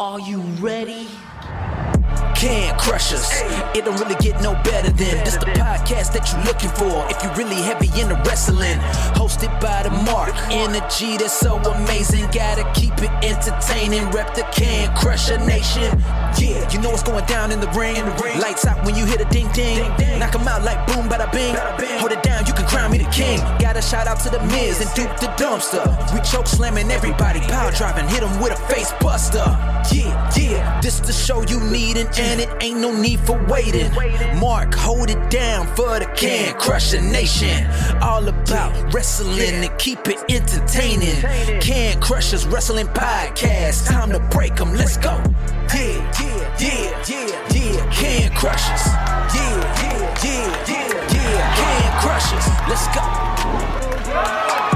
Are you ready? Can Crushers. It don't really get no better than this the podcast that you're looking for. If you're really heavy into wrestling, hosted by the Mark. Energy that's so amazing. Gotta keep it entertaining. Rep the Can Crusher Nation. Yeah, you know what's going down in the ring. Lights out when you hit a ding ding. Knock 'em out like boom, bada bing. Hold it down, you can crown me the king. Gotta shout out to the Miz and Duke the Dumpster. We choke slamming everybody, power driving, hit 'em with a face buster. Yeah, yeah, this the show you needin', and it ain't no need for waiting. Mark, hold it down for the Can Crusher Nation. All about wrestling and keep it entertaining. Can Crushers Wrestling Podcast. Time to break 'em, let's go. Yeah, yeah, yeah, yeah, yeah. Can Crushers. Yeah, yeah, yeah, yeah, yeah. Can Crushers. Let's go.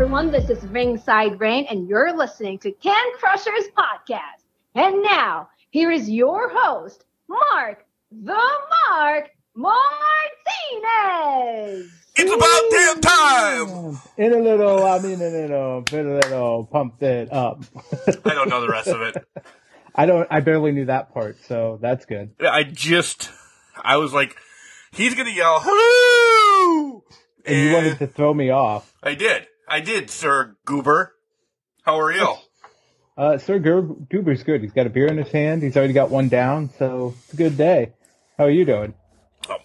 Everyone. This is Ringside Rain, and you're listening to Can Crushers Podcast. And now, here is your host, Mark the Mark Martinez. It's about damn time. In a little, I mean, in a little, bit a little, pumped it up. I don't know the rest of it. I don't, I barely knew that part, so that's good. I just, I was like, he's gonna yell hello, And you wanted to throw me off. I did, I did, Sir Goober. How are you? Uh, Sir Goober's good. He's got a beer in his hand. He's already got one down, so it's a good day. How are you doing? Oh,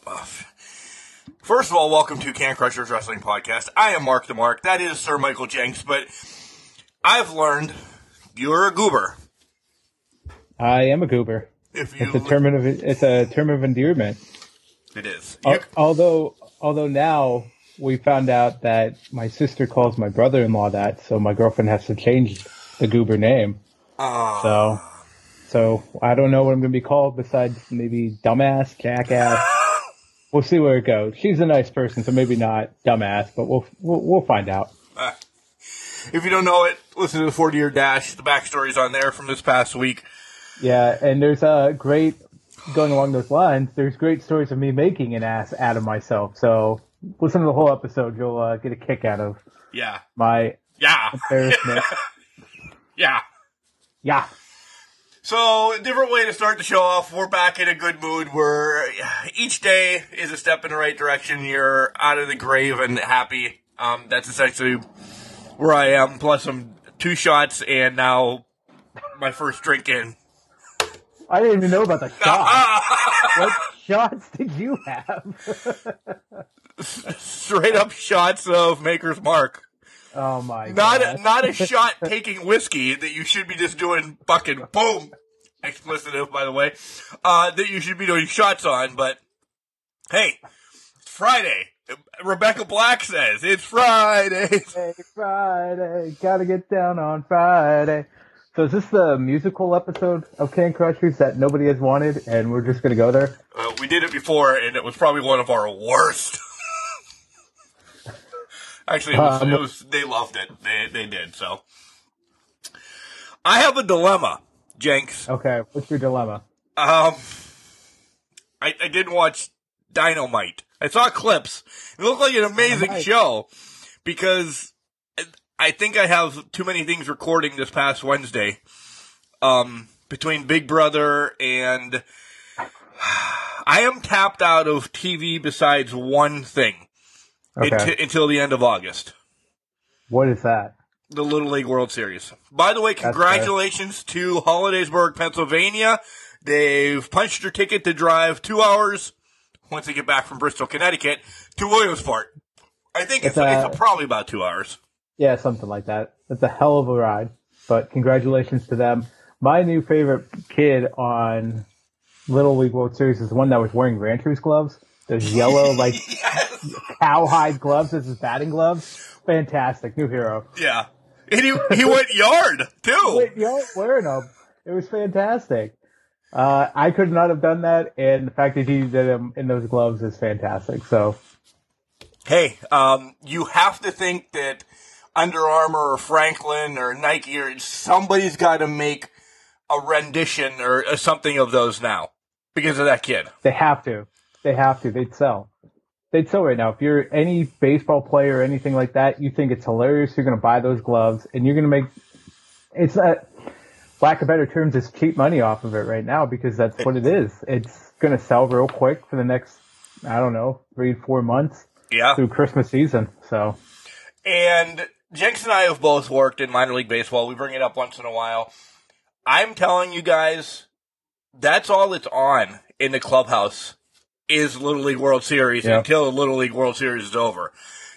First of all, welcome to Can Crushers Wrestling Podcast. I am Mark the Mark. That is Sir Michael Jenks, but I've learned you're a goober. I am a goober. If you, It's a term of it's a term of endearment. it is. Al- although although now we found out that my sister calls my brother-in-law that, so my girlfriend has to change the goober name. Ah. So so I don't know what I'm going to be called besides maybe dumbass, jackass. we'll see where it goes. She's a nice person, so maybe not dumbass, but we'll we'll, we'll find out. if you don't know it, listen to the 40 year dash. The backstory's on there from this past week. Yeah, and there's a great going along those lines. There's great stories of me making an ass out of myself. So listen to the whole episode. You'll uh, get a kick out of Yeah. my Yeah. embarrassment. Yeah. yeah. So, a different way to start the show off. We're back in a good mood. We're each day is a step in the right direction. You're out of the grave and happy. Um, that's essentially where I am. Plus, I'm two shots and now my first drink in. I didn't even know about the shots. what shots did you have? Straight up shots of Maker's Mark. oh my Not god. not a shot taking whiskey that you should be just doing fucking boom. Explicitive, by the way. Uh, that you should be doing shots on, but hey, it's Friday. Rebecca Black says it's Friday. Hey, Friday, gotta get down on Friday. So is this the musical episode of Can Crushers that nobody has wanted, and we're just gonna go there? Uh, we did it before, and it was probably one of our worst. Actually, it was, Um, it was. They loved it. They they did. So, I have a dilemma, Jenks. Okay, what's your dilemma? Um, I, I didn't watch Dynamite. I saw clips. It looked like an amazing Dynamite. show because I think I have too many things recording this past Wednesday. Um, between Big Brother and I am tapped out of TV besides one thing Okay, unti- until the end of August. what is that? The Little League World Series. By the way, congratulations to Hollidaysburg, Pennsylvania. They've punched your ticket to drive two hours once they get back from Bristol, Connecticut to Williamsport. I think it's, It's, it's, uh, probably about two hours. Yeah, something like that. That's a hell of a ride, but congratulations to them. My new favorite kid on Little League World Series is the one that was wearing rancher's gloves. Those yellow, like Yes. cowhide gloves as his batting gloves. Fantastic, new hero. Yeah. And he, he went yard, too. Know, wearing them. It was fantastic. Uh, I could not have done that, and the fact that he did them in those gloves is fantastic. So, Hey, um, you have to think that Under Armour or Franklin or Nike or somebody's got to make a rendition or, or something of those now because of that kid. they have to. They have to. They'd sell. they'd sell right now. If you're any baseball player or anything like that, you think it's hilarious. You're going to buy those gloves and you're going to make it's a lack of better terms, it's cheap money off of it right now because that's what it is. It's going to sell real quick for the next, I don't know, three, four months Yeah. through Christmas season. So And Jenks and I have both worked in minor league baseball. We bring it up once in a while. I'm telling you guys, that's all it's on in the clubhouse is Little League World Series Yep. until the Little League World Series is over.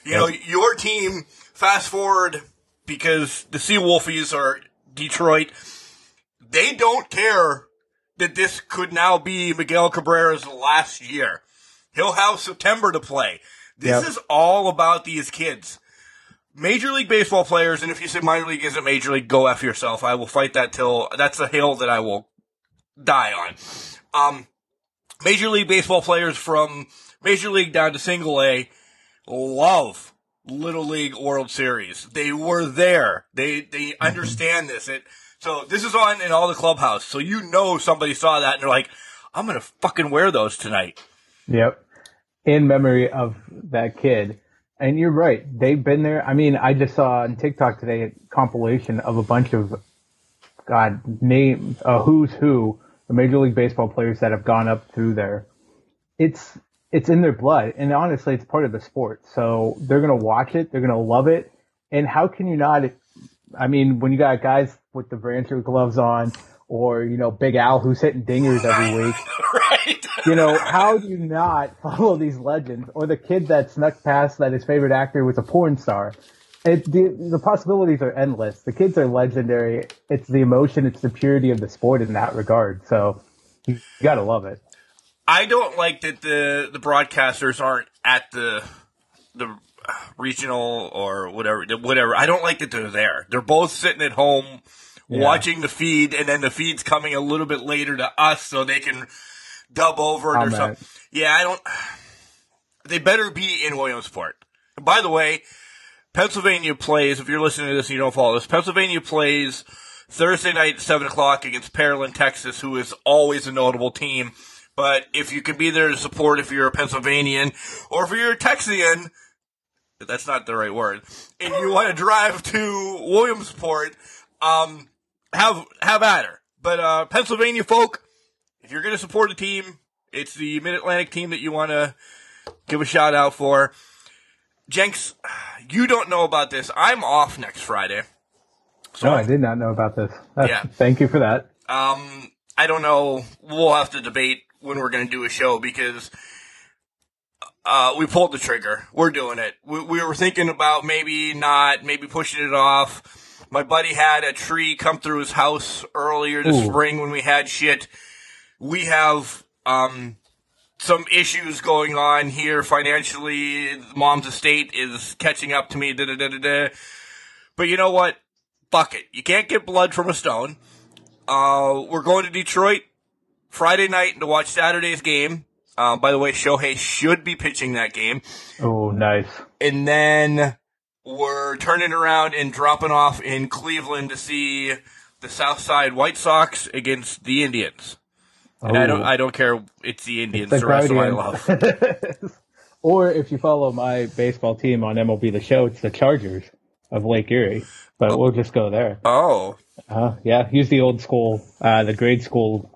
You know, your team, fast forward, because the Sea Wolfies are Detroit, they don't care that this could now be Miguel Cabrera's last year. He'll have September to play. This Yep. is all about these kids. Major League Baseball players, and if you say minor league isn't major league, go F yourself. I will fight that till that's a hill that I will die on. Um, Major League Baseball players from Major League down to single A love Little League World Series. They were there. They they understand this. It so this is on in all the clubhouse. So you know somebody saw that and they're like, I'm gonna fucking wear those tonight. Yep. In memory of that kid. And you're right. They've been there. I mean, I just saw on TikTok today a compilation of a bunch of, God, name, uh, who's who, the Major League Baseball players that have gone up through there. It's, it's in their blood. And honestly, it's part of the sport. So they're going to watch it. They're going to love it. And how can you not, I mean, when you got guys with the Rancher gloves on or, you know, Big Al who's hitting dingers every week right. you know, how do you not follow these legends? Or the kid that snuck past that his favorite actor was a porn star. It, the, the possibilities are endless. The kids are legendary. It's the emotion, it's the purity of the sport in that regard. So you gotta love it. I don't like that the the broadcasters aren't at the the regional or whatever whatever. I don't like that they're there. They're both sitting at home watching the feed, and then the feed's coming a little bit later to us so they can dub over it or something. Yeah, I don't. They better be in Williamsport. And by the way, Pennsylvania plays. If you're listening to this and you don't follow this, Pennsylvania plays Thursday night at seven o'clock against Pearland, Texas, who is always a notable team. But if you can be there to support, if you're a Pennsylvanian or if you're a Texian, that's not the right word, and you want to drive to Williamsport, um, have have at her. But uh, Pennsylvania folk, if you're going to support a team, it's the Mid Atlantic team that you want to give a shout out for. Jenks, you don't know about this. I'm off next Friday. So No, I did not know about this. Uh, Yeah. Thank you for that. Um, I don't know. We'll have to debate when we're going to do a show because uh, we pulled the trigger. We're doing it. We, we were thinking about maybe not, maybe pushing it off. My buddy had a tree come through his house earlier this Ooh. spring when we had shit. We have um, some issues going on here financially. Mom's estate is catching up to me. Da, da, da. But you know what? Fuck it. You can't get blood from a stone. Uh, we're going to Detroit Friday night to watch Saturday's game. Uh, by the way, Shohei should be pitching that game. Oh, nice. And then we're turning around and dropping off in Cleveland to see the South Side White Sox against the Indians. And I don't, Oh. I don't care. It's the Indians. The The rest of my love. or if you follow my baseball team on MLB The Show, it's the Chargers of Lake Erie. But we'll just go there. Oh, Uh, yeah, use the old school, uh, the grade school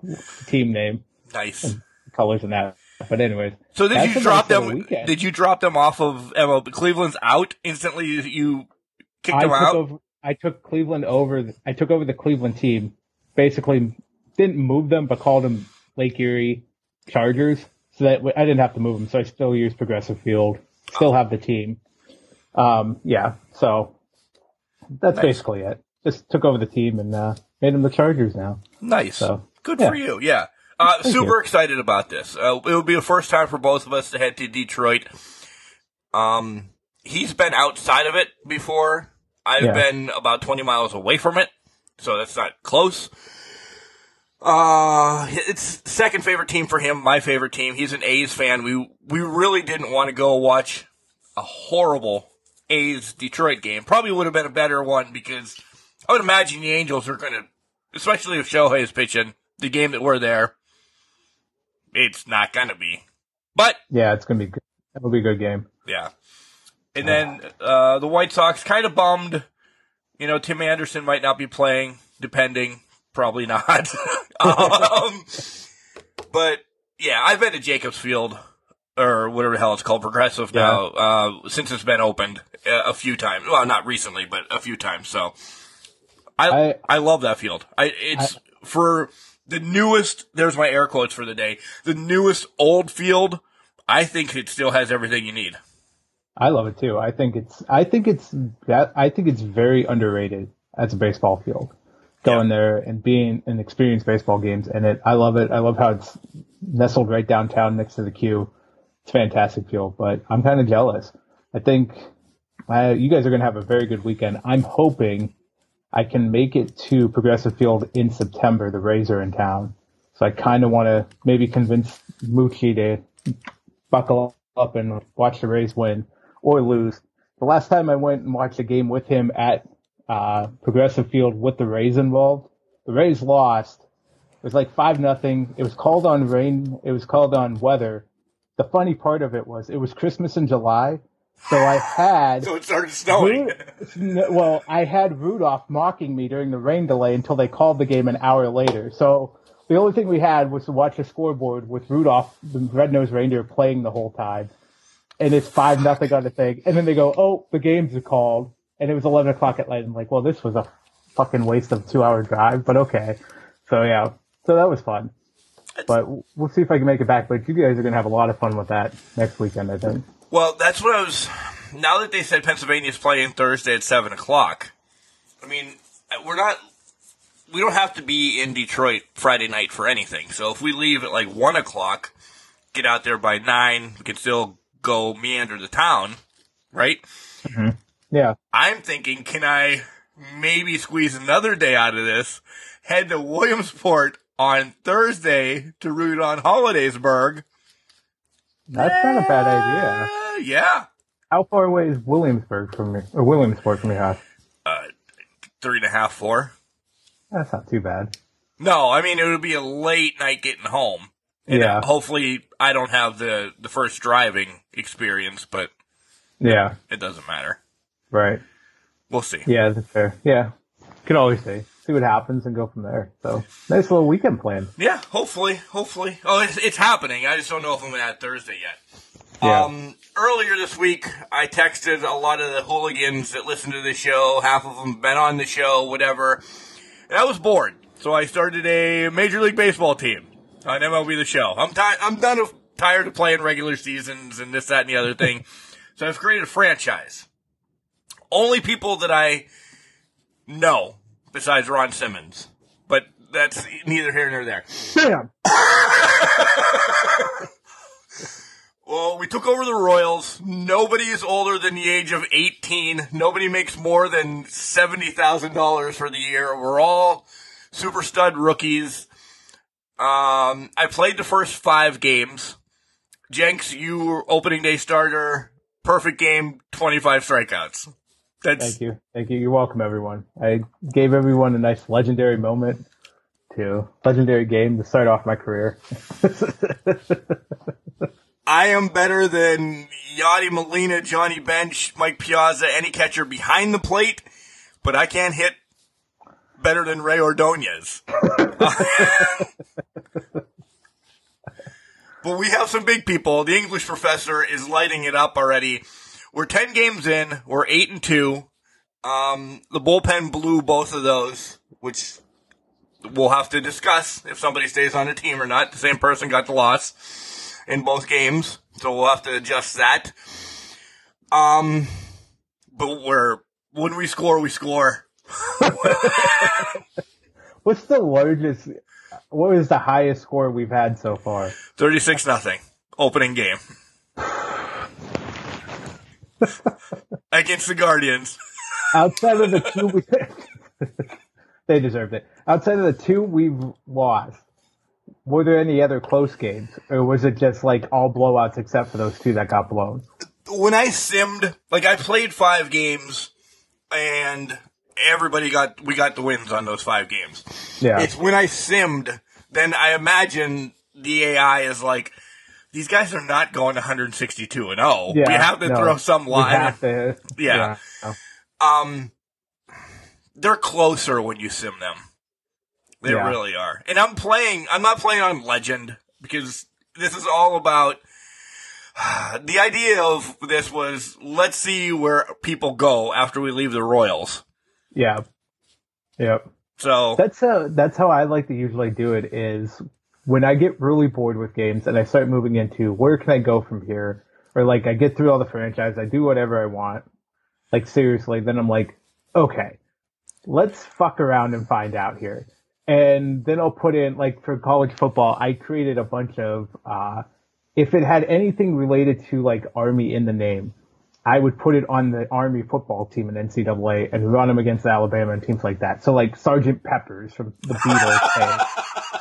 team name, nice. colors and that. But anyways, So did you drop them? Did you drop them off of MLB? Cleveland's out instantly. You, you kicked I them out. over. I took Cleveland over. I took over the Cleveland team. Basically, didn't move them, but called them Lake Erie Chargers, so that I didn't have to move them. So I still use Progressive Field. Still have the team. Um, yeah. So that's Nice. basically it. Just took over the team and uh, made them the Chargers now. Nice. So, Good yeah. for you. Yeah. Uh, super you. excited about this. Uh, it will be the first time for both of us to head to Detroit. Um, he's been outside of it before. I've Yeah. been about 20 miles away from it, so that's not close. Uh, it's second favorite team for him, my favorite team. He's an A's fan. We, we really didn't want to go watch a horrible A's Detroit game. Probably would have been a better one because I would imagine the Angels are going to, especially if Shohei is pitching the game that we're there. It's not going to be. But Yeah, it's gonna be good. That'll be a good game. Yeah. And then uh, the White Sox kind of bummed. You know, Tim Anderson might not be playing, depending. Probably not. um, but yeah, I've been to Jacobs Field or whatever the hell it's called, Progressive Yeah. now, uh, since it's been opened uh, a few times. Well, not recently, but a few times. So I I, I- love that field. I it's for the newest. There's my air quotes for the day. The newest old field. I think it still has everything you need. I love it too. I think it's I think it's that I think it's very underrated as a baseball field. Going there and being and experience baseball games and it I love it. I love how it's nestled right downtown next to the Q. It's fantastic field, but I'm kind of jealous. I think uh, you guys are going to have a very good weekend. I'm hoping I can make it to Progressive Field in September. The Rays are in town, so I kind of want to maybe convince Moochie to buckle up and watch the Rays win or lose. The last time I went and watched a game with him at uh, Progressive Field with the Rays involved, the Rays lost. It was like five nothing. It was called on rain. It was called on weather. The funny part of it was it was Christmas in July, so I had So it started snowing. Ru- well, I had Rudolph mocking me during the rain delay until they called the game an hour later. So the only thing we had was to watch a scoreboard with Rudolph, the red-nosed reindeer, playing the whole time. And it's five nothing on the thing. And then they go, "Oh, the games are called," and it was eleven o'clock at night. I'm like, "Well, this was a fucking waste of two-hour drive," but okay. So yeah, so that was fun. But we'll see if I can make it back. But you guys are gonna have a lot of fun with that next weekend, I think. Well, that's what I was. Now that they said Pennsylvania's playing Thursday at seven o'clock, I mean, we're not. We don't have to be in Detroit Friday night for anything. So if we leave at like one o'clock, get out there by nine, we can still go meander the town, right? Mm-hmm. Yeah. I'm thinking, can I maybe squeeze another day out of this? Head to Williamsport on Thursday to root on Hollidaysburg. That's not a bad idea. Uh, yeah, How far away is Williamsburg from me, or Williamsport from your house? uh, three and a half, four. That's not too bad. No, I mean it would be a late night getting home. And Yeah. hopefully, I don't have the the first driving experience, but Yeah. it doesn't matter. Right. We'll see. Yeah, that's fair. Yeah. Could always see. See what happens and go from there. So nice little weekend plan. Yeah, hopefully, hopefully. Oh, it's, it's happening. I just don't know if I'm going to add Thursday yet. Yeah. Um, earlier this week, I texted a lot of the hooligans that listen to the show. Half of them been on the show, whatever. And I was bored, so I started a Major League Baseball team on MLB The Show. I'm ti- I'm done of tired of playing regular seasons and this, that, and the other thing. so I've created a franchise. Only people that I know besides Ron Simmons, but that's neither here nor there. Damn. Well, we took over the Royals. Nobody is older than the age of 18. Nobody makes more than $70,000 for the year. We're all super stud rookies. Um, I played the first five games. Jenks, you were opening day starter. Perfect game, 25 strikeouts. That's, Thank you. Thank you. You're welcome, everyone. I gave everyone a nice legendary moment to legendary game to start off my career. I am better than Yadi Molina, Johnny Bench, Mike Piazza, any catcher behind the plate, but I can't hit better than Rey Ordonez. but we have some big people. The English professor is lighting it up already. We're 10 games in. We're 8 and 2. Um, the bullpen blew both of those, which we'll have to discuss if somebody stays on the team or not. The same person got the loss in both games, so we'll have to adjust that. Um, but we're when we score, we score. What's the largest? What was the highest score we've had so far? Thirty-six nothing. Opening game against the Guardians. Outside of the two, we, they deserved it. Outside of the two we've lost, were there any other close games, or was it just like all blowouts except for those two that got blown? When I simmed, like I played five games, and everybody got we got the wins on those five games. Yeah. It's when I simmed, then I imagine the AI is like these guys are not going 162 and 0. Yeah, we have to no. throw some line. to, Yeah. yeah. Um, they're closer when you sim them. They Yeah. really are. And I'm playing. I'm not playing on Legend because this is all about. The idea of this was let's see where people go after we leave the Royals. Yeah. Yep. So That's how that's how I like to usually do it is when I get really bored with games and I start moving into where can I go from here? Or like I get through all the franchise, I do whatever I want. Like seriously, then I'm like, okay, let's fuck around and find out here. And then I'll put in like for college football, I created a bunch of uh if it had anything related to like army in the name, I would put it on the Army football team in NCAA and run them against Alabama and teams like that. So like Sergeant Peppers from the Beatles, and,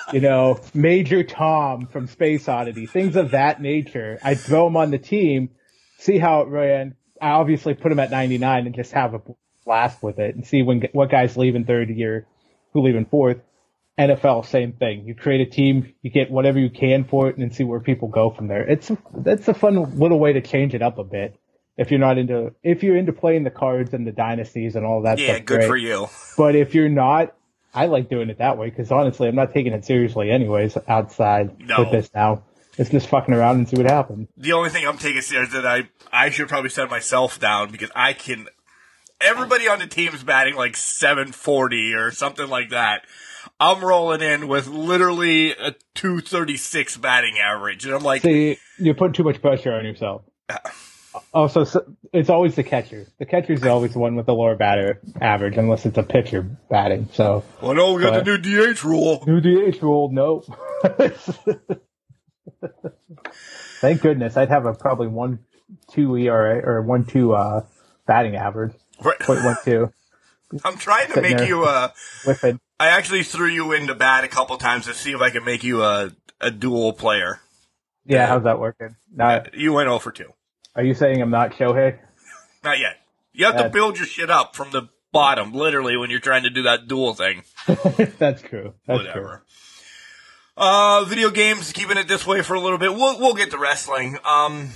you know, Major Tom from Space Oddity, things of that nature. I'd throw them on the team, see how it ran. I obviously put them at 99 and just have a blast with it and see when what guys leave in third year, who leave in fourth. NFL, same thing. You create a team, you get whatever you can for it, and then see where people go from there. It's that's a fun little way to change it up a bit. If you're not into if you're into playing the cards and the dynasties and all that yeah, stuff, good great. for you. But if you're not, I like doing it that way because honestly, I'm not taking it seriously anyways. Outside No. with this now, it's just fucking around and see what happens. The only thing I'm taking serious that I I should probably set myself down because I can. Everybody on the team's batting like 740 or something like that. I'm rolling in with literally a 236 batting average, and I'm like, See, you're putting too much pressure on yourself. Uh, Also, so it's always the catcher. The catcher's always the one with the lower batter average, unless it's a pitcher batting. So "Well, no, we got But- the new DH rule." new DH rule, nope. Thank goodness, I'd have a probably one two ERA or one two uh, batting average, Right. point one two. I'm trying to Sitting make you a. Whiffing. I actually threw you into bat a couple times to see if I could make you a a dual player. Yeah, how's that working? Not, You went 0 for 2. Are you saying I'm not Shohei? Not yet. You have to build your shit up from the bottom, literally, when you're trying to do that dual thing. That's true. That's Whatever. Uh, video games, keeping it this way for a little bit. We'll we'll get to wrestling. Um,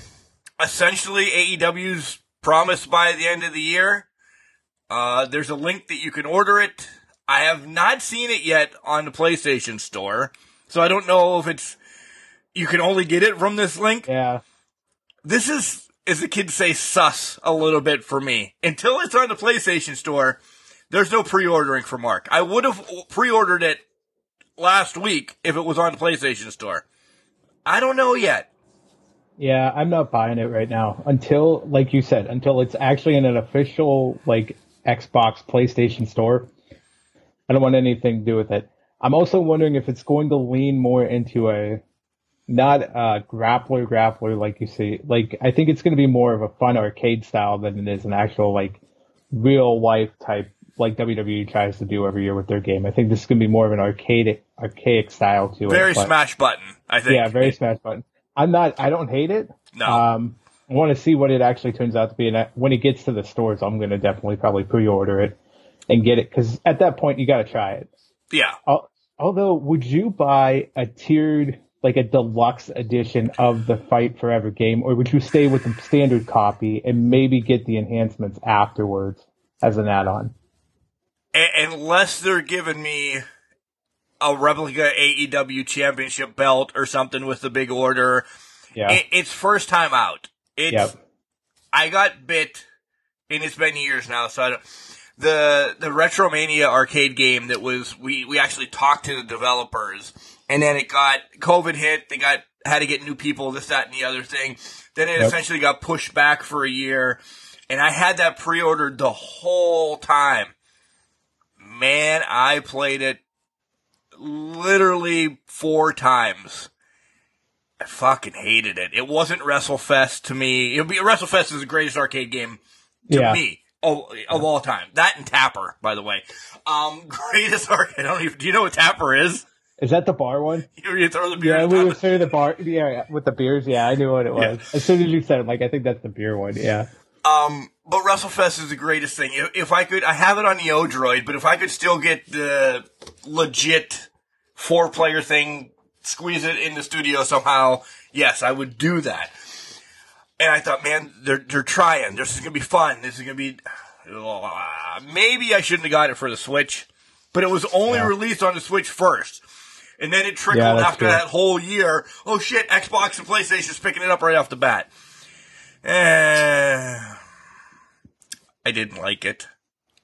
essentially, AEW's promised by the end of the year. Uh, there's a link that you can order it. I have not seen it yet on the PlayStation Store, so I don't know if it's you can only get it from this link. Yeah. This is, as the kids say, sus a little bit for me. Until it's on the PlayStation Store, there's no pre-ordering for Mark. I would have pre-ordered it last week if it was on the PlayStation Store. I don't know yet. Yeah, I'm not buying it right now until, like you said, until it's actually in an official like Xbox, PlayStation store. I don't want anything to do with it. I'm also wondering if it's going to lean more into a not a grappler grappler like you see. Like I think it's going to be more of a fun arcade style than it is an actual like real life type like WWE tries to do every year with their game. I think this is going to be more of an arcade archaic style to it. Very smash button, I think. yeah, very smash button. I'm not. I don't hate it. No. Um, I want to see what it actually turns out to be, and when it gets to the stores, I'm going to definitely probably pre-order it and get it because at that point you got to try it. Yeah. Al- Although, would you buy a tiered, like a deluxe edition of the Fight Forever game, or would you stay with the standard copy and maybe get the enhancements afterwards as an add-on? Unless they're giving me a replica AEW championship belt or something with the big order. Yeah. It, it's first time out. It's, Yep. I got bit, and it's been years now, so I don't, the, the Retromania arcade game that was, we, we actually talked to the developers, and then it got, COVID hit, they got, had to get new people, this, that, and the other thing. Then it Yep. essentially got pushed back for a year, and I had that pre-ordered the whole time. Man, I played it literally four times. I fucking hated it. It wasn't WrestleFest to me. It'll be WrestleFest is the greatest arcade game to Yeah. me of, of all time. That and Tapper, by the way. Um, greatest arcade. I don't even. Do you know what Tapper is? Is that the bar one? You, throw the beer. Yeah, we were of- the bar. Yeah, yeah, with the beers. Yeah, I knew what it was. As soon as you said it, like I think that's the beer one. Yeah. Um, but WrestleFest is the greatest thing. If, if I could, I have it on the Odroid, but if I could still get the legit four player thing, squeeze it in the studio somehow, yes, I would do that. And I thought, man, they're they're trying. This is gonna be fun. This is gonna be. Uh, maybe I shouldn't have got it for the Switch, but it was only Yeah. released on the Switch first. And then it trickled Yeah, after true. that whole year. Oh shit, Xbox and PlayStation's picking it up right off the bat. Eh, I didn't like it.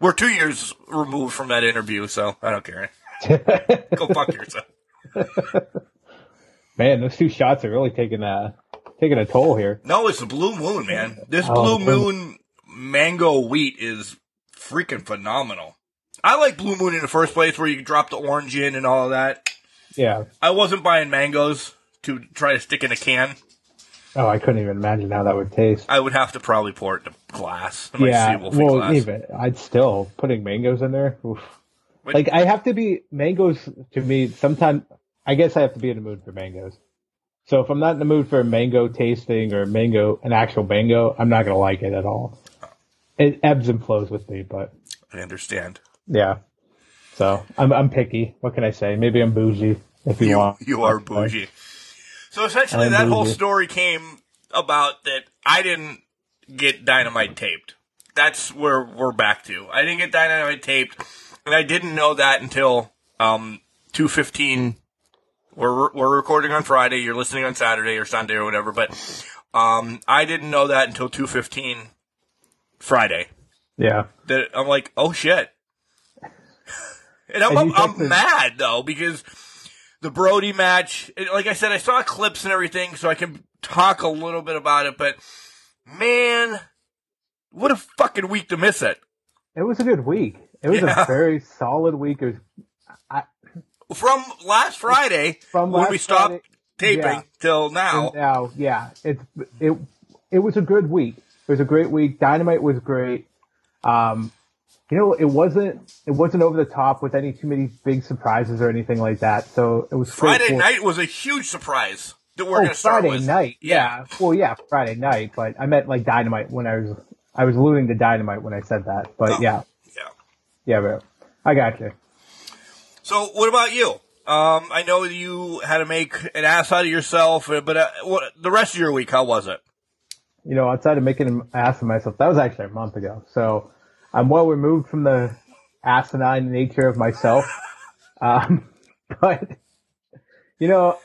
We're two years removed from that interview, so I don't care. Go fuck yourself. Man, those two shots are really taking a taking a toll here. No, it's the Blue Moon, man. This Oh, Blue Moon mango wheat is freaking phenomenal. I like Blue Moon in the first place, where you drop the orange in and all of that. Yeah. I wasn't buying mangoes to try to stick in a can. Oh, I couldn't even imagine how that would taste. I would have to probably pour it to glass. My yeah. Well, glass. even I'd still putting mangoes in there. Like I have to be mangoes to me. Sometimes I guess I have to be in the mood for mangoes. So if I'm not in the mood for a mango tasting or mango, an actual mango, I'm not gonna like it at all. It ebbs and flows with me, but I understand. yeah. So I'm I'm picky. What can I say? Maybe I'm bougie. If you, You, want, you are bougie. So essentially, I'm that whole story came about that I didn't get dynamite taped. That's where we're back to. I didn't get dynamite taped, and I didn't know that until um, two fifteen. We're we're recording on Friday. You're listening on Saturday or Sunday or whatever. But um, I didn't know that until two fifteen Friday. Yeah. That I'm like, oh shit. And I'm, And I'm, I'm mad though because the Brody match, like I said, I saw clips and everything, so I can talk a little bit about it. But man, what a fucking week to miss it. It was a good week. It was Yeah. a very solid week. It was From last Friday from when last we stopped Friday- taping yeah. till now. And now, yeah, it's it it was a good week. It was a great week. Dynamite was great. Um, you know, it wasn't it wasn't over the top with any too many big surprises or anything like that. So it was Friday night was a huge surprise that we're Oh, going to start Friday with. night. Yeah. Yeah. Well, yeah, Friday night. But I meant like Dynamite when I was I was alluding to Dynamite when I said that. But Oh. yeah, Yeah. yeah, but I got you. So, what about you? Um, I know you had to make an ass out of yourself, uh, but uh, what, the rest of your week, how was it? you know, outside of making an ass of myself, that was actually a month ago. So I'm well removed from the asinine nature of myself. Um, but, you know,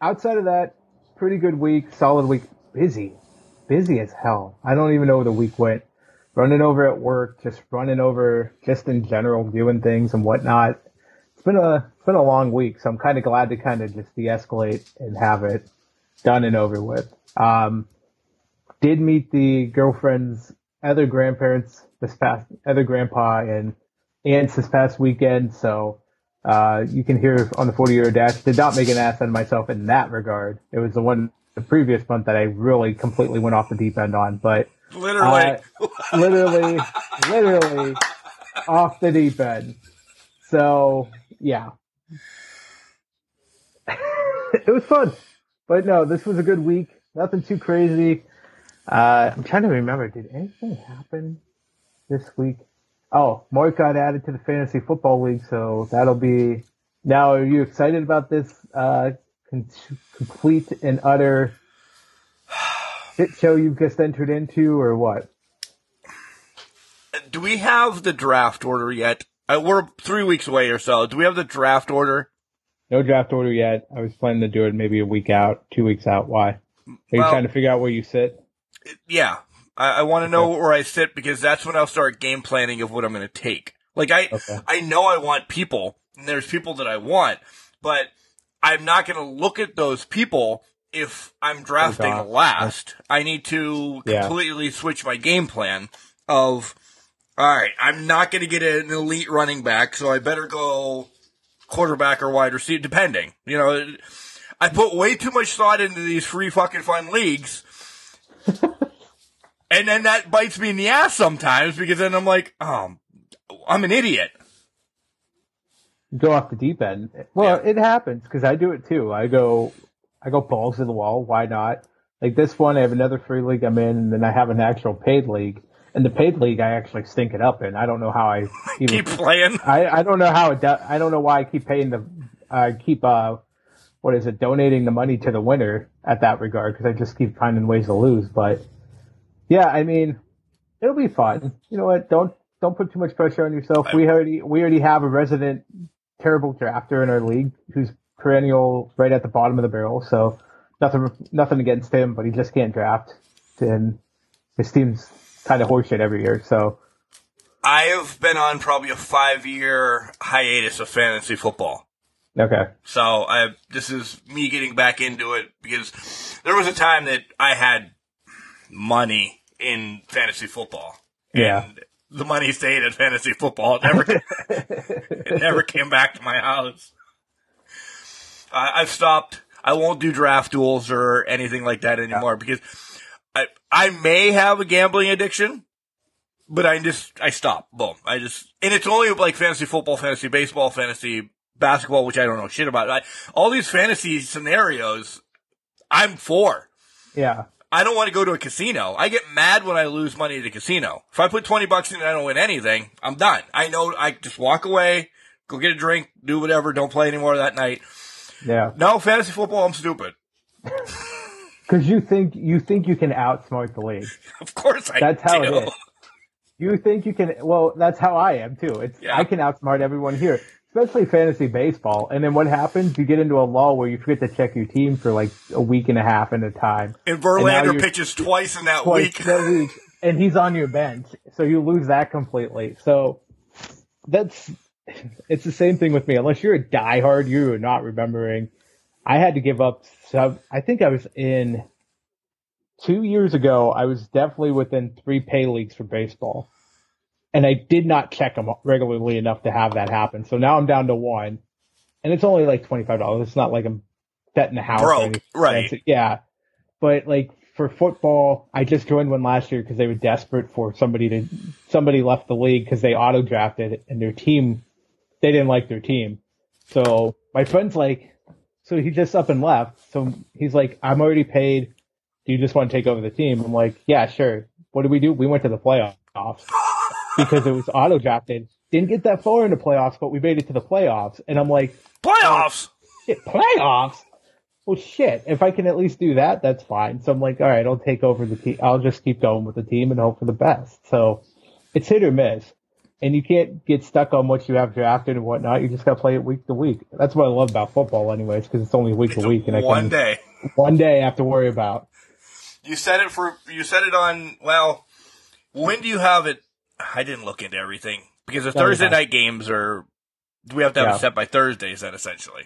outside of that, pretty good week, solid week, busy, busy as hell. I don't even know where the week went. Running over at work, just running over, just in general, doing things and whatnot. It's been a, it's been a long week, so I'm kind of glad to kind of just de-escalate and have it done and over with. Um, did meet the girlfriend's other grandparents this past other grandpa and aunts this past weekend so uh, you can hear on the 40 year dash did not make an ass out of myself in that regard it was the one the previous month that i really completely went off the deep end on but Literally. uh, literally literally off the deep end so yeah it was fun but no this was a good week nothing too crazy uh, I'm trying to remember. Did anything happen this week? Oh, Mark got added to the fantasy football league, so that'll be. Now, are you excited about this uh, con- complete and utter shit show you've just entered into, or what? Do we have the draft order yet? Uh, we're three weeks away or so. Do we have the draft order? No draft order yet. I was planning to do it maybe a week out, two weeks out. Why? Are you Well- trying to figure out where you sit? Yeah. I, I want to know where I sit because that's when I'll start game planning of what I'm going to take. Like I, Okay. I know I want people, and there's people that I want, but I'm not going to look at those people if I'm drafting last. I need to Yeah. completely switch my game plan of, all right, I'm not going to get an elite running back, so I better go quarterback or wide receiver, depending. You know, I put way too much thought into these free fucking fun leagues. and then that bites me in the ass sometimes because then I'm like, oh, I'm an idiot. go off the deep end. Well, Yeah. it happens because I do it too. I go, I go balls to the wall. Why not? Like this one, I have another free league I'm in, and then I have an actual paid league. And the paid league, I actually stink it up in. I don't know how I even. Keep playing. I, I don't know how it. Do, I don't know why I keep paying the. I keep uh, what is it? Donating the money to the winner. at that regard because I just keep finding ways to lose. But yeah, I mean, it'll be fun. You know what? Don't don't put too much pressure on yourself. We already we already have a resident terrible drafter in our league who's perennial right at the bottom of the barrel. So nothing nothing against him, but he just can't draft, and his team's kind of horseshit every year. So I have been on probably a five year hiatus of fantasy football. okay, So I this is me getting back into it because there was a time that I had money in fantasy football. Yeah. And the money stayed in fantasy football. It never it never came back to my house. I, I've stopped. I won't do draft duels or anything like that anymore because I I may have a gambling addiction, but I just I stop. Boom. I just and it's only like fantasy football, fantasy baseball, fantasy basketball, which I don't know shit about. I, all these fantasy scenarios, I'm for. yeah, I don't want to go to a casino. I get mad when I lose money at a casino. If I put 20 bucks in and I don't win anything, I'm done. I know I just walk away, go get a drink, do whatever, don't play anymore that night. yeah. No, fantasy football, I'm stupid. Because you think you think you can outsmart the league. Of course I That's how do. it is. You think you can? Well, that's how I am too. It's Yeah. I can outsmart everyone here, especially fantasy baseball. And then what happens? You get into a lull where you forget to check your team for like a week and a half at a time. And And Verlander you're- pitches twice in that twice week. that week, and he's on your bench, so you lose that completely. So that's it's the same thing with me. Unless you're a diehard, you are not remembering. I had to give up. Sub, I think I was in two years ago. I was definitely within three pay leagues for baseball, and I did not check them regularly enough to have that happen. So now I'm down to one, and it's only like twenty five dollars. It's not like I'm betting the house. Broke, right. Yeah, but like for football, I just joined one last year because they were desperate for somebody to somebody left the league because they auto drafted and their team they didn't like their team. So my friend's like, so he just up and left. So he's like, I'm already paid. Do you just want to take over the team? I'm like, yeah, sure. What did we do? We went to the playoffs because it was auto drafted. Didn't get that far in the playoffs, but we made it to the playoffs. And I'm like, Playoffs. Oh, shit, playoffs? Well, shit. If I can at least do that, that's fine. So I'm like, all right, I'll take over the team. I'll just keep going with the team and hope for the best. So it's hit or miss. And you can't get stuck on what you have drafted and whatnot. You just got to play it week to week. That's what I love about football, anyways, because it's only week It's to week, and I one can day. one day I have to worry about. You said it for you said it on well. When do you have it? I didn't look into everything because the No, Thursday night games are. We have to have Yeah. it set by Thursdays then essentially.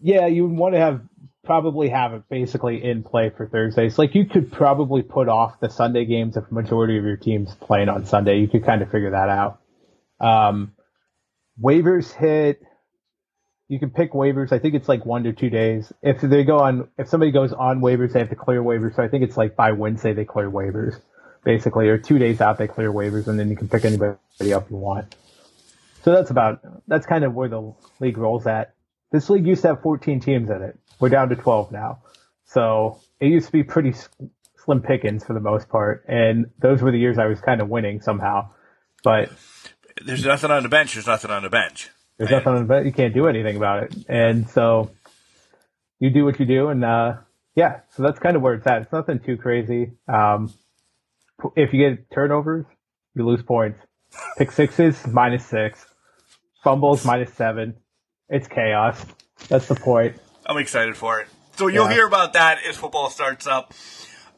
Yeah, you would want to have probably have it basically in play for Thursdays. Like you could probably put off the Sunday games if majority of your team's playing on Sunday. You could kind of figure that out. Um, waivers hit. You can pick waivers. I think it's like one to two days. If they go on, if somebody goes on waivers, they have to clear waivers. So I think it's like by Wednesday they clear waivers, basically, or two days out they clear waivers, and then you can pick anybody up you want. So that's about that's kind of where the league rolls at. This league used to have 14 teams in it. We're down to 12 now. So it used to be pretty slim pickings for the most part, and those were the years I was kind of winning somehow. But There's nothing on the bench. There's nothing on the bench. there's nothing on the bet. You can't do anything about it. And so you do what you do. And, uh, yeah, so that's kind of where it's at. It's nothing too crazy. Um, if you get turnovers, you lose points. Pick sixes, minus six. Fumbles, minus seven. It's chaos. That's the point. I'm excited for it. So you'll Yeah. hear about that as football starts up.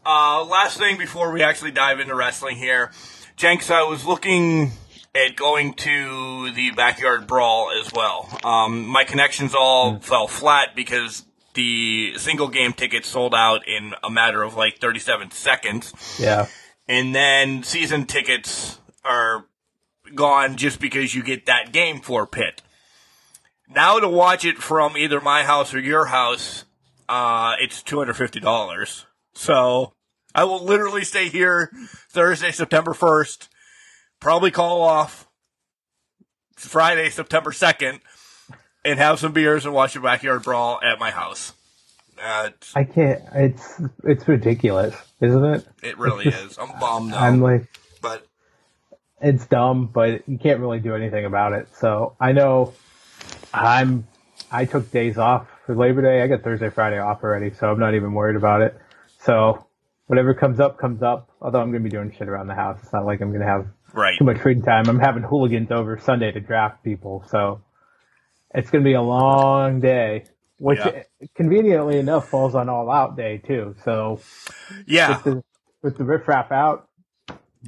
Uh, last thing before we actually dive into wrestling here, Jenks, I was looking at going to the backyard brawl as well. Um, my connections all fell flat because the single game tickets sold out in a matter of like 37 seconds. Yeah. And then season tickets are gone just because you get that game for Pitt. Now to watch it from either my house or your house, uh, it's two hundred fifty dollars. So I will literally stay here Thursday, September first. Probably call off Friday, September second, and have some beers and watch a backyard brawl at my house. It's- I can't. It's it's ridiculous, isn't it? it really is. I'm bummed though, I'm like, but it's dumb, but you can't really do anything about it. So I know I'm. I took days off for Labor Day. I got Thursday, Friday off already, so I'm not even worried about it. So whatever comes up, comes up. Although I'm going to be doing shit around the house. It's not like I'm going to have Right. too much free time. I'm having hooligans over Sunday to draft people, so it's going to be a long day, which Yeah. conveniently enough falls on All Out Day too. So Yeah. with the with the riffraff out,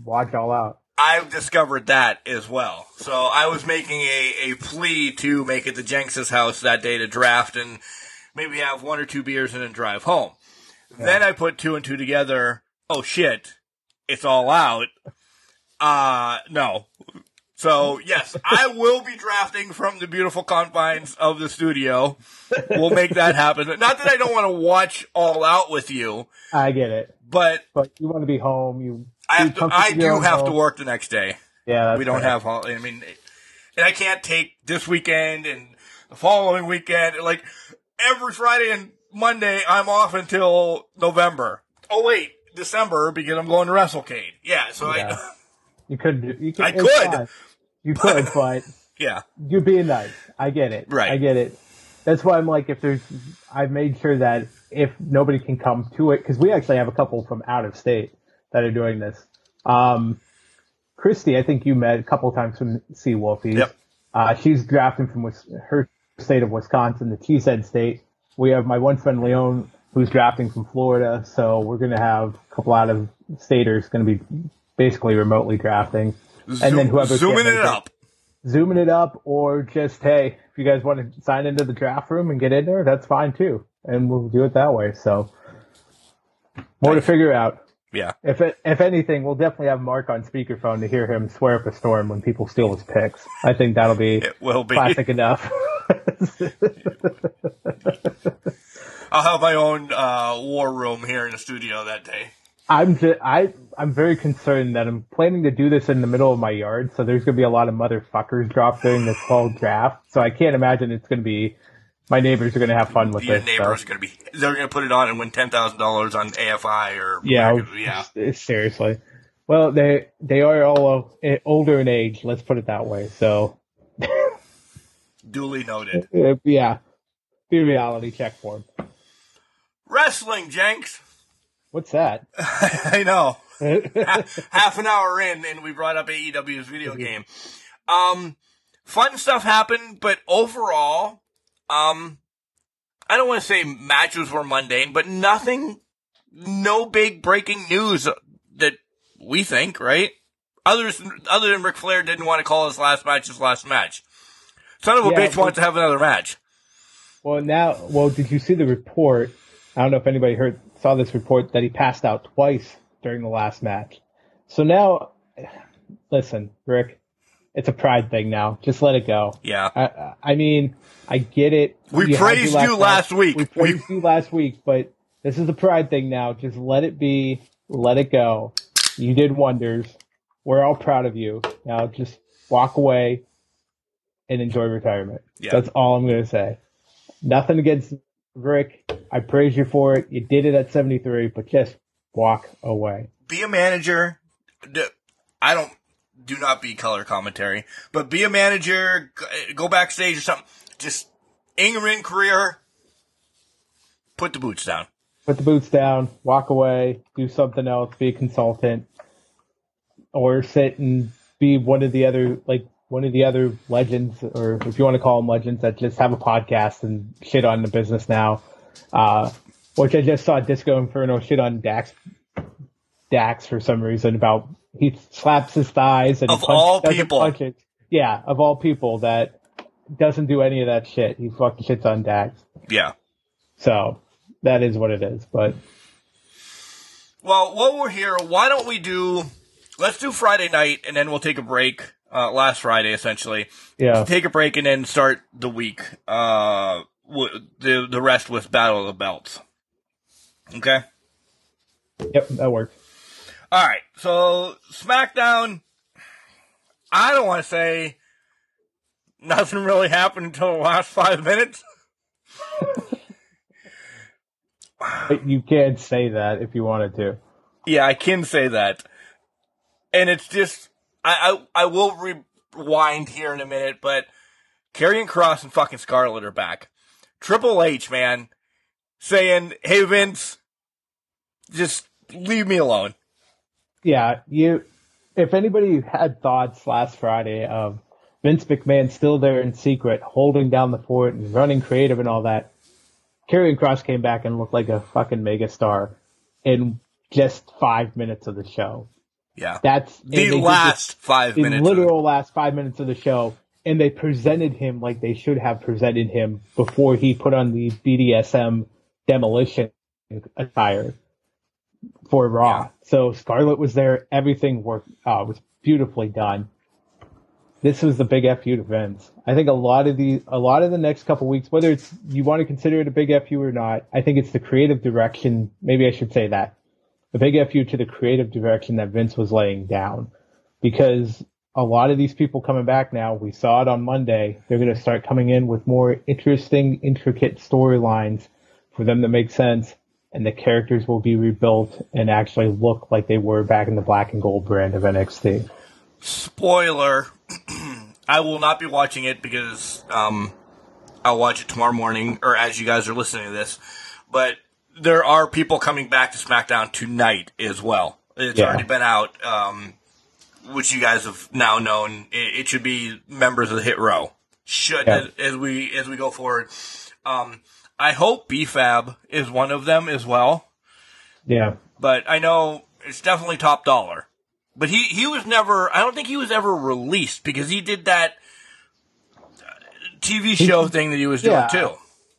watch All Out. I've discovered that as well. So I was making a, a plea to make it to Jenks's house that day to draft and maybe have one or two beers and then drive home. Then I put two and two together. Oh shit. It's all out. Uh, no. So yes, I will be drafting from the beautiful confines of the studio. We'll make that happen. Not that I don't want to watch all out with you, I get it, but but you want to be home. You I have to, I do have to work the next day. Yeah, we don't fair. have I mean, and I can't take this weekend and the following weekend. Like every Friday and Monday, I'm off until November. Oh wait, December because I'm going to WrestleCade. Yeah, so Yeah. I, You could. do- You could. I could. fine. You could, but yeah, you're being nice. I get it. Right. I get it. That's why I'm like, if there's, I've made sure that if nobody can come to it, because we actually have a couple from out of state that are doing this. Um, Christy, I think you met a couple times from Sea Wolfies. Yep. Uh, she's drafting from her state of Wisconsin, the Cheesehead state. We have my one friend Leon, who's drafting from Florida. So we're going to have a couple out of staters going to be basically remotely drafting. and then whoever zooming it up. zooming it up or just hey if you guys want to sign into the draft room and get in there that's fine too and we'll do it that way so more to figure out Yeah, if it, if anything we'll definitely have mark on speakerphone to hear him swear up a storm when people steal his picks i think that'll be it will be. classic enough I'll have my own uh, war room here in the studio that day. I'm just i i'm very concerned that i'm planning to do this in the middle of my yard so there's going to be a lot of motherfuckers dropped during this whole draft so i can't imagine it's going to be my neighbors are going to have fun with Your this neighbor so. going to be. They're going to put it on and win ten thousand dollars on AFI or Yeah, yeah. seriously. Well, they they are all uh, older in age. Let's put it that way. So, Duly noted. yeah, be reality check for. Wrestling, Jenks. What's that? I know. half an hour in and we brought up AEW's video game. Um, fun stuff happened, but overall, um, I don't want to say matches were mundane, but nothing, no big breaking news that we think, right? Others, other than Ric Flair didn't want to call his last match his last match. Son of a Yeah, bitch wants to have another match. well, now, well, did you see the report? I don't know if anybody heard saw this report that he passed out twice during the last match. So now, listen, Rick, it's a pride thing now. Just let it go. Yeah. I, I mean, I get it. We You praised your you last week. We praised you last week, but this is a pride thing now. Just let it be. Let it go. You did wonders. We're all proud of you. Now just walk away and enjoy retirement. Yeah. That's all I'm going to say. Nothing against Rick. I praise you for it. You did it at 73, but just walk away. be a manager. I don't do not be color commentary, but be a manager. Go backstage or something. Just in your ring career, put the boots down. put the boots down, walk away, do something else, be a consultant, or sit and be one of the other like one of the other legends, or if you want to call them legends, that just have a podcast and shit on the business now. Uh, which I just saw Disco Inferno shit on Dax, Dax for some reason about he slaps his thighs and Of punch- all people. punch it. Yeah, of all people that doesn't do any of that shit. He fucking shits on Dax. Yeah. So that is what it is. But Well, while we're here, why don't we do? Let's do Friday night, and then we'll take a break. Uh, last Friday, essentially. yeah. Take a break and then start the week. Uh, w- the the rest with Battle of the Belts. Okay. Yep, that worked. All right. So SmackDown. I don't want to say nothing really happened until the last five minutes. You can't say that if you wanted to. Yeah, I can say that. And it's just, I, I, I will rewind here in a minute, but Karrion Kross and fucking Scarlett are back. Triple H, man, saying, "Hey Vince, just leave me alone." Yeah, you. If anybody had thoughts last Friday of Vince McMahon still there in secret, holding down the fort and running creative and all that, Karrion Kross came back and looked like a fucking megastar in just five minutes of the show. Yeah, That's the last five the minutes. literal last five minutes of the show, and they presented him like they should have presented him before he put on the BDSM demolition attire for Raw. Yeah. So Scarlett was there. Everything worked. Uh, was beautifully done. This was the big fu to Vince. I think a lot of the a lot of the next couple weeks, whether it's you want to consider it a big fu or not, I think it's the creative direction. Maybe I should say that a big fu to the creative direction that Vince was laying down, because a lot of these people coming back now, we saw it on Monday. They're going to start coming in with more interesting, intricate storylines for them to make sense, and the characters will be rebuilt and actually look like they were back in the black and gold brand of NXT. Spoiler: I will not be watching it because um, I'll watch it tomorrow morning, or as you guys are listening to this. But there are people coming back to SmackDown tonight as well. It's Yeah. already been out, um, which you guys have now known. It, it should be members of the Hit Row. Should Yeah. as, as we as we go forward. Um, I hope B-Fab is one of them as well Yeah, but I know it's definitely Top Dolla. But he, he was never, I don't think he was ever released because he did that uh, TV show thing that he was doing Yeah. too.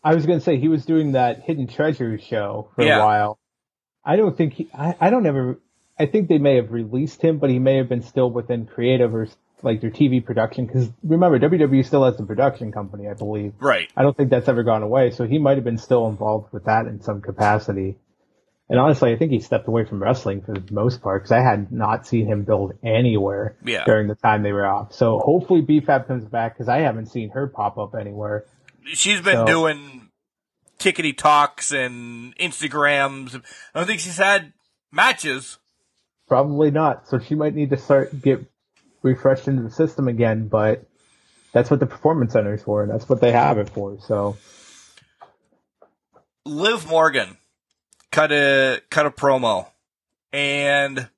I was going to say he was doing that Hidden Treasures show for Yeah. a while. I don't think he. I, I don't ever. I think they may have released him, but he may have been still within creative or like their TV production. Because remember, WWE still has the production company, I believe. Right. I don't think that's ever gone away. So he might have been still involved with that in some capacity. And honestly, I think he stepped away from wrestling for the most part because I had not seen him build anywhere Yeah. during the time they were off. So hopefully B-Fab comes back because I haven't seen her pop up anywhere. She's been So- doing tickety talks and Instagrams. I don't think she's had matches. Probably not. So she might need to start get refreshed into the system again. But that's what the performance center is for, and that's what they have it for. So Liv Morgan cut a cut a promo, and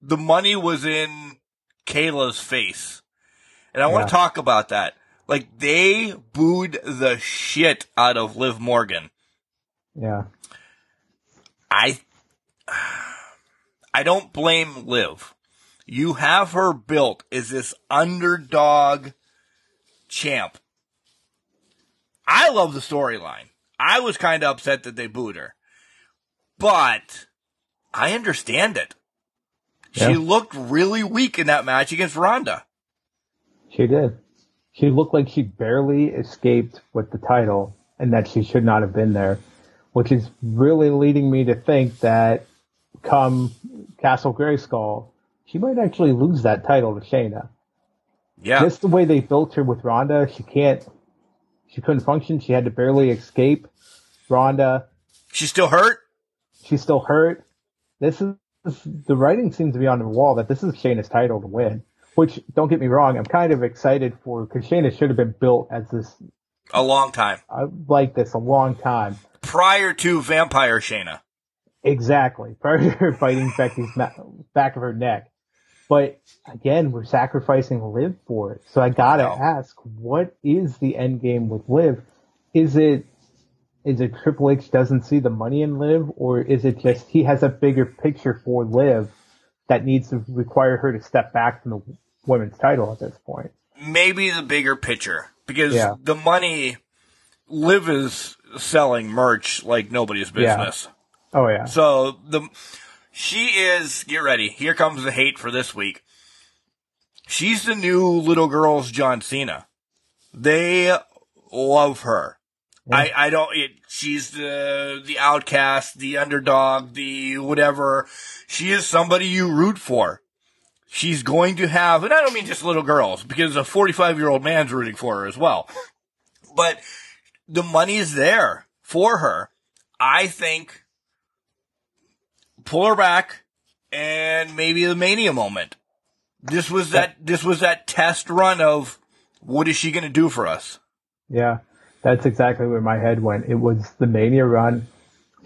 the money was in Kayla's face, and I want to talk about that. Like they booed the shit out of Liv Morgan. yeah, I I don't blame Liv. You have her built as this underdog champ. I love the storyline. I was kind of upset that they booed her. But I understand it. She looked really weak in that match against Ronda. she did. She looked like she barely escaped with the title, and that she should not have been there, which is really leading me to think that come Castle Grayskull, she might actually lose that title to Shayna. Yeah. Just the way they built her with Ronda, she can't. She couldn't function. She had to barely escape Ronda. She's still hurt. She's still hurt. This is the writing seems to be on the wall that this is Shayna's title to win. Which don't get me wrong, I'm kind of excited for because Shayna should have been built as this A long time. I like this a long time. Prior to Vampire Shayna. Exactly. Prior to her biting Becky's back of her neck. But again, we're sacrificing Liv for it. So I gotta No. ask, what is the end game with Liv? Is it is it Triple H doesn't see the money in Liv, or is it just he has a bigger picture for Liv that needs to require her to step back from the women's title at this point? maybe the bigger picture because Yeah. the money Liv is selling merch like nobody's Yeah. business. Oh yeah. So the she is get ready. Here comes the hate for this week. She's the new little girl's John Cena. They love her. I, I don't, it, she's the, the outcast, the underdog, the whatever. She is somebody you root for. She's going to have, and I don't mean just little girls, because a 45 year old man's rooting for her as well. But the money's there for her. I think pull her back and maybe the mania moment. This was that, this was that test run of what is she going to do for us? Yeah. That's exactly where my head went. It was the Mania run.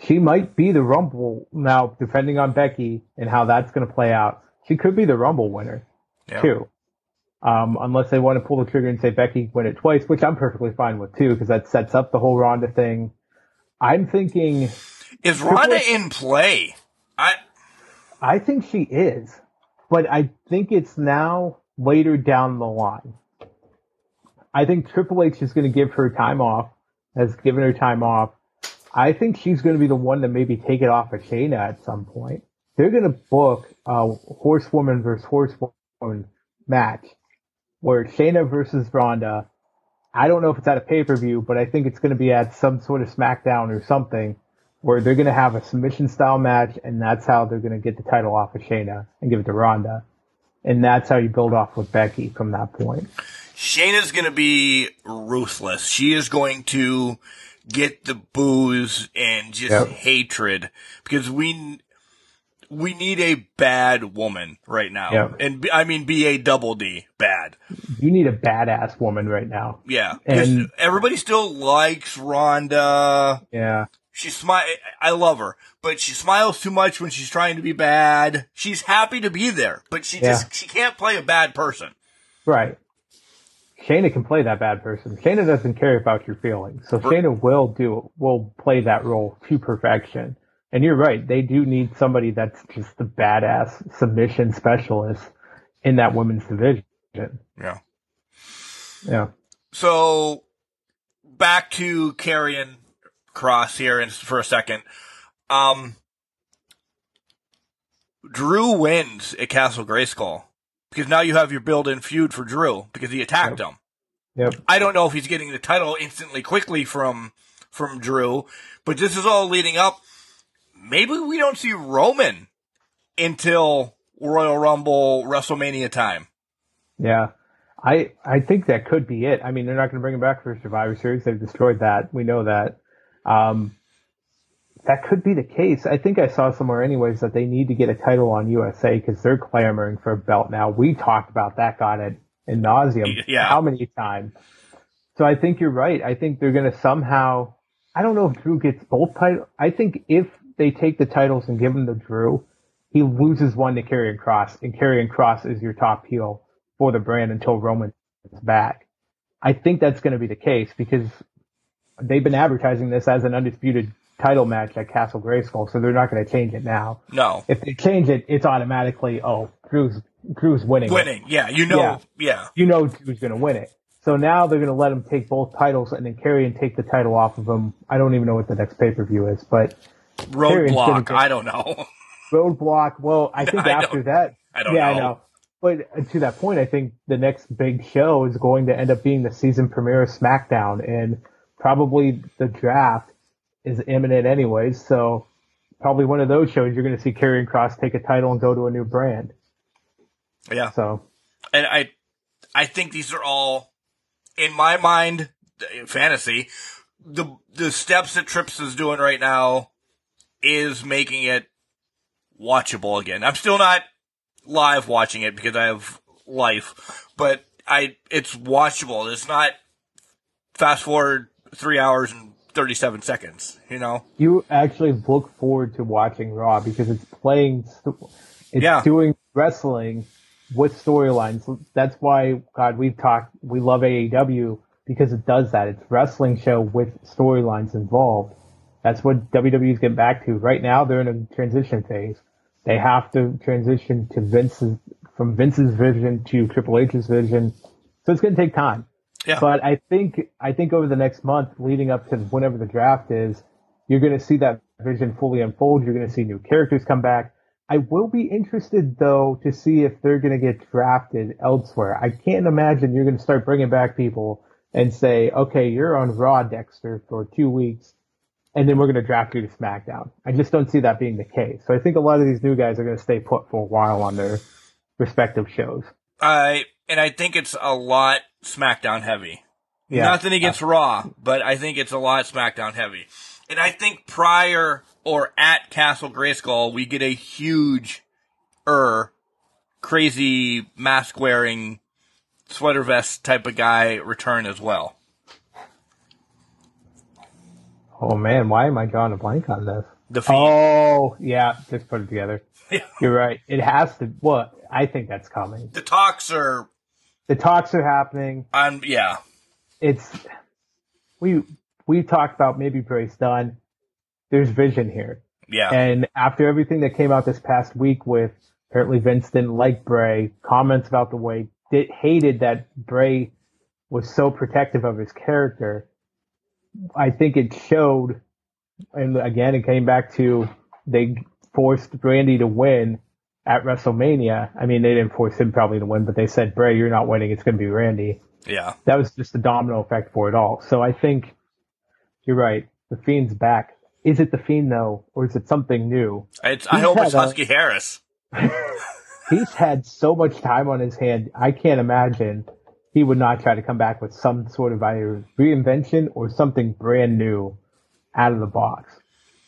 She might be the Rumble now, depending on Becky and how that's going to play out. She could be the Rumble winner Yeah. too. Um, unless they want to pull the trigger and say Becky win it twice, which I'm perfectly fine with too, because that sets up the whole Ronda thing. I'm thinking, Is Ronda H- in play? I I think she is, but I think it's now later down the line. I think Triple H is going to give her time off, has given her time off. I think she's going to be the one to maybe take it off of Shayna at some point. They're going to book a horsewoman versus horsewoman match where Shayna versus Ronda. I don't know if it's at a pay per view, but I think it's going to be at some sort of SmackDown or something where they're going to have a submission style match, and that's how they're going to get the title off of Shayna and give it to Ronda. And that's how you build off with Becky from that point. Shayna's going to be ruthless. She is going to get the booze and just Yep. hatred because we we need a bad woman right now, Yep. and b- I mean B A double D bad. You need a badass woman right now. Yeah, And- everybody still likes Ronda. Yeah. She smile. I love her, but she smiles too much when she's trying to be bad. She's happy to be there, but she Yeah. just she can't play a bad person. Right. Shayna can play that bad person. Shayna doesn't care about your feelings. So Shayna will do, will play that role to perfection. And you're right. They do need somebody that's just the badass submission specialist in that women's division. Yeah. Yeah. So back to Karrion Kross here in, for a second. Um, Drew wins at Castle Grayskull because now you have your built-in feud for Drew because he attacked him. Yep. I don't know if he's getting the title instantly, quickly from from Drew, but this is all leading up. Maybe we don't see Roman until Royal Rumble, WrestleMania time. Yeah. I, I think that could be it. I mean, they're not going to bring him back for Survivor Series. They've destroyed that. We know that. Um, that could be the case. I think I saw somewhere anyways that they need to get a title on USA because they're clamoring for a belt now. We talked about that God at in nauseum. Yeah. How many times? So I think you're right. I think they're going to somehow, I don't know if Drew gets both titles. I think if they take the titles and give them to Drew, he loses one to Karrion Kross, and Karrion Kross is your top heel for the brand until Roman is back. I think that's going to be the case because they've been advertising this as an undisputed title match at Castle Grayskull, so they're not going to change it now. No, If they change it, it's automatically oh Drew's Drew's winning. it. winning. Yeah, you know. Yeah. yeah. You know Drew's going to win it. So now they're going to let him take both titles and then carry and take the title off of him. I don't even know what the next pay per view is, but Roadblock. I don't know. Roadblock. Well, I think I after that, I don't yeah, know. I know. But uh, to that point, I think the next big show is going to end up being the season premiere of SmackDown, and probably the draft is imminent anyways. So probably one of those shows you're going to see Karrion Kross take a title and go to a new brand. Yeah, So and I, I think these are all, in my mind, fantasy. The the steps that Trips is doing right now is making it watchable again. I'm still not live watching it because I have life, but I it's watchable. It's not fast forward three hours and thirty seven seconds. You know. you actually look forward to watching Raw because it's playing, it's Yeah. doing wrestling with storylines. That's why, God, we've talked, we love AEW because it does that. It's wrestling show with storylines involved. That's what WWE's getting back to. Right now, they're in a transition phase. They have to transition to Vince's, from Vince's vision to Triple H's vision. So it's going to take time. Yeah. But I think I think over the next month, leading up to whenever the draft is, you're going to see that vision fully unfold. You're going to see new characters come back. I will be interested though to see if they're going to get drafted elsewhere. I can't imagine you're going to start bringing back people and say, "Okay, you're on Raw, Dexter, for two weeks." And then we're going to draft you to SmackDown. I just don't see that being the case. So I think a lot of these new guys are going to stay put for a while on their respective shows. I and I think it's a lot SmackDown heavy. Yeah. Nothing against Raw, but I think it's a lot SmackDown heavy. And I think prior or at Castle Grayskull, we get a huge, er, crazy mask wearing sweater vest type of guy return as well. Oh man, why am I drawing a blank on this? The. Oh yeah, just put it together. You're right. It has to. Well, I think that's coming. The talks are The talks are happening. on. Yeah. It's we we talked about maybe Bray's done. There's vision here. Yeah. And after everything that came out this past week with apparently Vince didn't like Bray, comments about the way did, hated that Bray was so protective of his character. I think it showed, and again, it came back to they forced Brandy to win at WrestleMania. I mean, they didn't force him probably to win, but they said, Bray, you're not winning. It's going to be Randy. yeah. That was just the domino effect for it all. So I think you're right. The Fiend's back. Is it the Fiend though, or is it something new? It's, I hope it's had a- Husky Harris. He's had so much time on his hand. I can't imagine he would not try to come back with some sort of either reinvention or something brand new out of the box.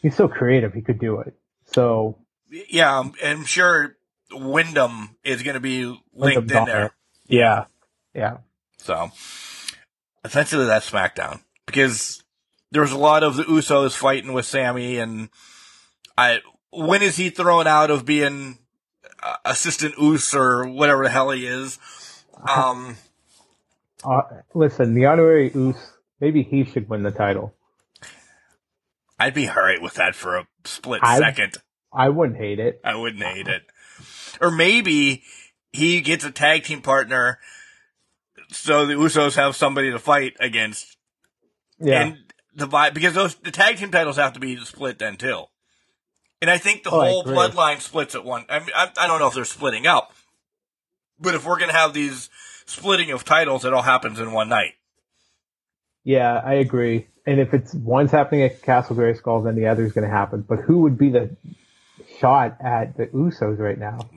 He's so creative. He could do it. So Yeah, I'm, I'm sure Windham is going to be linked Windham's in there. yeah, yeah. So essentially that's SmackDown because there was a lot of the Usos fighting with Sammy and I, when is he thrown out of being uh, assistant Us or whatever the hell he is? Um, Uh, listen, the honorary Us, maybe he should win the title. I'd be alright with that for a split I- second. I wouldn't hate it. I wouldn't hate it. Or maybe he gets a tag team partner so the Usos have somebody to fight against Yeah. and the vibe because those the tag team titles have to be split then too. And I think the Oh, whole bloodline splits at one. I mean, I, I don't know if they're splitting up, but if we're gonna have these splitting of titles, it all happens in one night. Yeah, I agree. And if it's one's happening at Castle Grayskull, then the other's going to happen. But who would be the shot at the Usos right now?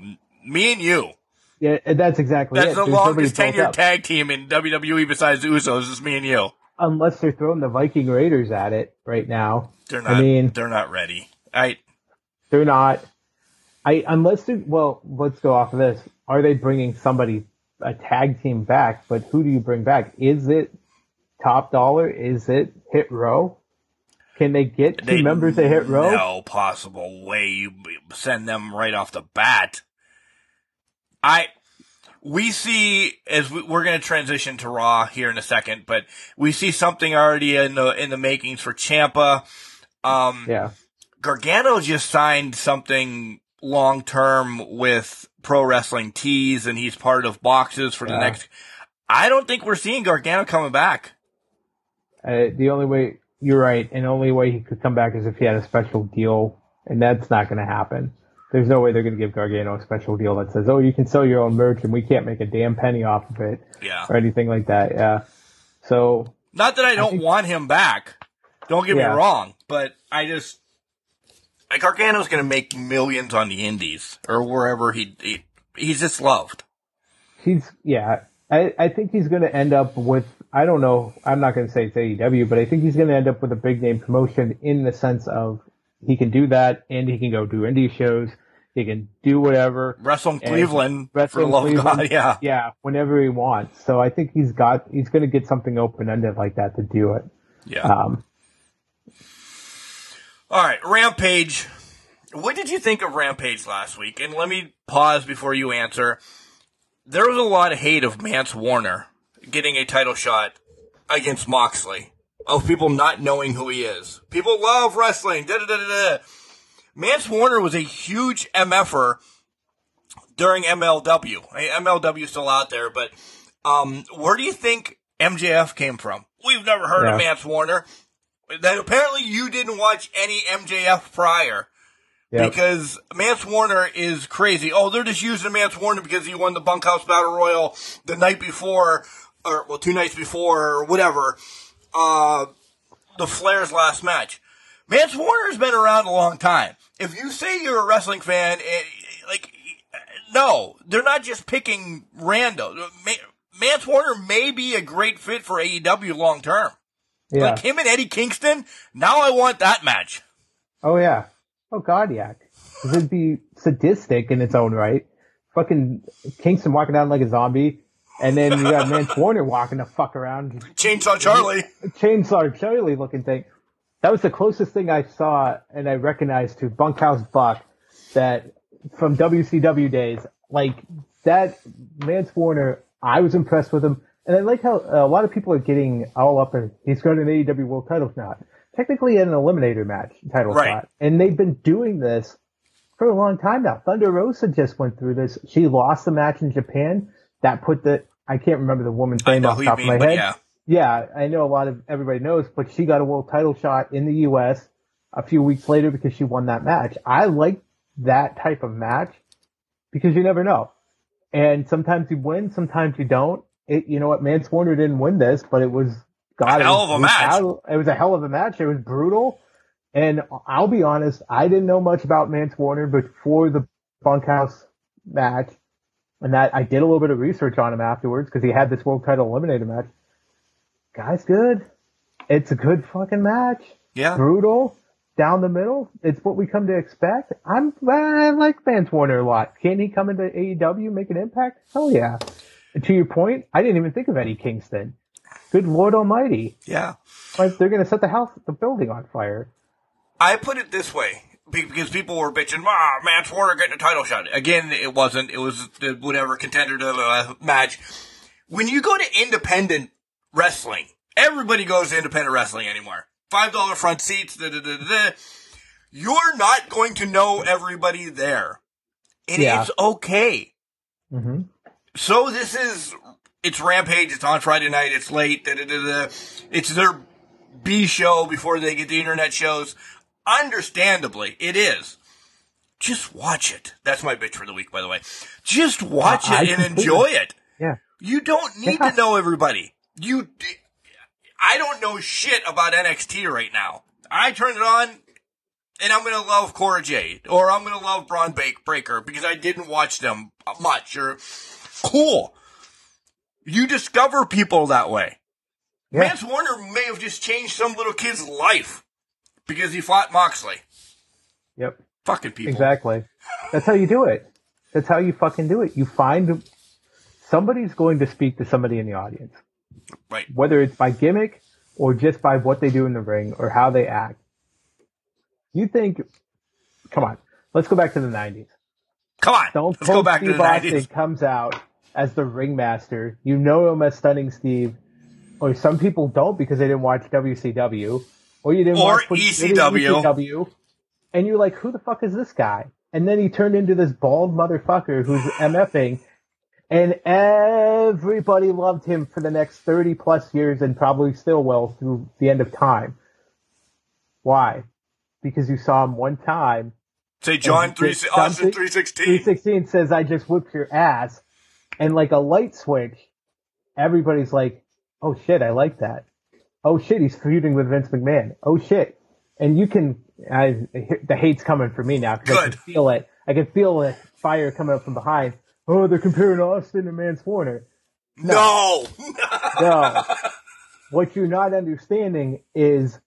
Me and you. Yeah, that's exactly That's it. the There's longest tenured tag team in WWE besides the Usos. Is me and you. Unless they're throwing the Viking Raiders at it right now. They're not. I mean- they're not ready. I They're not. I unless they well, let's go off of this. Are they bringing somebody a tag team back? But who do you bring back? Is it Top Dolla? Is it Hit Row? Can they get two they members of Hit Row? No possible way you send them right off the bat. I we see as we, we're going to transition to Raw here in a second, but we see something already in the in the makings for Ciampa. Um, Yeah. Gargano just signed something long term with Pro Wrestling Tees, and he's part of boxes for the next. I don't think we're seeing Gargano coming back. Uh, the only way you're right, and the only way he could come back is if he had a special deal, and that's not going to happen. There's no way they're going to give Gargano a special deal that says, "Oh, you can sell your own merch, and we can't make a damn penny off of it," Yeah. or anything like that. Yeah. So Not that I don't think- want him back. Don't get Yeah. me wrong, but I just like Gargano's going to make millions on the Indies or wherever he, he he's just loved. he's yeah. I, I think he's going to end up with I don't know. I'm not going to say it's AEW, but I think he's going to end up with a big name promotion in the sense of he can do that and he can go do indie shows. He can do whatever. Wrestle in And Cleveland for wrestle the in love Cleveland. God, yeah. Yeah, whenever he wants. So I think he's got he's going to get something open ended like that to do it. Yeah. Um, All right, Rampage. What did you think of Rampage last week? And let me pause before you answer. There was a lot of hate of Mance Warner getting a title shot against Moxley. Of people not knowing who he is. People love wrestling. Da da da da da. Mance Warner was a huge MFer during MLW. Hey, MLW is still out there, but um, where do you think MJF came from? We've never heard Yeah. of Mance Warner. That apparently you didn't watch any MJF prior yeah, because Mance Warner is crazy. Oh, they're just using Mance Warner because he won the Bunkhouse Battle Royal the night before, or well, two nights before, or whatever. Uh, the Flair's last match. Mance Warner's been around a long time. If you say you're a wrestling fan, eh, like, no, they're not just picking rando. Ma- Mance Warner may be a great fit for AEW long term. Yeah. Like him and Eddie Kingston. Now I want that match. Oh yeah. Oh god, yeah. It'd be sadistic in its own right. Fucking Kingston walking down like a zombie, and then you got Mance Warner walking the fuck around, Chainsaw Charlie. chainsaw Charlie looking thing. that was the closest thing I saw and I recognized to Bunkhouse Buck that from WCW days. Like that Mance Warner, I was impressed with him. And I like how uh, a lot of people are getting all up and he's got an AEW world title shot. Technically an eliminator match title Right. shot. And they've been doing this for a long time now. Thunder Rosa just went through this. She lost the match in Japan. That put the, I can't remember the woman's name off the top mean, of my head. yeah. Yeah, I know a lot of everybody knows, but she got a world title shot in the U.S. a few weeks later because she won that match. I like that type of match because you never know. And sometimes you win, sometimes you don't. It, you know what? Mance Warner didn't win this, but it was God. A hell of a match. It was a hell of a match. It was brutal. And I'll be honest, I didn't know much about Mance Warner before the bunkhouse match. And that I did a little bit of research on him afterwards because he had this world title eliminator match. Guy's good. It's a good fucking match. Yeah. Brutal. Down the middle. It's what we come to expect. I'm I like Vance Warner a lot. Can he come into AEW make an impact? Hell yeah. To your point, I didn't even think of Eddie Kingston. Good Lord Almighty. Yeah. Like they're gonna set the house the building on fire. I put it this way because people were bitching, ah, Mance Warner getting a title shot. Again, it wasn't. It was the whatever contender to the match. When you go to independent wrestling, everybody goes to independent wrestling anymore. Five dollar front seats. Da, da, da. You're not going to know everybody there, and Yeah. it's okay. hmm So this is it's Rampage. It's on Friday night. It's late. Da, da, da. It's their B show before they get the internet shows. Understandably, it is. Just watch it. That's my bitch for the week, by the way. Just watch I- I it and enjoy it. Yeah. You don't need Yeah. to know everybody. You, I don't know shit about NXT right now. I turn it on and I'm gonna love Cora Jade or I'm gonna love Bron Breakker because I didn't watch them much or cool. You discover people that way. Yeah. Mance Warner may have just changed some little kid's life because he fought Moxley. Yep. Fucking people. Exactly. That's how you do it. That's how you fucking do it. You find somebody's going to speak to somebody in the audience, Right. whether it's by gimmick or just by what they do in the ring or how they act. You think, come on, let's go back to the 90s. Come on. Stone Let's go back to Steve the Austin 90s. comes out as the ringmaster. You know him as Stunning Steve, or some people don't because they didn't watch WCW, or you didn't Or watch ECW. ECW, and you're like, who the fuck is this guy? And then he turned into this bald motherfucker who's MFing, and everybody loved him for the next 30 plus years and probably still will through the end of time. Why? Because you saw him one time Say John three Austin three sixteen. 316 says, I just whipped your ass. And like a light switch, everybody's like, oh shit, I like that. Oh shit, he's feuding with Vince McMahon. Oh shit. And you can, I, the hate's coming for me now because I can feel it. I can feel the fire coming up from behind. Oh, they're comparing Austin to Mance Warner. No. No. what you're not understanding is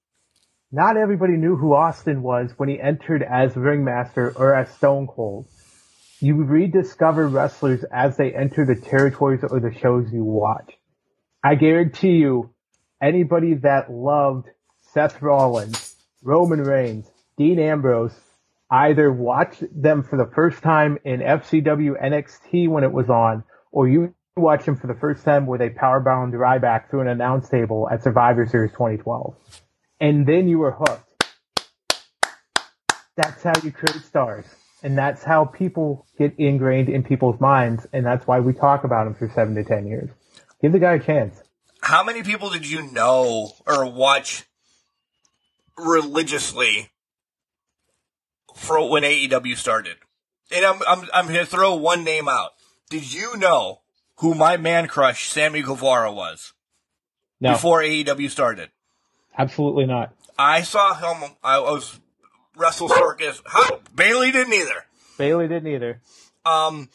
not everybody knew who Austin was when he entered as ringmaster or as Stone Cold. You rediscover wrestlers as they enter the territories or the shows you watch. I guarantee you, anybody that loved Seth Rollins, Roman Reigns, Dean Ambrose, either watched them for the first time in FCW NXT when it was on, or you watched them for the first time where they powerbound Ryback through an announce table at Survivor Series 2012. And then you were hooked. That's how you create stars. And that's how people get ingrained in people's minds. And that's why we talk about them for seven to ten years. Give the guy a chance. How many people did you know or watch religiously for when AEW started? And I'm I'm I'm gonna throw one name out. Did you know who my man crush Sammy Guevara was No, before AEW started? absolutely not. I saw him. I was Wrestle Circus. Huh, Bailey didn't either. Bailey didn't either. Um,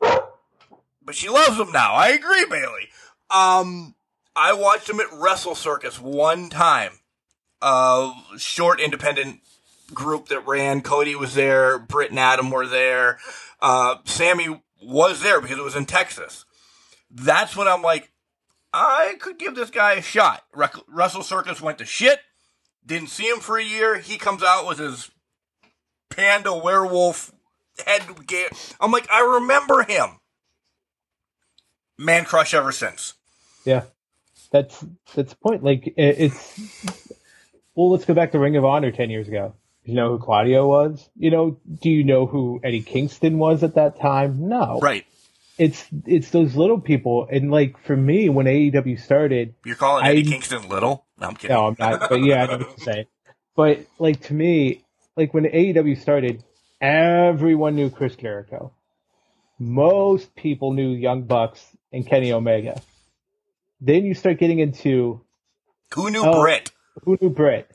but she loves him now. I agree, Bailey. Um, I watched him at Wrestle Circus one time. Uh, short independent group that ran. Cody was there. Britt and Adam were there. Uh, Sammy was there because it was in Texas. That's when I'm like, I could give this guy a shot. Wrestle Circus went to shit. Didn't see him for a year. He comes out with his panda werewolf head. I'm like, I remember him. Man crush ever since. Yeah, that's that's the point. Like it's well, let's go back to Ring of Honor ten years ago. You know who Claudio was? You know, do you know who Eddie Kingston was at that time? No. Right. It's it's those little people, and like for me, when AEW started, you're calling Eddie I, Kingston little. No, I'm kidding. No, I'm not. But yeah, I know what you're saying. But like to me, like when AEW started, everyone knew Chris Jericho. Most people knew Young Bucks and Kenny Omega. Then you start getting into who knew oh, Britt? Who knew Britt?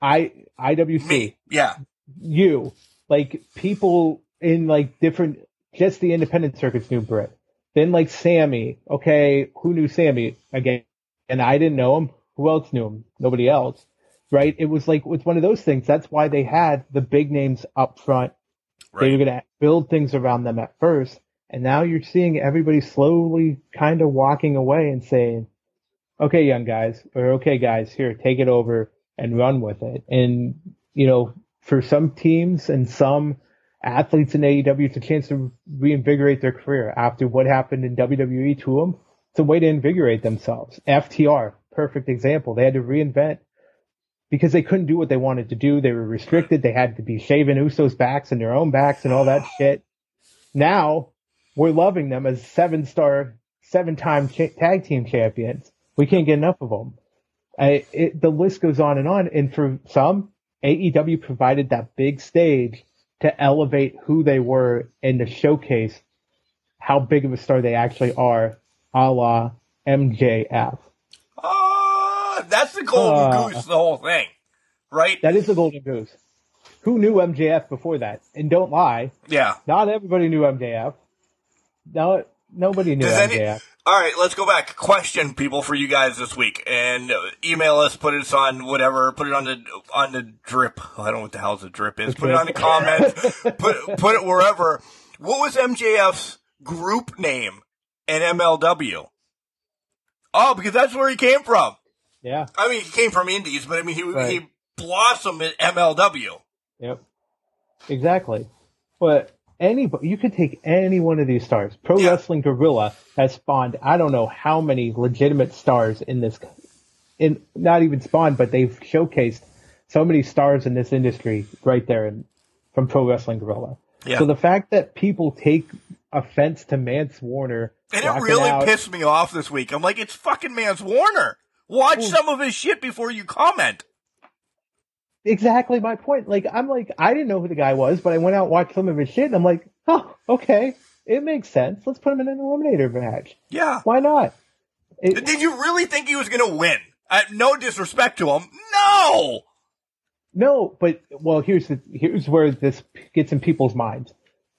I IWC. Me. Yeah. You. Like people in like different just the independent circuits knew Britt. Then like Sammy. Okay, who knew Sammy again? And I didn't know him. Who else knew him? Nobody else. Right? It was like it's one of those things. That's why they had the big names up front. Right. They were gonna build things around them at first. And now you're seeing everybody slowly kind of walking away and saying, okay, young guys, or okay, guys, here, take it over and run with it. And, you know, for some teams and some athletes in AEW, it's a chance to reinvigorate their career after what happened in WWE to them. It's a way to invigorate themselves. FTR, perfect example. They had to reinvent because they couldn't do what they wanted to do. They were restricted. They had to be shaving Usos backs and their own backs and all that shit. Now we're loving them as seven star, seven time cha- tag team champions. We can't get enough of them. I, it, the list goes on and on. And for some, AEW provided that big stage to elevate who they were and to showcase how big of a star they actually are, a la MJF. Ah, uh, that's the golden uh, goose, the whole thing, right? That is the golden goose. Who knew MJF before that? And don't lie. Yeah. Not everybody knew MJF. No, nobody knew Does MJF. Any, all right, let's go back. Question, people, for you guys this week, and uh, email us. Put us on whatever. Put it on the on the drip. I don't know what the hell the drip is. Put it on the comments. put put it wherever. What was MJF's group name in MLW? Oh, because that's where he came from. Yeah. I mean, he came from Indies, but I mean, he right. he blossomed at MLW. Yep. Exactly. But anybody, you could take any one of these stars. Pro yeah. Wrestling Guerrilla has spawned, I don't know how many legitimate stars in this, in not even spawned, but they've showcased so many stars in this industry right there in, from Pro Wrestling Guerrilla. Yeah. So the fact that people take offense to Mance Warner, and it really out, pissed me off this week. I'm like, it's fucking Mance Warner. Watch some of his shit before you comment exactly my point. Like I'm like I didn't know who the guy was, but I went out and watched some of his shit, and I'm like, oh, okay, it makes sense. Let's put him in an eliminator match. Yeah, why not? It, Did you really think he was going to win? Uh, no disrespect to him, no. No, but well, here's the here's where this gets in people's minds.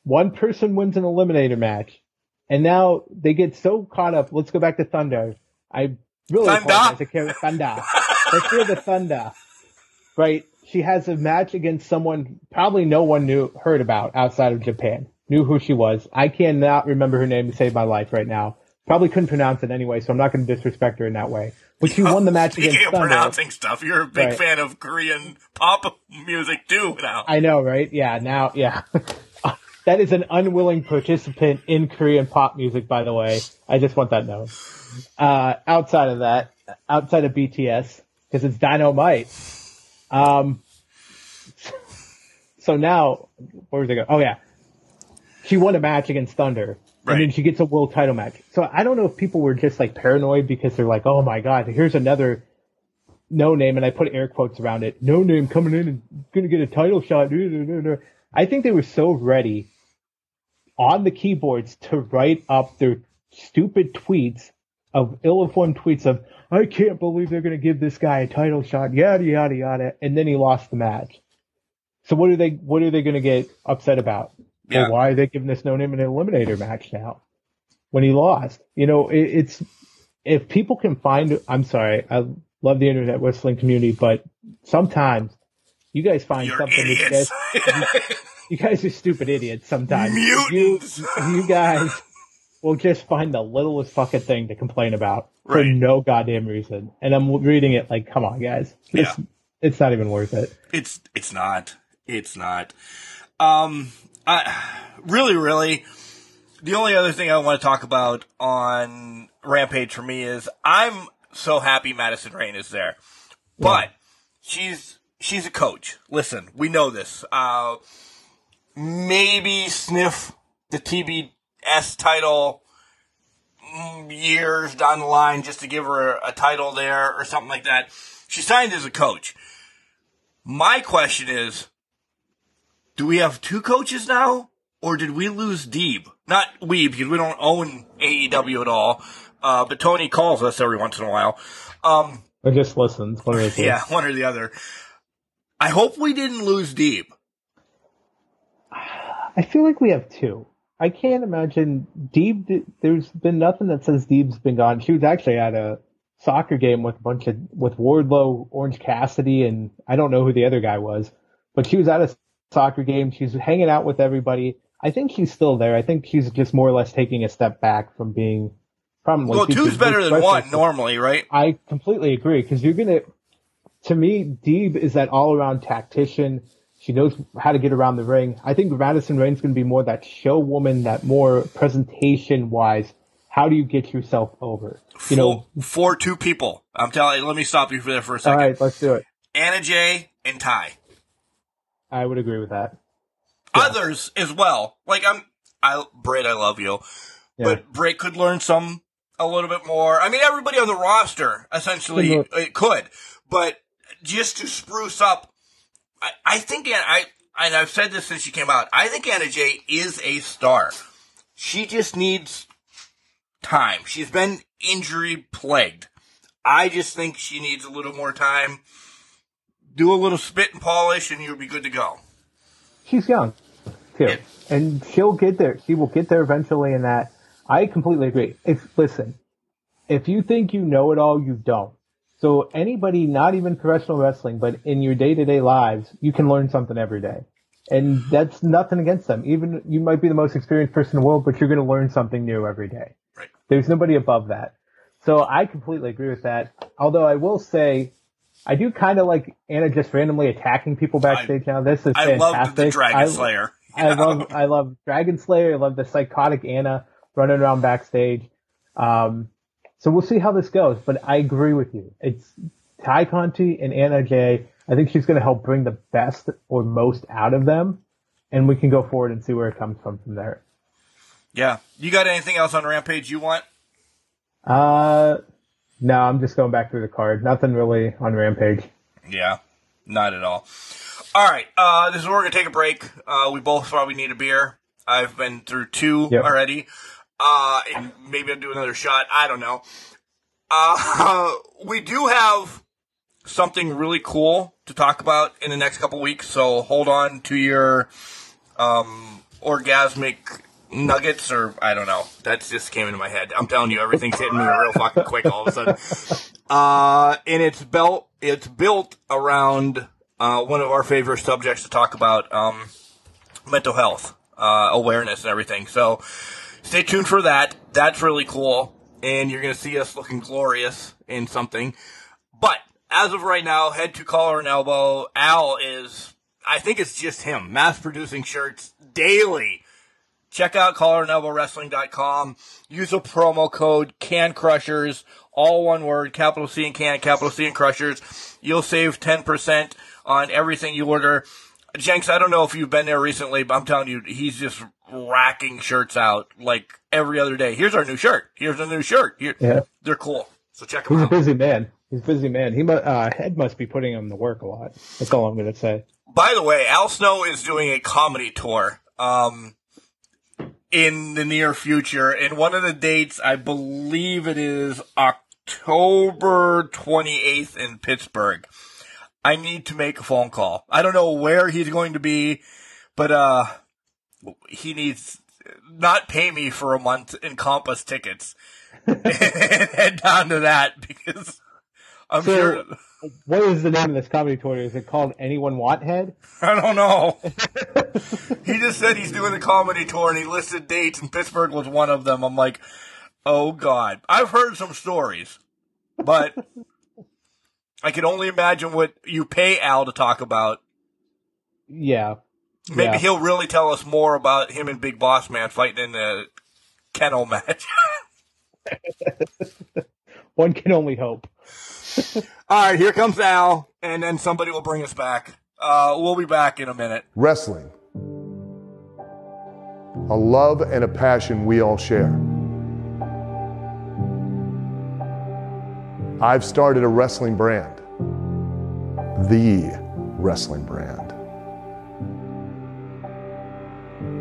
One person wins an eliminator match, and now they get so caught up. Let's go back to Thunder. I really Thunder. Thunder. Let's hear the Thunder. Right? she has a match against someone probably no one knew heard about outside of Japan. Knew who she was. I cannot remember her name to save my life right now. Probably couldn't pronounce it anyway, so I'm not going to disrespect her in that way. But she won the match Speaking against of Thunder. pronouncing stuff, you're a big right. fan of Korean pop music too now. I know, right? Yeah, now, yeah. that is an unwilling participant in Korean pop music, by the way. I just want that known. Uh, outside of that, outside of BTS, because it's Dynamite um, so now, where was I go? Oh yeah, she won a match against Thunder, right. and then she gets a world title match. So I don't know if people were just like paranoid because they're like, oh my god, here's another no name, and I put air quotes around it, no name coming in and gonna get a title shot. I think they were so ready on the keyboards to write up their stupid tweets of ill-informed tweets of I can't believe they're going to give this guy a title shot, yada yada yada, and then he lost the match. So what are they? What are they going to get upset about? Yeah. Well, why are they giving this no name an eliminator match now when he lost? You know, it, it's if people can find. I'm sorry, I love the internet wrestling community, but sometimes you guys find You're something idiots. that you, you guys are stupid idiots. Sometimes Mutants. you you guys will just find the littlest fucking thing to complain about right. for no goddamn reason. And I'm reading it like, come on, guys. yeah. it's not even worth it. It's it's not. It's not. Um, I really, really. The only other thing I want to talk about on Rampage for me is I'm so happy Madison Rayne is there, but she's she's a coach. Listen, we know this. Uh, maybe sniff the TBS title years down the line just to give her a, a title there or something like that. She signed as a coach. My question is, do we have two coaches now, or did we lose Deeb? Not we, because we don't own AEW at all. Uh, but Tony calls us every once in a while. Um, Or just listens. One of the two. yeah, one or the other. I hope we didn't lose Deeb. I feel like we have two. I can't imagine Deeb. There's been nothing that says Deeb's been gone. She was actually at a soccer game with a bunch of with Wardlow, Orange Cassidy, and I don't know who the other guy was, but she was at a soccer game. She's hanging out with everybody. I think she's still there. I think she's just more or less taking a step back from being probably. Well, two's better than one normally, right? I completely agree because you're gonna. To me, Deeb is that all-around tactician. She knows how to get around the ring. I think Madison Rayne's going to be more that show woman, that more presentation-wise. How do you get yourself over? You know. for, two people. I'm telling you, let me stop you for there for a second. All right, let's do it. Anna Jay and Tay. I would agree with that. Others as well. Like I'm, I, Britt, I love you. Yeah. But Britt could learn some, a little bit more. I mean, everybody on the roster essentially it uh, could, but just to spruce up, I, I think, I, and I've said this since she came out, I think Anna Jay is a star. She just needs time. She's been injury plagued. I just think she needs a little more time. Do a little spit and polish and you'll be good to go. she's young too, Yeah. and she'll get there. She will get there eventually. In that, I completely agree. If listen, if you think you know it all, you don't. So anybody, not even professional wrestling, but in your day to day lives, you can learn something every day. And that's nothing against them. Even you might be the most experienced person in the world, but you're going to learn something new every day. Right. There's nobody above that. So I completely agree with that. Although I will say, I do kind of like Anna just randomly attacking people backstage now. This is I fantastic. the Dragon I- Slayer. I love I love Dragon Slayer. I love the psychotic Anna running around backstage. Um, so we'll see how this goes. But I agree with you. It's Tay Conti and Anna Jay. I think she's going to help bring the best or most out of them, and we can go forward and see where it comes from from there. Yeah. You got anything else on Rampage you want? Uh, no, I'm just going back through the card. Nothing really on Rampage. Yeah. Not at all. All right. Uh, this is where we're going to take a break. Uh, we both probably need a beer. I've been through two Yep. already. Uh, and maybe I'll do another shot. I don't know. Uh, we do have something really cool to talk about in the next couple weeks. So hold on to your, um, orgasmic nuggets or I don't know. That just came into my head. I'm telling you, everything's hitting me real fucking quick all of a sudden. Uh, and it's built, it's built around, uh, one of our favorite subjects to talk about, um, mental health, uh, awareness and everything. So stay tuned for that. That's really cool. And you're going to see us looking glorious in something. But as of right now, head to collar and elbow. Al is, I think it's just him, mass producing shirts daily. Check out collarandelbowwrestling.com. Use a promo code Can Crushers, all one word, capital C and Can, capital C and Crushers. You'll save 10% on everything you order. Jenks, I don't know if you've been there recently, but I'm telling you, he's just racking shirts out like every other day. Here's our new shirt. Here's a new shirt. Here, Yeah. They're cool. So check them He's a busy man. He's a busy man. He uh, head must be putting him to work a lot. That's all I'm going to say. By the way, Al Snow is doing a comedy tour um, in the near future, and one of the dates, I believe it is October 28th in Pittsburgh. I need to make a phone call. I don't know where he's going to be, but uh, he needs not pay me for a month in Compass tickets and head down to that because I'm So- sure. What is the name of this comedy tour? Is it called Anyone Want Head? I don't know. he just said he's doing a comedy tour and he listed dates and Pittsburgh was one of them. I'm like, oh god. I've heard some stories, but I can only imagine what you pay Al to talk about. Yeah. Maybe Yeah. he'll really tell us more about him and Big Boss Man fighting in the kennel match. One can only hope. All right, here comes Al, and then somebody will bring us back. Uh, we'll be back in a minute. Wrestling. A love and a passion we all share. I've started a wrestling brand. The wrestling brand.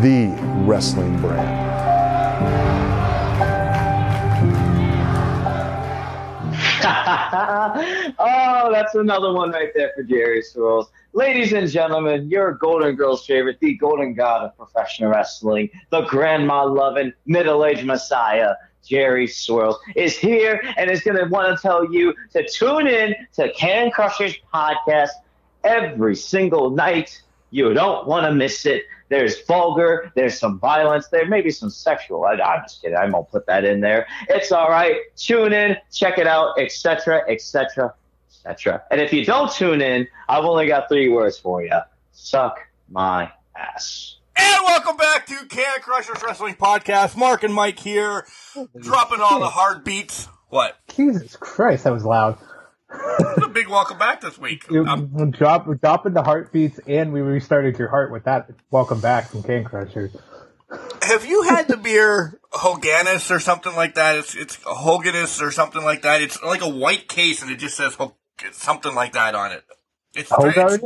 the wrestling brand. oh, that's another one right there for Jerry Swirls. Ladies and gentlemen, your Golden Girls favorite, the Golden God of professional wrestling, the grandma loving, middle aged messiah, Jerry Swirls, is here and is going to want to tell you to tune in to Can Crushers podcast every single night. You don't want to miss it. There's vulgar, there's some violence, there may be some sexual. I, I'm just kidding. I won't put that in there. It's all right. Tune in, check it out, etc., etc., etc. And if you don't tune in, I've only got three words for you: suck my ass. And welcome back to Can Crushers Wrestling Podcast. Mark and Mike here, dropping all the hard beats. What? Jesus Christ, that was loud. A big welcome back this week. You Um, drop, dropping the heartbeats, and we restarted your heart with that. Welcome back from Can Crusher. have you had the beer Hoganis or something like that? It's it's Hoganus or something like that. It's like a white case and it just says Ho- something like that on it. It's, it's uh,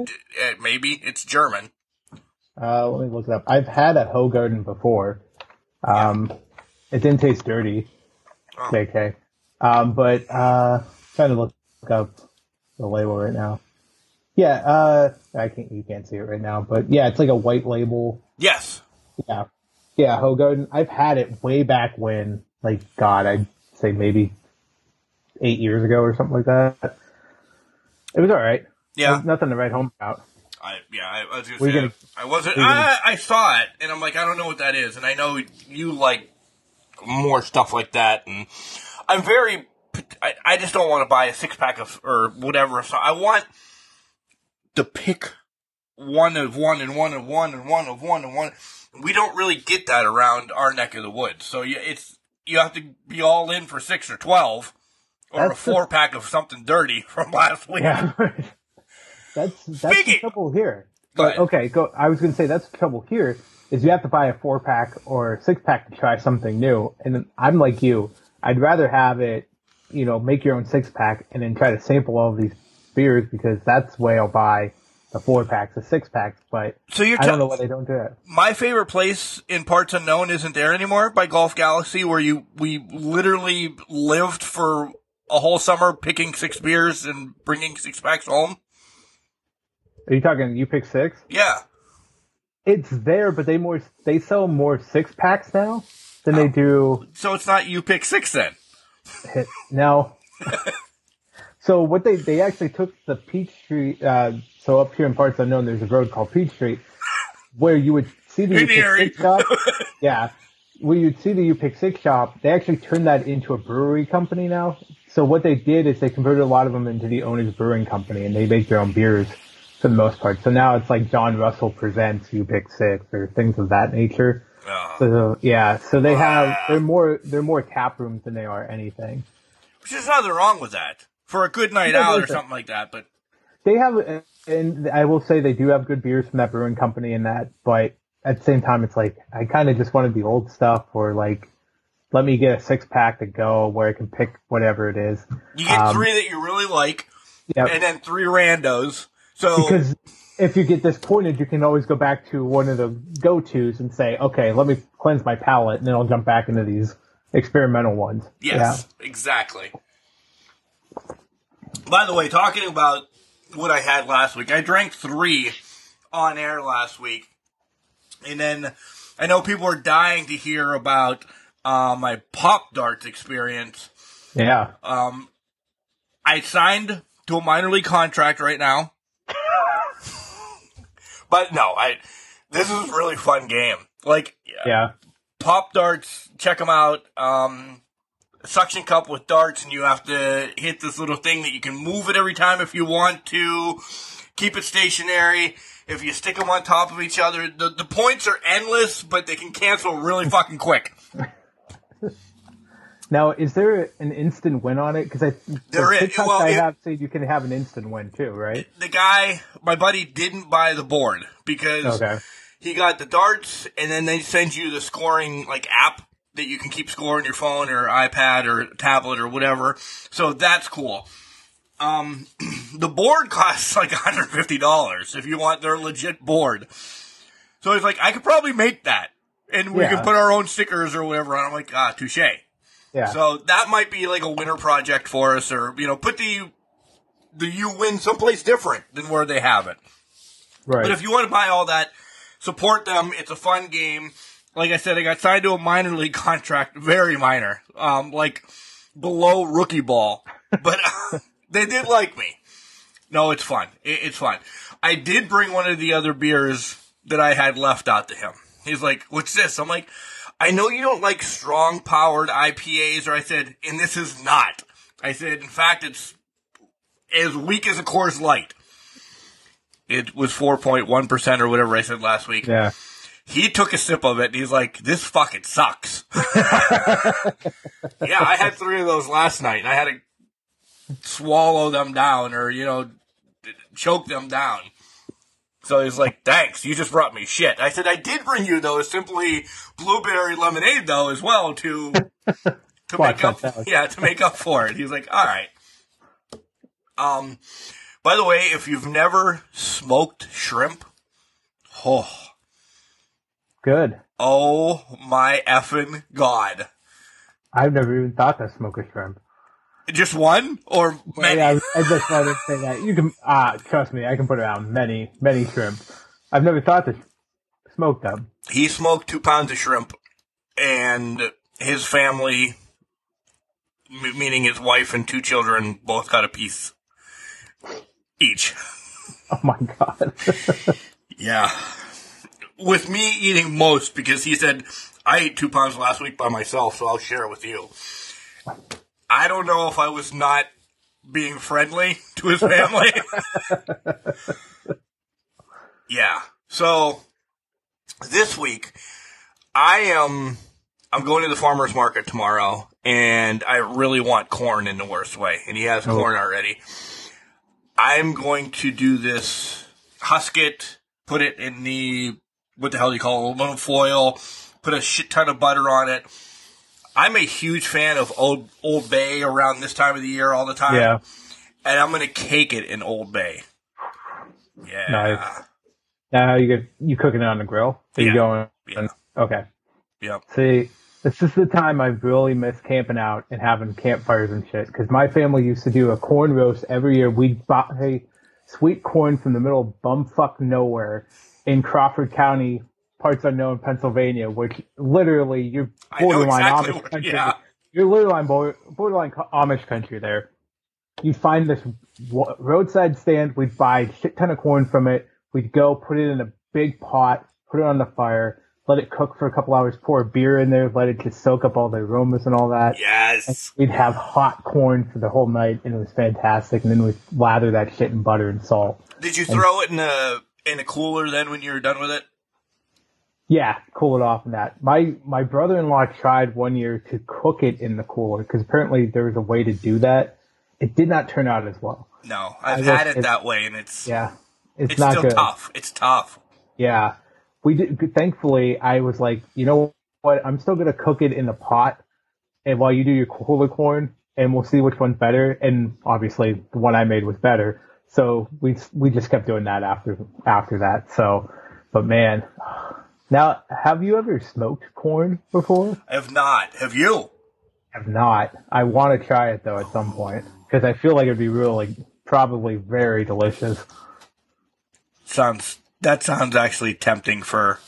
maybe it's German. Uh, let me look it up. I've had a Hoegaarden before. Um, it didn't taste dirty. Oh. JK. Um, but uh, trying to look up the label right now. Yeah, uh, I can't. You can't see it right now, but yeah, it's like a white label. Yes. Yeah, yeah, Hoegaarden. I've had it way back when, like God, I'd say maybe eight years ago or something like that. It was all right. Yeah. nothing to write home about. I yeah, I, I was gonna say gonna- I wasn't. I, I saw it, and I'm like, I don't know what that is, and I know you like more stuff like that, and I'm very. I, I just don't want to buy a six pack of or whatever. So I want to pick one of one and one of one and one of one and one. We don't really get that around our neck of the woods, so you, it's you have to be all in for six or twelve, or a That's the- four pack of something dirty from last week. Yeah. that's that's the trouble here. But okay, go. I was going to say that's the trouble here is you have to buy a four pack or six pack to try something new. And I'm like you. I'd rather have it, you know, make your own six pack and then try to sample all of these beers because that's the way I'll buy the four packs, the six packs. But So you're I don't know why they don't do it. my favorite place in parts unknown isn't there anymore by Golf Galaxy, where you we literally lived for a whole summer picking six beers and bringing six packs home. Are you talking? You pick six? Yeah, It's there, but they more they sell more six packs now than they oh. do so it's not you pick six then. Hit no. so what they they actually took the Peachtree. Uh, so up here in parts unknown, there's a road called Peach Street where you would see the U Pick Six shop. yeah, where you'd see the U Pick Six shop. They actually turned that into a brewery company now. So what they did is they converted a lot of them into the owners brewing company, and they make their own beers for the most part. So now it's like John Russell presents U Pick Six or things of that nature. Uh, So yeah, so they have they're more they're more tap rooms than they are anything. which is nothing wrong with that for a good night No, out or something like that. But They have, and I will say they do have good beers from that brewing company and that, but at the same time, it's like I kind of just wanted the old stuff, or like let me get a six pack to go where I can pick whatever it is. you get Um, three that you really like, Yeah, and then three randos. So because if you get disappointed, you can always go back to one of the go tos and say, okay, let me cleanse my palate, and then I'll jump back into these experimental ones. Yes, exactly. By the way, talking about what I had last week. I drank three on air last week, and then I know people are dying to hear about uh, my pop darts experience. Yeah. Um, I signed to a minor league contract right now, but no, I. This is a really fun game. Like, Yeah. pop darts, check them out. Um, suction cup with darts, and you have to hit this little thing that you can move it every time if you want to. Keep it stationary. If you stick them on top of each other, the, the points are endless, but they can cancel really fucking quick. Now, is there an instant win on it? Because I There the is. Well, I it- have said you can have an instant win too, right? The guy, my buddy, didn't buy the board because Okay. he got the darts, and then they send you the scoring like app that you can keep scoring your phone or iPad or tablet or whatever. So that's cool. Um, the board costs like $150 if you want their legit board. So he's like, I could probably make that, and we Yeah. could put our own stickers or whatever. And I'm like, ah, touche. Yeah. So that might be like a winter project for us, or you know, put the the you win someplace different than where they have it. right. But if you want to buy all that, support them. It's a fun game. Like I said, I got signed to a minor league contract, very minor, um, like below rookie ball. But they did like me. No, it's fun. It, it's fun. I did bring one of the other beers that I had left out to him. He's like, "What's this?" I'm like, "I know you don't like strong powered IPAs," or I said, "And this is not." I said, "In fact, it's as weak as a Coors Light." It was 4.1% or whatever I said last week. yeah. He took a sip of it and he's like, this fucking sucks. yeah, I had three of those last night and I had to swallow them down or, you know, choke them down. So he's like, thanks, you just brought me shit. I said, I did bring you those simply blueberry lemonade though as well to, to Watch make up, yeah, to make up for it. He's like, all right. Um, by the way, if you've never smoked shrimp, oh, Good. oh my effing god. I've never even thought to smoke a shrimp. Just one or many? Yeah, I just wanted to say that you can. Ah, trust me, I can put around many, many shrimp. I've never thought to smoke them. He smoked two pounds of shrimp, and his family, m- meaning his wife and two children, both got a piece each. Oh my god. Yeah. With me eating most because he said, I ate two pounds last week by myself, so I'll share it with you. I don't know if I was not being friendly to his family. yeah. So this week, I am I'm going to the farmer's market tomorrow and I really want corn in the worst way. And he has oh. corn already. I'm going to do this husk it, put it in the what the hell do you call it, aluminum foil, put a shit ton of butter on it. I'm a huge fan of Old Old Bay around this time of the year all the time. yeah. And I'm gonna cake it in Old Bay. Yeah. Nice. Now you get you cooking it on the grill. Are you going? Yeah. Okay. Yep. See, this is the time I really miss camping out and having campfires and shit. Because my family used to do a corn roast every year. We'd buy sweet corn from the middle of bumfuck nowhere in Crawford County, parts unknown, Pennsylvania, which literally you're borderline exactly Amish country. yeah. You're literally on bor- borderline Amish country there. You find this roadside stand. We'd buy a shit ton of corn from it. We'd go put it in a big pot, put it on the fire, let it cook for a couple hours, pour a beer in there, let it just soak up all the aromas and all that. Yes. We'd have hot corn for the whole night, and it was fantastic. And then we'd lather that shit in butter and salt. Did you throw it in a in a cooler then when you were done with it? Yeah, cool it off in that. My my brother in law tried one year to cook it in the cooler because apparently there was a way to do that. It did not turn out as well. No, I've had it that way, and it's Yeah, it's, it's not still good. tough. It's tough. Yeah, we did. Thankfully, I was like, you know what? I'm still gonna cook it in the pot, and while you do your cooler corn, and we'll see which one's better. And obviously, the one I made was better. So we we just kept doing that after after that. So, but man, now have you ever smoked corn before? I have not. Have you? have not. I want to try it though at some point because I feel like it'd be really probably very delicious. Sounds that sounds actually tempting for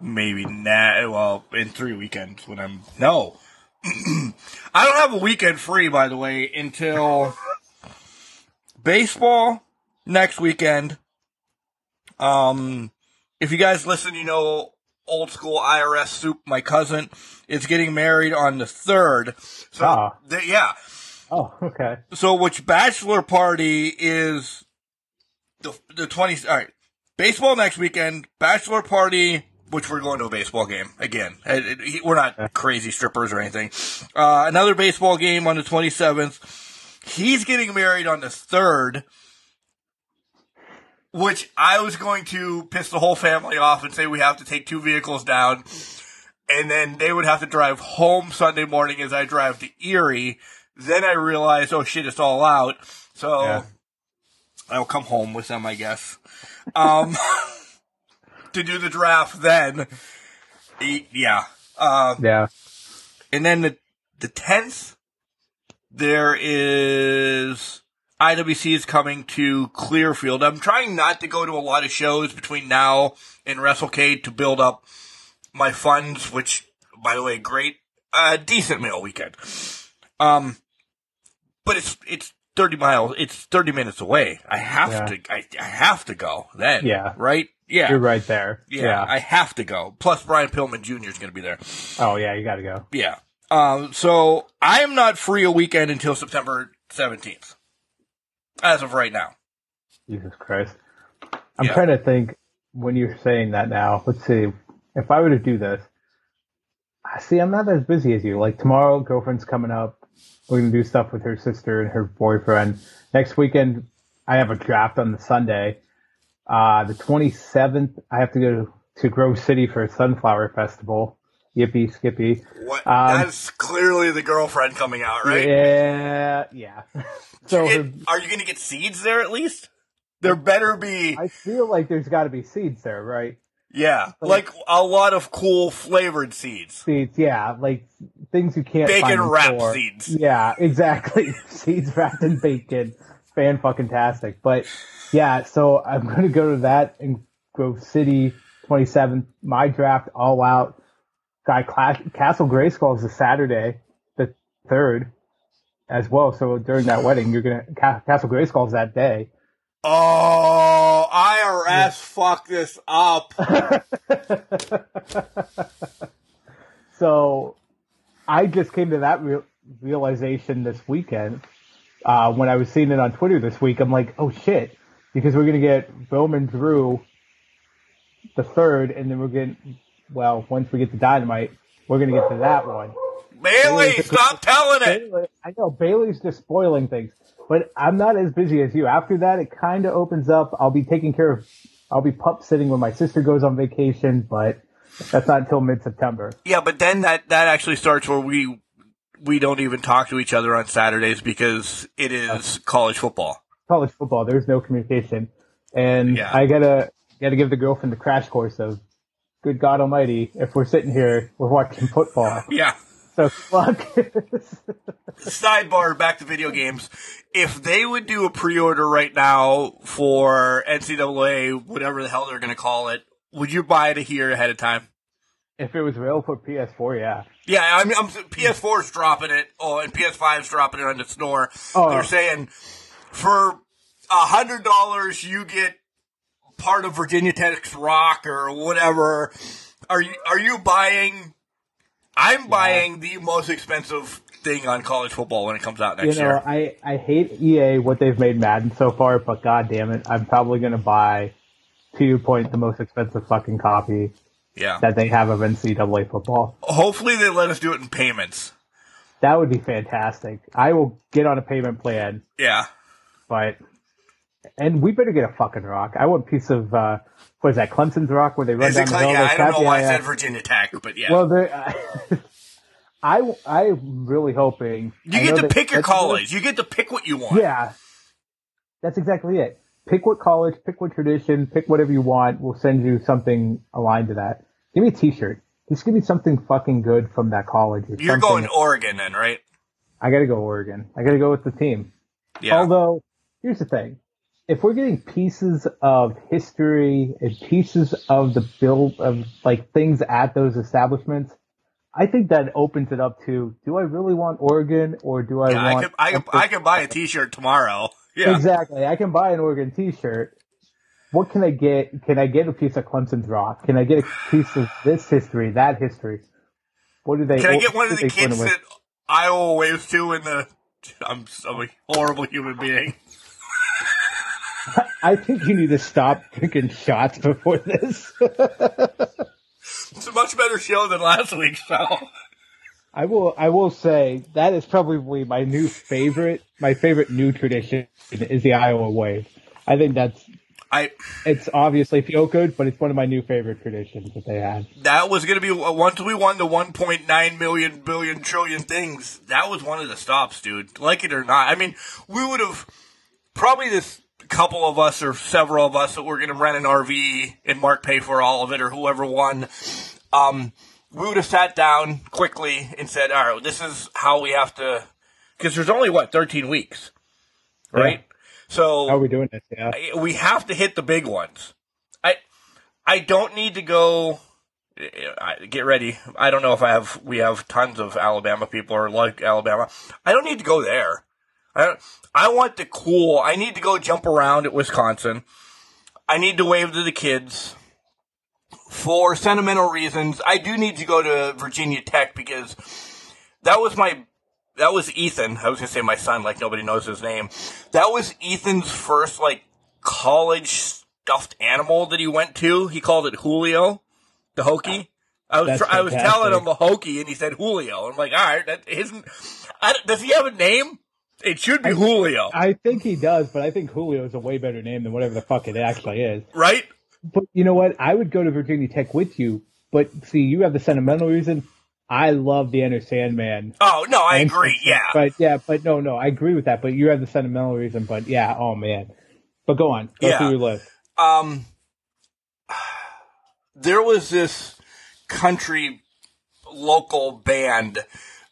maybe na well in three weekends when I'm no. I don't have a weekend free by the way until baseball next weekend. Um if you guys listen, you know old school IRS soup, my cousin is getting married on the third. So Ah. th- yeah. Oh, okay. So which bachelor party is the the twenty? All right, baseball next weekend. Bachelor party, which we're going to a baseball game again. It- it- he- We're not crazy strippers or anything. Uh, another baseball game on the twenty seventh. He's getting married on the third. Which I was going to piss the whole family off and say we have to take two vehicles down, and then they would have to drive home Sunday morning as I drive to Erie. Then I realized, oh shit, it's all out. So Yeah. I'll come home with them, I guess. Um, to do the draft then. Yeah. Uh, Yeah. and then the the tenth, there is IWC is coming to Clearfield. I'm trying not to go to a lot of shows between now and WrestleCade to build up my funds. Which, by the way, great, uh, decent mail weekend. Um, but it's it's thirty miles. It's thirty minutes away. I have Yeah. to. I, I have to go then. Yeah. Right. Yeah. You're right there. Yeah, I have to go. Plus, Brian Pillman Jr. is going to be there. oh, yeah, you got to go. Yeah. Um, so I am not free a weekend until September 17th. As of right now. Jesus Christ. I'm Yeah. trying to think when you're saying that now. Let's see. If I were to do this, I see, I'm not as busy as you. Like tomorrow, girlfriend's coming up. We're going to do stuff with her sister and her boyfriend. Next weekend, I have a draft on the Sunday. Uh, the 27th, I have to go to Grove City for a sunflower festival. Yippee skippy. What? Um, that's clearly the girlfriend coming out, right? Yeah, yeah. so It- her- are you going to get seeds there at least? There better be, I feel like there's got to be seeds there, right? yeah, like a lot of cool flavored seeds. seeds, yeah, like things you can't Bacon wrapped seeds. Yeah, exactly. seeds wrapped in bacon. Fan fucking tastic. But yeah, so I'm gonna go to that in Grove City, 27th. My draft all out. Guy Cla- Castle Grayskull is a Saturday, the third, as well. So during that wedding, you're gonna Ca- Castle Grayskull is that day. Oh, IRS fucked this up. so I just came to that real realization this weekend uh, when I was seeing it on Twitter this week. I'm like, oh shit, because we're gonna get Bowman Drew the third, and then we're getting well once we get to Dynamite, we're gonna get to that one. Bailey, stop telling it. Bailey, I know Bailey's just spoiling things, but I'm not as busy as you. After that, it kind of opens up. I'll be taking care of. I'll be pup sitting when my sister goes on vacation, but that's not until mid September. Yeah, but then that that actually starts where we we don't even talk to each other on Saturdays because it is college football. college football, there's no communication, and Yeah. I gotta gotta give the girlfriend the crash course of, good God Almighty, if we're sitting here, we're watching football. Yeah. So fuck. Sidebar back to video games. If they would do a pre-order right now for NCAA, whatever the hell they're going to call it, would you buy it a year ahead of time? if it was real for PS4, yeah. Yeah, I mean, I'm, PS4's dropping it, oh, and PS5's dropping it on the store. Oh. They're saying for a hundred dollars you get part of Virginia Tech's rock or whatever. Are you are you buying? I'm buying the most expensive thing on college football when it comes out next You know, year. I I hate EA what they've made Madden so far, but god damn it, I'm probably gonna buy to your point the most expensive fucking copy Yeah. that they have of NCAA football. Hopefully they let us do it in payments. That would be fantastic. I will get on a payment plan Yeah. but and we better get a fucking rock. I want a piece of uh what is that, Clemson's rock where they run Is down it the hill. yeah, I don't know why I said Virginia Tech, but yeah. Well, there- I I'm really hoping you I get to pick your college. You get to pick what you want. Yeah, that's exactly it. Pick what college, pick what tradition, pick whatever you want. We'll send you something aligned to that. Give me a T-shirt. Just give me something fucking good from that college. You're something. going Oregon then, right? I got to go Oregon. I got to go with the team. Yeah. Although here's the thing. If we're getting pieces of history and pieces of the build of like things at those establishments, I think that opens it up to do I really want Oregon or do I Yeah, I want I can, I could buy a T-shirt tomorrow. Yeah, Exactly. I can buy an Oregon T-shirt. What can I get? Can I get a piece of Clemson's rock? Can I get a piece of this history, that history? What do they? Can I get one of the kids that Iowa waves to in the? I'm, I'm a horrible human being. I think you need to stop drinking shots before this. It's a much better show than last week's show. I will. I will say that is probably my new favorite. My favorite new tradition is the Iowa wave. I think that's. I It's obviously feel good, but it's one of my new favorite traditions that they had. that was going to be uh, once we won the 1.9 million billion trillion things. That was one of the stops, dude. Like it or not. I mean, we would have probably this couple of us or several of us that were going to rent an RV and Mark pay for all of it or whoever won. Um, we would have sat down quickly and said, "All right, this is how we have to." Because there's only what 13 weeks, right? So How are we doing this? Yeah. I- we have to hit the big ones. I I don't need to go. I- Get ready. I don't know if I have. We have tons of Alabama people or like Alabama. I don't need to go there. I I want the cool. I need to go jump around at Wisconsin. I need to wave to the kids. For sentimental reasons, I do need to go to Virginia Tech because that was my that was Ethan. I was gonna say my son, like nobody knows his name. That was Ethan's first like college stuffed animal that he went to. He called it Julio, the Hokie. I was tr- I was telling him a Hokie, and he said Julio. I'm like, all right, that isn't. Does he have a name? It should be Julio, I think he does, but I think Julio is a way better name than whatever the fuck it actually is. right? But you know what? I would go to Virginia Tech with you, but see, you have the sentimental reason. I love the Enter Sandman. Oh no, I And- agree. Yeah, But yeah, but no, no, I agree with that. But you have the sentimental reason. But yeah, oh man. But go on, go Yeah. through your list. um, there was this country local band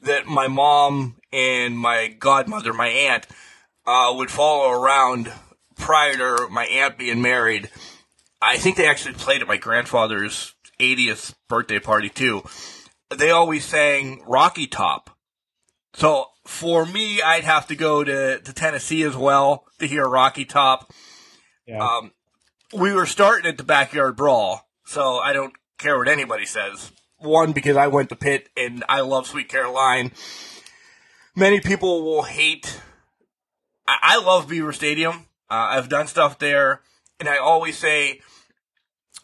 that my mom and my godmother, my aunt, uh, would follow around prior to my aunt being married. I think they actually played at my grandfather's 80th birthday party too. They always sang Rocky Top. So for me, I'd have to go to, to Tennessee as well to hear Rocky Top Yeah, um, we were starting at the backyard brawl, so I don't care what anybody says. One, because I went to Pitt and I love Sweet Caroline. Many people will hate. I, I love Beaver Stadium. Uh, I've done stuff there, and I always say,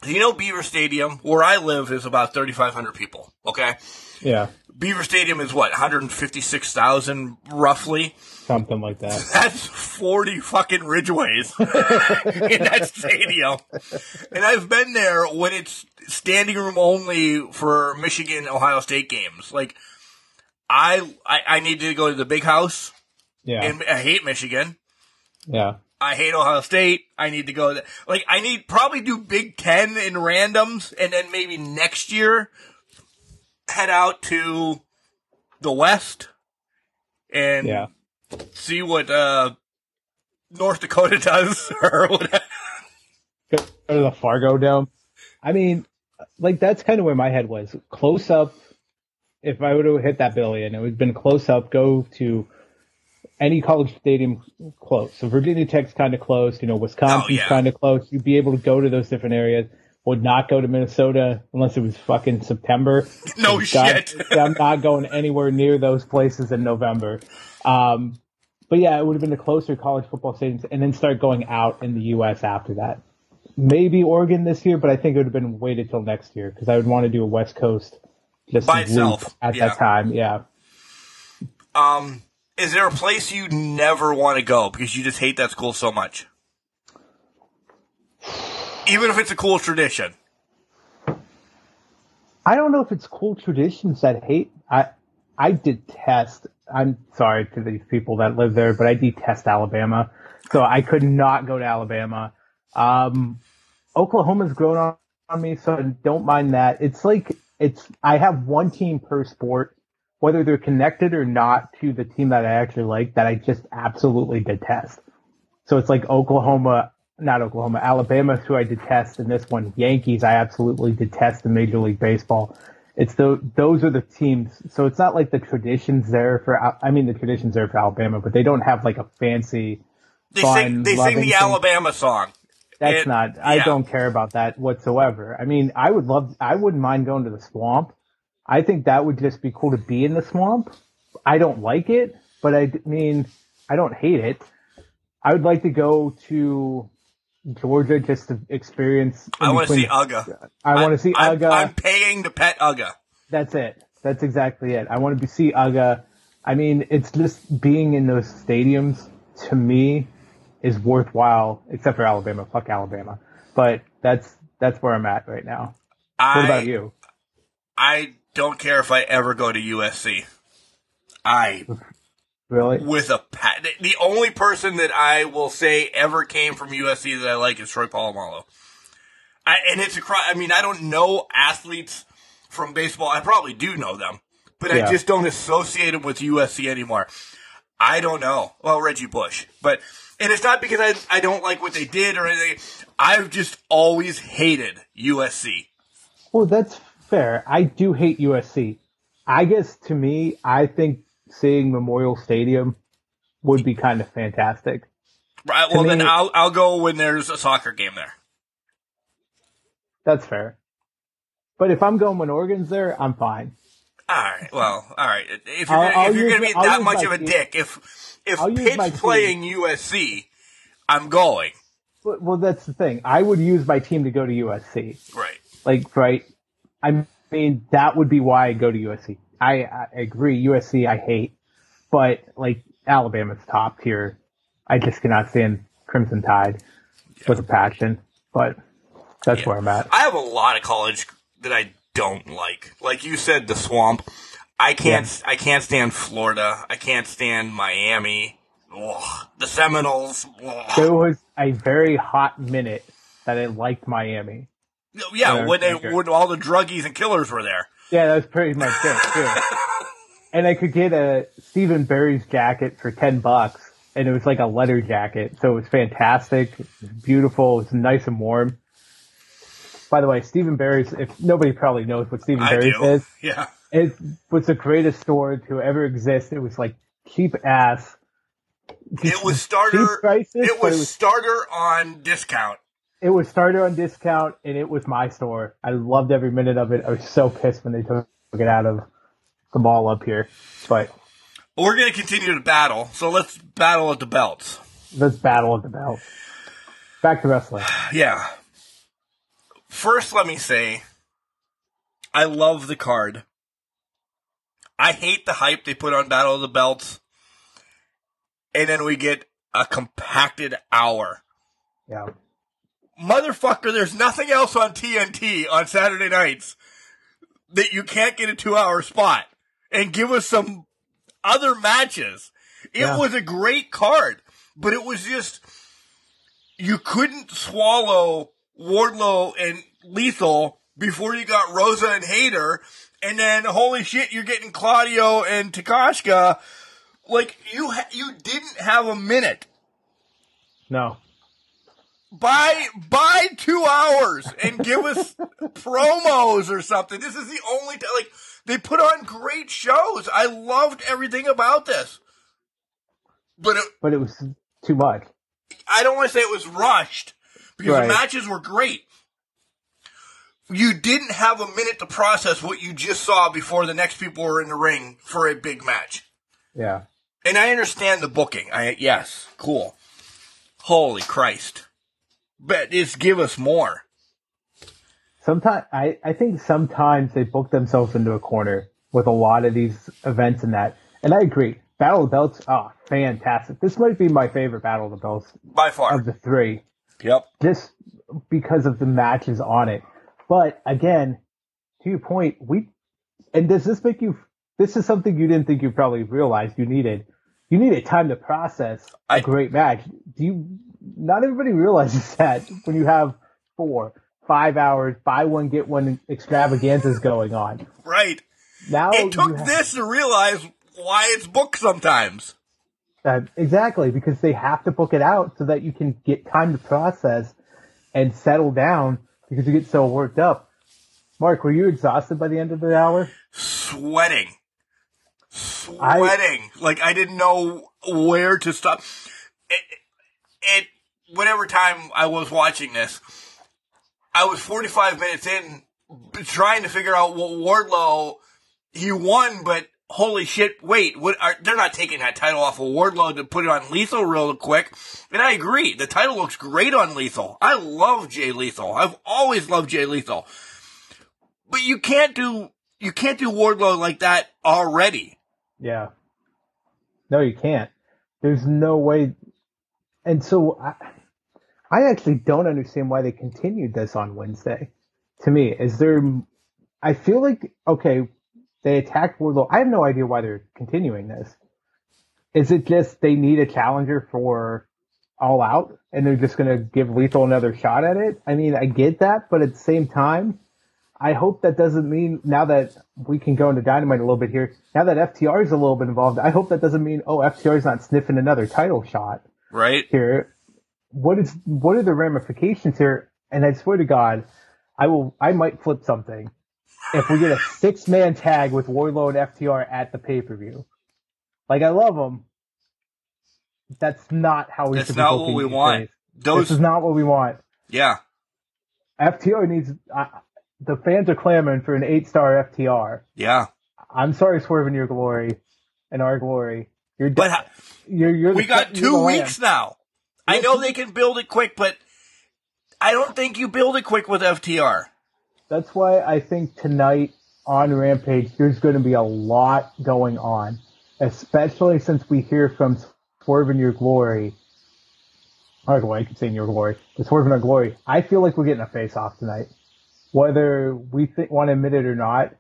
you know, Beaver Stadium, where I live, is about 3,500 people. Okay, yeah, Beaver Stadium is what 156,000 roughly. something like that. That's 40 fucking Ridgeways in that stadium. And I've been there when it's standing room only for Michigan Ohio State games. Like, I, I, I need to go to the big house, Yeah, and I hate Michigan. yeah, I hate Ohio State. I need to go. th- Like, I need probably do Big Ten in randoms, and then maybe next year head out to the West and yeah. see what uh, North Dakota does or whatever. Go to the Fargo Dome. I mean, like that's kind of where my head was. Close up. If I would have hit that billion, it would have been close up. Go to any college stadium close. So Virginia Tech's kind of close. You know, Wisconsin's Oh, yeah. kind of close. You'd be able to go to those different areas. Would not go to Minnesota unless it was fucking September. No shit. I'm not going anywhere near those places in November. Um, but yeah, it would have been the closer college football stadiums, and then start going out in the U.S. after that. Maybe Oregon this year, but I think it would have been waited till next year because I would want to do a West Coast just By itself, at yeah. that time. Yeah, Um, is there a place you never want to go because you just hate that school so much? Even if it's a cool tradition. I don't know if it's cool traditions that hate. I I detest. I'm sorry to these people that live there, but I detest Alabama. So I could not go to Alabama. Um, Oklahoma's grown on, on me, so I don't mind that. It's like it's. I have one team per sport, whether they're connected or not to the team that I actually like, that I just absolutely detest. So it's like Oklahoma, not Oklahoma, Alabama, who I detest, and this one, Yankees, I absolutely detest in Major League Baseball. It's the those are the teams. So it's not like the traditions there for. I mean, the traditions there for Alabama, but they don't have like a fancy. They fun, sing they sing the thing. Alabama song. That's It- not. I yeah. don't care about that whatsoever. I mean, I would love. I wouldn't mind going to the swamp. I think that would just be cool to be in the swamp. I don't like it, but I mean, I don't hate it. I would like to go to Georgia just to experience. I want to see Uga. I want to see I'm, Uga. I'm paying to pet Uga. That's it. That's exactly it. I want to be, see Uga. I mean, it's just being in those stadiums to me is worthwhile, except for Alabama. Fuck Alabama. But that's that's where I'm at right now. What about you? I don't care if I ever go to USC. I Really? with a pat. the- only person that I will say ever came from USC that I like is Troy Polamalu. I, and it's a cry. I mean, I don't know athletes from baseball. I probably do know them, but I just don't associate them with USC anymore. I don't know. Well, Reggie Bush, but and it's not because I I don't like what they did or anything. I've just always hated USC. Well, that's fair. I do hate USC. I guess to me, I think seeing Memorial Stadium would be kind of fantastic. Right. Well, then I'll I'll go when there's a soccer game there. That's fair. But if I'm going when Oregon's there, I'm fine. All right. Well, all right. If you're gonna, I'll if you're use gonna be I'll that much of a dick, if if I'll Pitt's playing USC, I'm going. But, well, that's the thing. I would use my team to go to USC. Right. Like, right? I mean, that would be why I go to USC. I, I agree. USC, I hate, but like Alabama's top tier. I just cannot stand Crimson Tide with a passion. But that's Yeah. where I'm at. I have a lot of college that I don't like. Like you said, the swamp. I can't. I can't stand Florida. I can't stand Miami. Ugh. The Seminoles. Ugh. There was a very hot minute that I liked Miami. Yeah, Yeah, when they when all the druggies and killers were there. Yeah, that was pretty much it too. and I could get a Steve & Barry's jacket for ten bucks, and it was like a leather jacket, so it was fantastic, it was beautiful, it was nice and warm. By the way, Steve & Barry's, if nobody probably knows what Steve & Barry's is, Yeah. it was the greatest store to ever exist. It was like cheap ass. It was starter. prices, it was it was starter on discount. it was starter on discount, and it was my store. I loved every minute of it. I was so pissed when they took it out of the mall up here, but We're going to continue to battle, so let's battle at the belts. Let's battle at the belts. Back to wrestling. Yeah. First, let me say, I love the card. I hate the hype they put on Battle of the Belts. And then we get a compacted hour. Yeah. Motherfucker, there's nothing else on TNT on Saturday nights that you can't get a two hour spot. And give us some other matches. It Yeah. was a great card, but it was just, you couldn't swallow Wardlow and Lethal before you got Rosa and Hayter. And then, holy shit, you're getting Claudio and Takeshita. Like, you, ha- you didn't have a minute No. buy buy two hours and give us promos or something. This is the only time. Like they put on great shows. I loved everything about this, but it, But it was too much. I don't want to say it was rushed because Right. the matches were great. You didn't have a minute to process what you just saw before the next people were in the ring for a big match. Yeah. And I understand the booking. I yes, cool. Holy Christ! But just give us more. Sometimes I, I think sometimes they book themselves into a corner with a lot of these events and that. And I agree. Battle of Belts, oh, fantastic. This might be my favorite Battle of the Belts By far. of the three. Yep. just because of the matches on it. But again, to your point, we and does this make you? This is something you didn't think you probably realized you needed. You needed time to process a I- great match. Do you? Not everybody realizes that when you have four, five hours, buy one get one extravaganzas going on. Right. Now It took have- this to realize why it's booked sometimes. Uh, exactly, because they have to book it out so that you can get time to process and settle down because you get so worked up. Mark, were you exhausted by the end of the hour? Sweating. Sweating. I, like I didn't know where to stop. It, it, whatever time I was watching this, I was 45 minutes in trying to figure out what Wardlow, he won, but holy shit, wait, what are, they're not taking that title off of Wardlow to put it on Lethal real quick. And I agree, the title looks great on Lethal. I love Jay Lethal. I've always loved Jay Lethal. But you can't do, you can't do Wardlow like that already. Yeah. No, you can't. There's no way. And so I, I actually don't understand why they continued this on Wednesday. To me, is there? I feel like okay, they attacked Wardlow. I have no idea why they're continuing this. Is it just they need a challenger for All Out, and they're just going to give Lethal another shot at it? I mean, I get that, but at the same time, I hope that doesn't mean now that we can go into Dynamite a little bit here. Now that FTR is a little bit involved, I hope that doesn't mean oh FTR is not sniffing another title shot right here. What is what are the ramifications here? And I swear to God, I will I might flip something if we get a six man tag with Wardlow and FTR at the pay per view. Like I love them. That's not how we. That's not what we want. Those... This is not what we want. Yeah. FTR needs. Uh, the fans are clamoring for an eight star FTR. Yeah. I'm sorry, swerving your glory and our glory. You're, de- but you're, you're we got two weeks now. I know they can build it quick, but I don't think you build it quick with FTR. That's why I think tonight on Rampage there's going to be a lot going on, especially since we hear from Swerve in your glory. Our glory, I keep saying your glory, but Swerve in our glory. I feel like we're getting a face off tonight whether we th- want to admit it or not,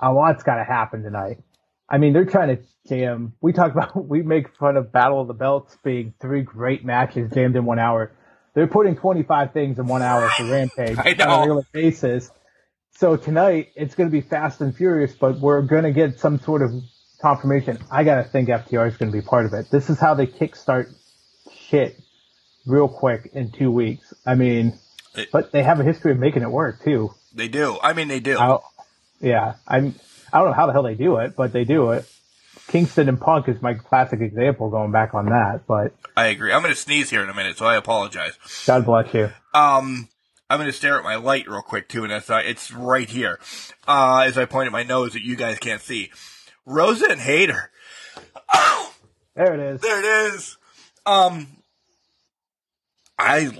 a lot's got to happen tonight. I mean, they're trying to jam. We talk about, we make fun of Battle of the Belts being three great matches jammed in one hour. They're putting 25 things in one hour for Rampage on a regular basis. So tonight, it's going to be fast and furious, but we're going to get some sort of confirmation. I got to think FTR is going to be part of it. This is how they kickstart shit real quick in two weeks. I mean, it, but they have a history of making it work too. They do. I mean, they do. I, yeah, I'm. I don't know how the hell they do it, but they do it. Kingston and Punk is my classic example going back on that. But I agree. I'm going to sneeze here in a minute, so I apologize. God bless you. Um, I'm going to stare at my light real quick too, and that's uh, it's right here. Uh, as I point at my nose that you guys can't see. Rosa and Hayter. Oh, there it is. There it is. Um, I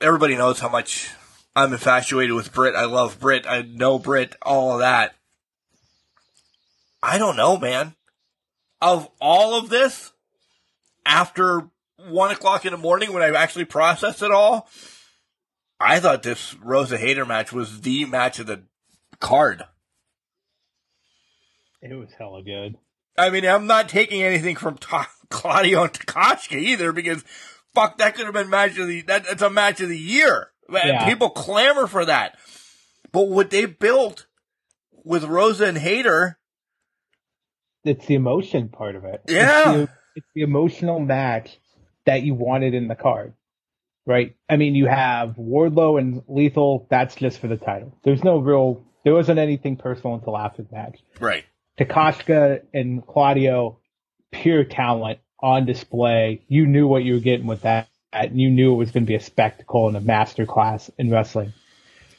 everybody knows how much I'm infatuated with Britt. I love Britt. I know Britt. all of that. I don't know, man. Of all of this, after one o'clock in the morning when I actually processed it all, I thought this Rosa Hayter match was the match of the card. It was hella good. I mean, I'm not taking anything from Ta- Claudio and Takeshita either because fuck, that could have been match of the, that, that's a match of the year. Yeah. People clamor for that. But what they built with Rosa and Hayter. It's the emotion part of it. Yeah. It's the, it's the emotional match that you wanted in the card. Right? I mean, you have Wardlow and Lethal. That's just for the title. There's no real, there wasn't anything personal until after the match. Right. Takeshita and Claudio, pure talent on display. You knew what you were getting with that. And you knew it was going to be a spectacle and a master class in wrestling.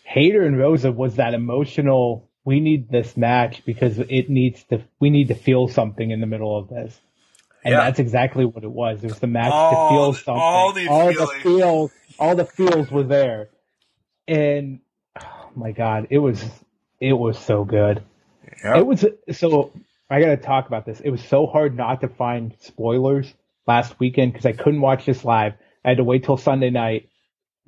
Hayter and Rosa was that emotional. We need this match because it needs to. We need to feel something in the middle of this, and yeah. that's exactly what it was. It was the match all, to feel something. All, the, all the feels, all the feels were there, and oh my god, it was it was so good. It was so I got to talk about this. It was so hard not to find spoilers last weekend because I couldn't watch this live. I had to wait till Sunday night,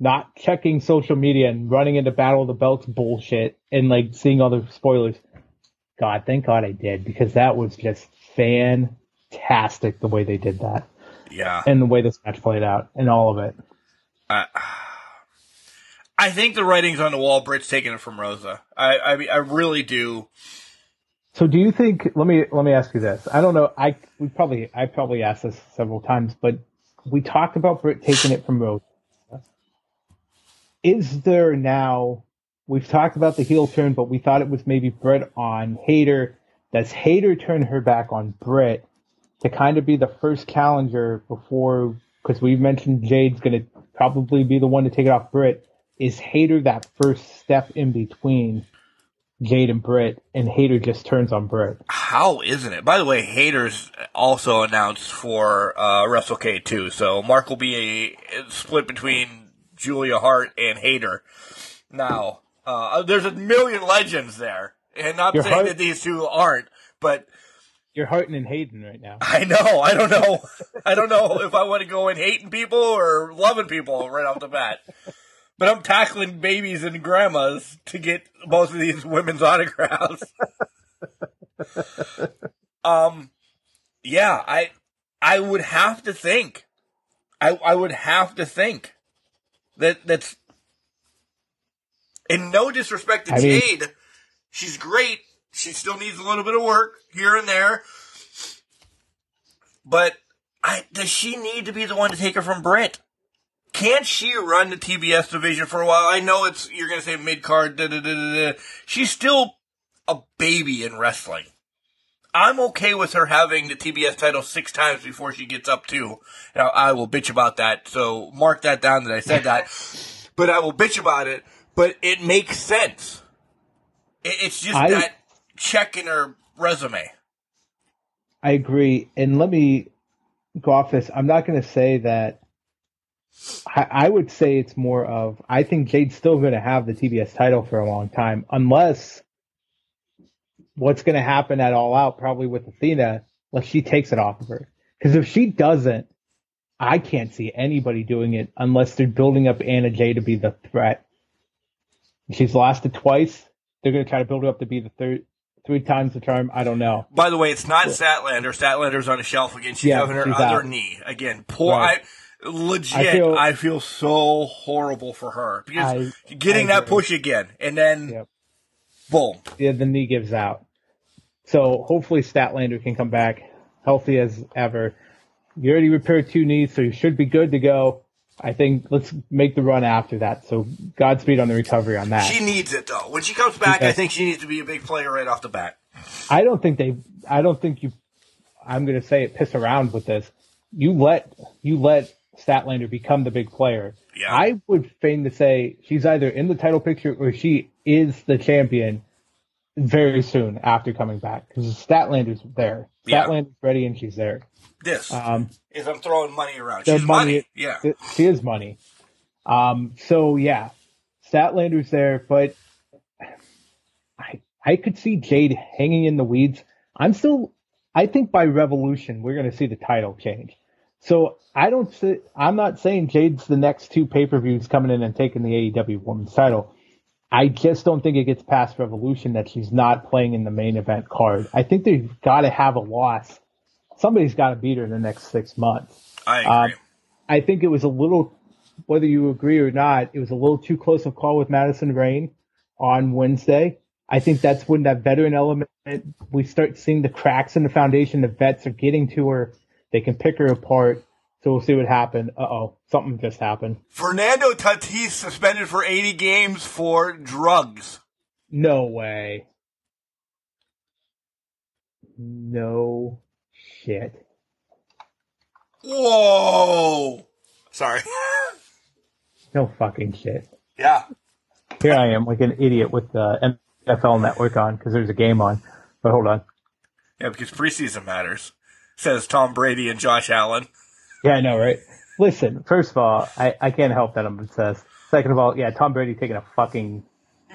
not checking social media and running into Battle of the Belts bullshit and like seeing all the spoilers. God, thank God I did because that was just fantastic the way they did that. Yeah. And the way this match played out and all of it. Uh, I think the writing's on the wall. Britt's taking it from Rosa. I, I mean, I really do. So do you think? Let me let me ask you this. I don't know. I we probably I probably asked this several times, but we talked about Britt taking it from Rose. Is there now? We've talked about the heel turn, but we thought it was maybe Britt on Hayter. Does Hayter turn her back on Britt to kind of be the first challenger before? Because we've mentioned Jade's going to probably be the one to take it off Britt. Is Hayter that first step in between Jade and Britt, and Hayter just turns on Britt. How isn't it? By the way, Hayter's also announced for uh, WrestleCade, so Mark will be a, split between Julia Hart and Hayter. Now, uh, there's a million legends there, and not Your saying heart- that these two aren't, but you're hearting and hating right now. I know. I don't know. I don't know if I want to go in hating people or loving people right off the bat but I'm tackling babies and grandmas to get both of these women's autographs. um, yeah, I, I would have to think, I, I would have to think that that's, in no disrespect to I Jade, mean, she's great. She still needs a little bit of work here and there, but I, does she need to be the one to take her from Britt? Can't she run the TBS division for a while? I know it's you're gonna say mid card. She's still a baby in wrestling. I'm okay with her having the TBS title six times before she gets up to. Now, I will bitch about that, so mark that down that I said that. but I will bitch about it. But it makes sense. It's just I, that check in her resume. I agree, and let me go off this. I'm not going to say that I, would say it's more of I think Jade's still going to have the TBS title for a long time, unless what's going to happen at All Out probably with Athena, unless she takes it off of her. Because if she doesn't, I can't see anybody doing it unless they're building up Anna Jay to be the threat. She's lost it twice. They're going to try to build her up to be the third, three times the charm. I don't know. By the way, it's not Statlander. Statlander's on a shelf again. She's yeah, having her other out. knee again. Poor. Right. I, legit, I feel, I feel, so horrible for her because I, getting that push again and then yep. boom. Yeah, the knee gives out. So hopefully Statlander can come back healthy as ever. You already repaired two knees, so you should be good to go. I think let's make the run after that. So Godspeed on the recovery on that. She needs it though. When she comes back, I think she needs to be a big player right off the bat. I don't think they. I don't think you. I'm going to say it. Piss around with this. You let you let Statlander become the big player. Yeah. I would feign to say she's either in the title picture or she is the champion very soon after coming back because Statlander's there. Yeah. Statlander's ready and she's there. This um, is I'm throwing money around. She's money, money. Yeah, she is money. Um, so yeah, Statlander's there, but I I could see Jade hanging in the weeds. I'm still. I think by Revolution we're going to see the title change. So I don't say, I'm not saying Jade's the next two pay per views coming in and taking the AEW Women's title. I just don't think it gets past Revolution that she's not playing in the main event card. I think they've got to have a loss. Somebody's got to beat her in the next six months. I agree. Um, I think it was a little, whether you agree or not, it was a little too close a call with Madison Rayne on Wednesday. I think that's when that veteran element, we start seeing the cracks in the foundation. The vets are getting to her they can pick her apart. So we'll see what happened. Uh oh, something just happened. Fernando Tatis suspended for 80 games for drugs. No way. No shit. Whoa! Sorry. no fucking shit. Yeah. Here I am, like an idiot with the NFL network on because there's a game on. But hold on. Yeah, because preseason matters says Tom Brady and Josh Allen. Yeah, I know, right? Listen, first of all, I, I can't help that I'm obsessed. Second of all, yeah, Tom Brady taking a fucking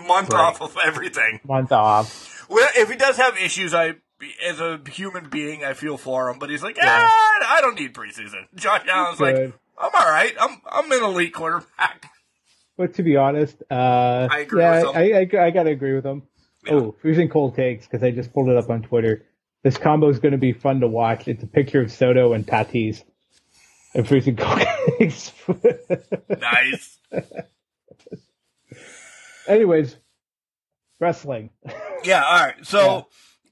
month break. off of everything. Month off. Well, if he does have issues, I as a human being, I feel for him. But he's like, yeah, I don't need preseason. Josh Allen's like, I'm all right. I'm I'm an elite quarterback. But to be honest, uh, I agree yeah, I, I, I, gotta agree with him. Yeah. Oh, freezing cold takes because I just pulled it up on Twitter. This combo is going to be fun to watch. It's a picture of Soto and Tatis. And freezing cupcakes. nice. Anyways, wrestling. Yeah, all right. So, yeah.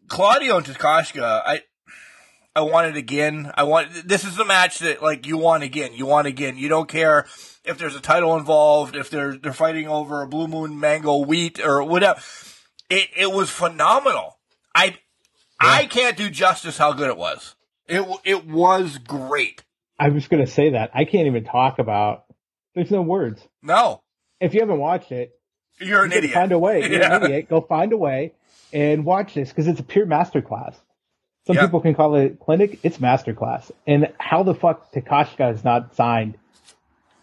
Claudio and Takeshita, I I want it again. I want this is the match that like you want again. You want again. You don't care if there's a title involved, if they're they're fighting over a blue moon mango wheat or whatever. It it was phenomenal. I yeah. I can't do justice how good it was. It it was great. I was going to say that. I can't even talk about. There's no words. No. If you haven't watched it, you're an idiot. Find a way. You're yeah. an idiot. Go find a way and watch this because it's a pure masterclass. Some yep. people can call it clinic. It's masterclass. And how the fuck Takeshita is not signed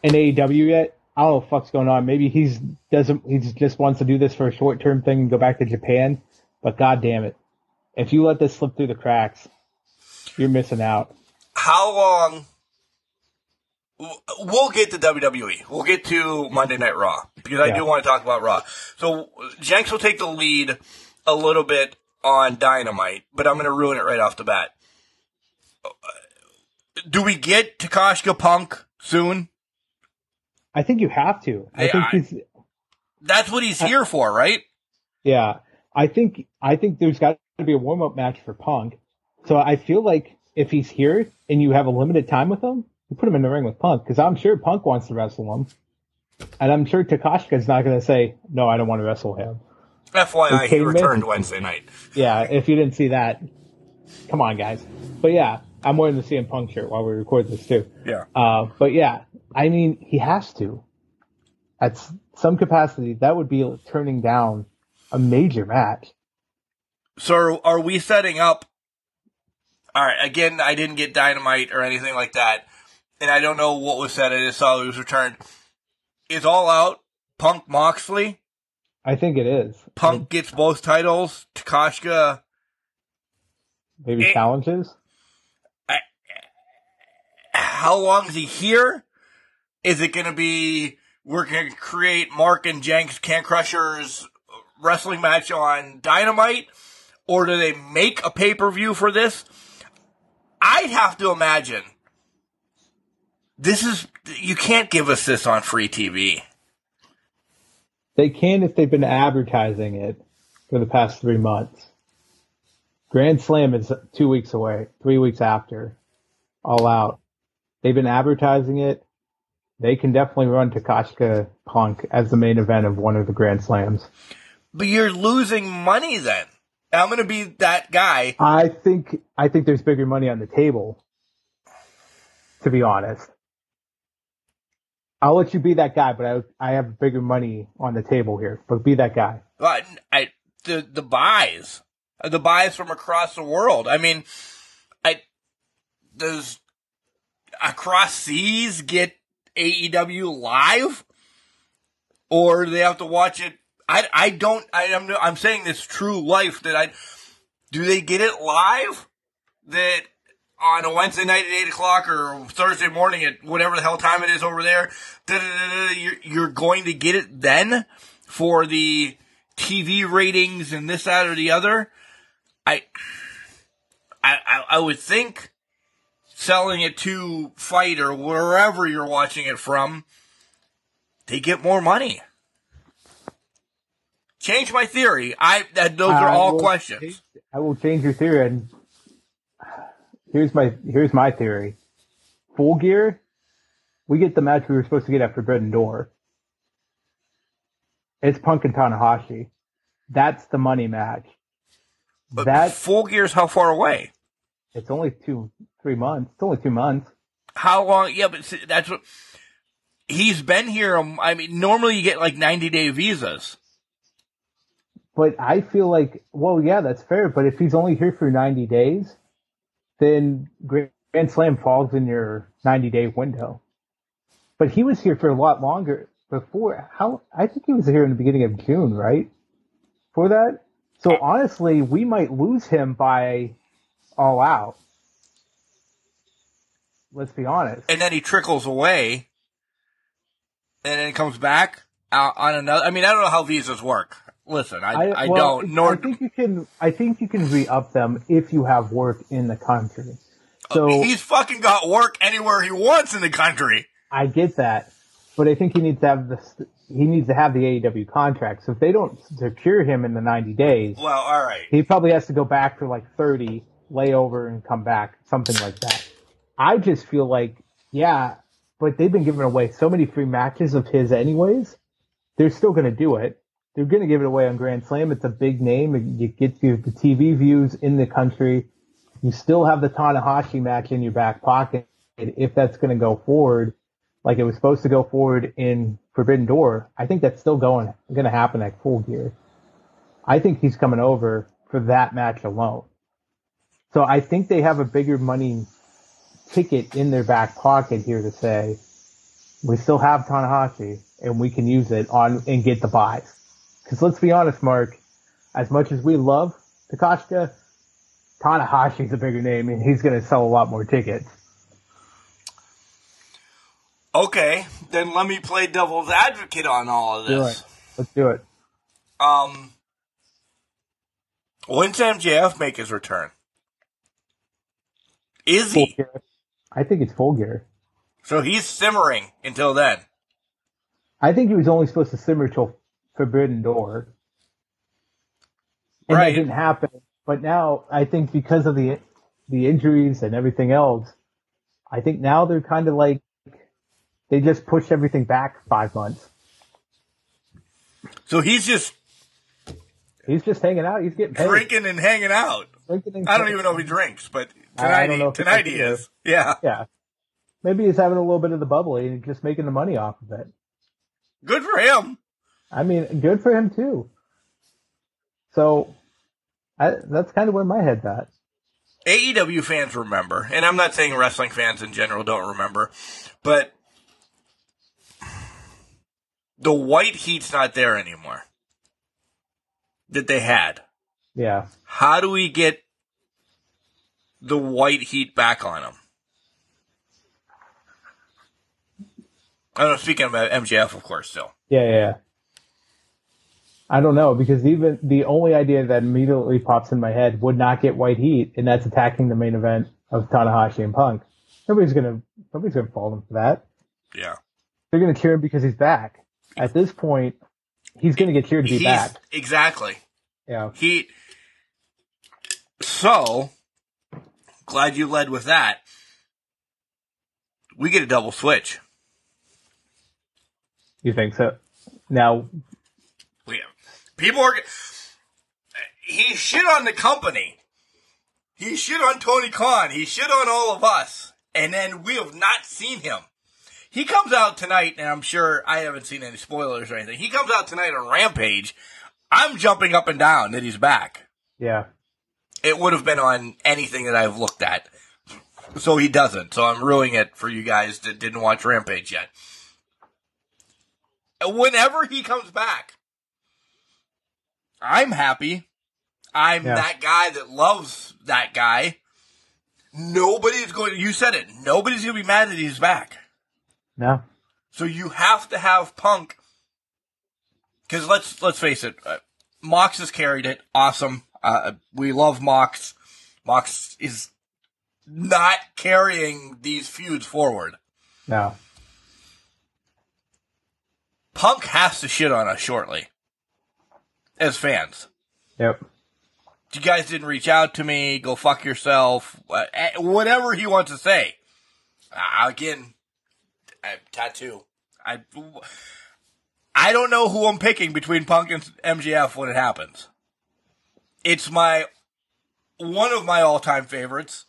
in AEW yet? I don't know what fuck's going on. Maybe he's doesn't. He just wants to do this for a short term thing and go back to Japan. But god damn it, if you let this slip through the cracks, you're missing out. How long? We'll get to WWE. We'll get to Monday Night Raw because I yeah. do want to talk about Raw. So Jenks will take the lead a little bit on Dynamite, but I'm going to ruin it right off the bat. Do we get Takeshita Punk soon? I think you have to. I yeah, think he's. That's what he's uh, here for, right? Yeah, I think I think there's got to be a warm up match for Punk. So I feel like if he's here and you have a limited time with him, you put him in the ring with Punk because I'm sure Punk wants to wrestle him, and I'm sure Takeshita is not going to say no. I don't want to wrestle him. FYI, he returned Wednesday night. Yeah, if you didn't see that, come on, guys. But yeah, I'm wearing the CM Punk shirt while we record this too. Yeah. Uh, but yeah, I mean, he has to. At some capacity, that would be turning down a major match. So are we setting up? All right. Again, I didn't get dynamite or anything like that, and I don't know what was said. I just saw it was returned. Is all out Punk Moxley? I think it is. Punk gets both titles. Takeshita maybe it, challenges. I, how long is he here? Is it going to be we're going to create Mark and Jenks Can Crushers wrestling match on Dynamite, or do they make a pay per view for this? I'd have to imagine this is you can't give us this on free TV. They can if they've been advertising it for the past three months. Grand Slam is two weeks away, three weeks after All Out. They've been advertising it. They can definitely run Takeshita Punk as the main event of one of the Grand Slams. But you're losing money then. I'm going to be that guy. I think I think there's bigger money on the table. To be honest, I'll let you be that guy, but I I have bigger money on the table here. But be that guy. But I the the buys, the buys from across the world. I mean, I does across seas get AEW live, or they have to watch it? I I don't. I, I'm, I'm saying this true life that I do they get it live that on a Wednesday night at eight o'clock or Thursday morning at whatever the hell time it is over there, you're, you're going to get it then for the TV ratings and this, that, or the other. I, I, I would think selling it to Fight or wherever you're watching it from, they get more money. Change my theory. I that those are all questions. I will change your theory and here's my here's my theory. Full gear, we get the match we were supposed to get at Forbidden Door. It's Punk and Tanahashi. That's the money match. But that full gear's how far away? It's only two, three months. It's only two months. How long? Yeah, but that's what he's been here. Um, I mean, normally you get like ninety day visas. But I feel like, well, yeah, that's fair. But if he's only here for ninety days, then Grand Slam falls in your 90 day window. But he was here for a lot longer before. How I think he was here in the beginning of June, right? For that. So honestly, we might lose him by all out. Let's be honest. And then he trickles away, and then he comes back out on another. I mean, I don't know how visas work. Listen, I, I, I well, don't. Nor I think you can. I think you can re-up them if you have work in the country. Uh, so he's fucking got work anywhere he wants in the country. I get that, but I think he needs to have this. He needs to have the AEW contract. So if they don't secure him in the 90 days, Well, all right. he probably has to go back for like 30, lay over and come back, something like that. I just feel like, yeah, but they've been giving away so many free matches of his anyways. They're still going to do it. They're going to give it away on Grand Slam. It's a big name. It, gets you the TV views in the country. You still have the Tanahashi match in your back pocket if that's going to go forward, like it was supposed to go forward in Forbidden Door. I think that's still going going to happen at Full Gear. I think he's coming over for that match alone. So I think they have a bigger money ticket in their back pocket here to say, we still have Tanahashi and we can use it on and get the buys. Because let's be honest, Mark, as much as we love Takeshita, Tanahashi's a bigger name and he's going to sell a lot more tickets. Okay, then let me play devil's advocate on all of this. it. Let's do it. Um, when's MJF make his return? Is Full he? gear. I think it's full gear. So he's simmering until then. I think he was only supposed to simmer till Forbidden Door. And Right. that didn't happen. But now I think because of the the injuries and everything else, I think now they're kind of like they just pushed everything back five months. So he's just He's just hanging out. He's getting paid. drinking and hanging out. Drinking and I don't even know if he drinks, but I tonight, don't he, know he tonight he either. is. Yeah. Yeah. Maybe he's having a little bit of the bubbly and just making the money off of it. Good for him. I mean, good for him too. So I, that's kind of where my head's at. AEW fans remember, and I'm not saying wrestling fans in general don't remember, but the white heat's not there anymore that they had. Yeah. How do we get the white heat back on them? I don't know, speaking about MJF, of course, still. Yeah, yeah, yeah. I don't know because even the only idea that immediately pops in my head would not get white heat, and that's attacking the main event of Tanahashi and Punk. Nobody's gonna nobody's gonna fault him for that. Yeah. They're gonna cheer him because he's back. At this point, he's gonna get cheered to be He's, back. exactly. Yeah, He. So, glad you led with that. We get a double switch. you think so? Now, people are. He shit on the company. He shit on Tony Khan. He shit on all of us, and then we have not seen him. He comes out tonight, and I'm sure I haven't seen any spoilers or anything. He comes out tonight on Rampage. I'm jumping up and down that he's back. yeah, It would have been on anything that I've looked at. So he doesn't. So I'm ruining it for you guys that didn't watch Rampage yet. Whenever he comes back, I'm happy. I'm Yeah. that guy that loves that guy. Nobody's going you said it. Nobody's going to be mad that he's back. no, So you have to have Punk. Because let's let's face it, uh, Mox has carried it. Awesome. Uh, we love Mox. Mox is not carrying these feuds forward. no, Punk has to shit on us shortly, as fans. yep, You guys didn't reach out to me. Go fuck yourself. Uh, eh, Whatever he wants to say. Uh, again, uh, tattoo. I, I don't know who I'm picking between Punk and MJF when it happens. It's my one of my all-time favorites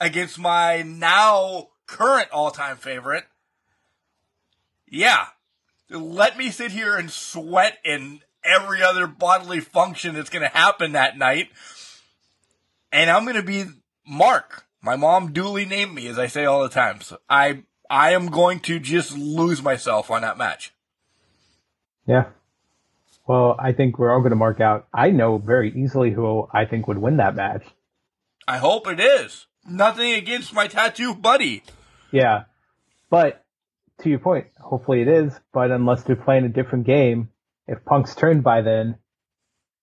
against my now current all-time favorite. Yeah, let me sit here and sweat in every other bodily function that's going to happen that night. And I'm going to be Mark. My mom duly named me, as I say all the time. So I, I am going to just lose myself on that match. yeah. Well, I think we're all going to mark out. I know very easily who I think would win that match. I hope it is. Nothing against my tattoo buddy. Yeah. But to your point, hopefully it is. But unless they're playing a different game, if Punk's turned by then,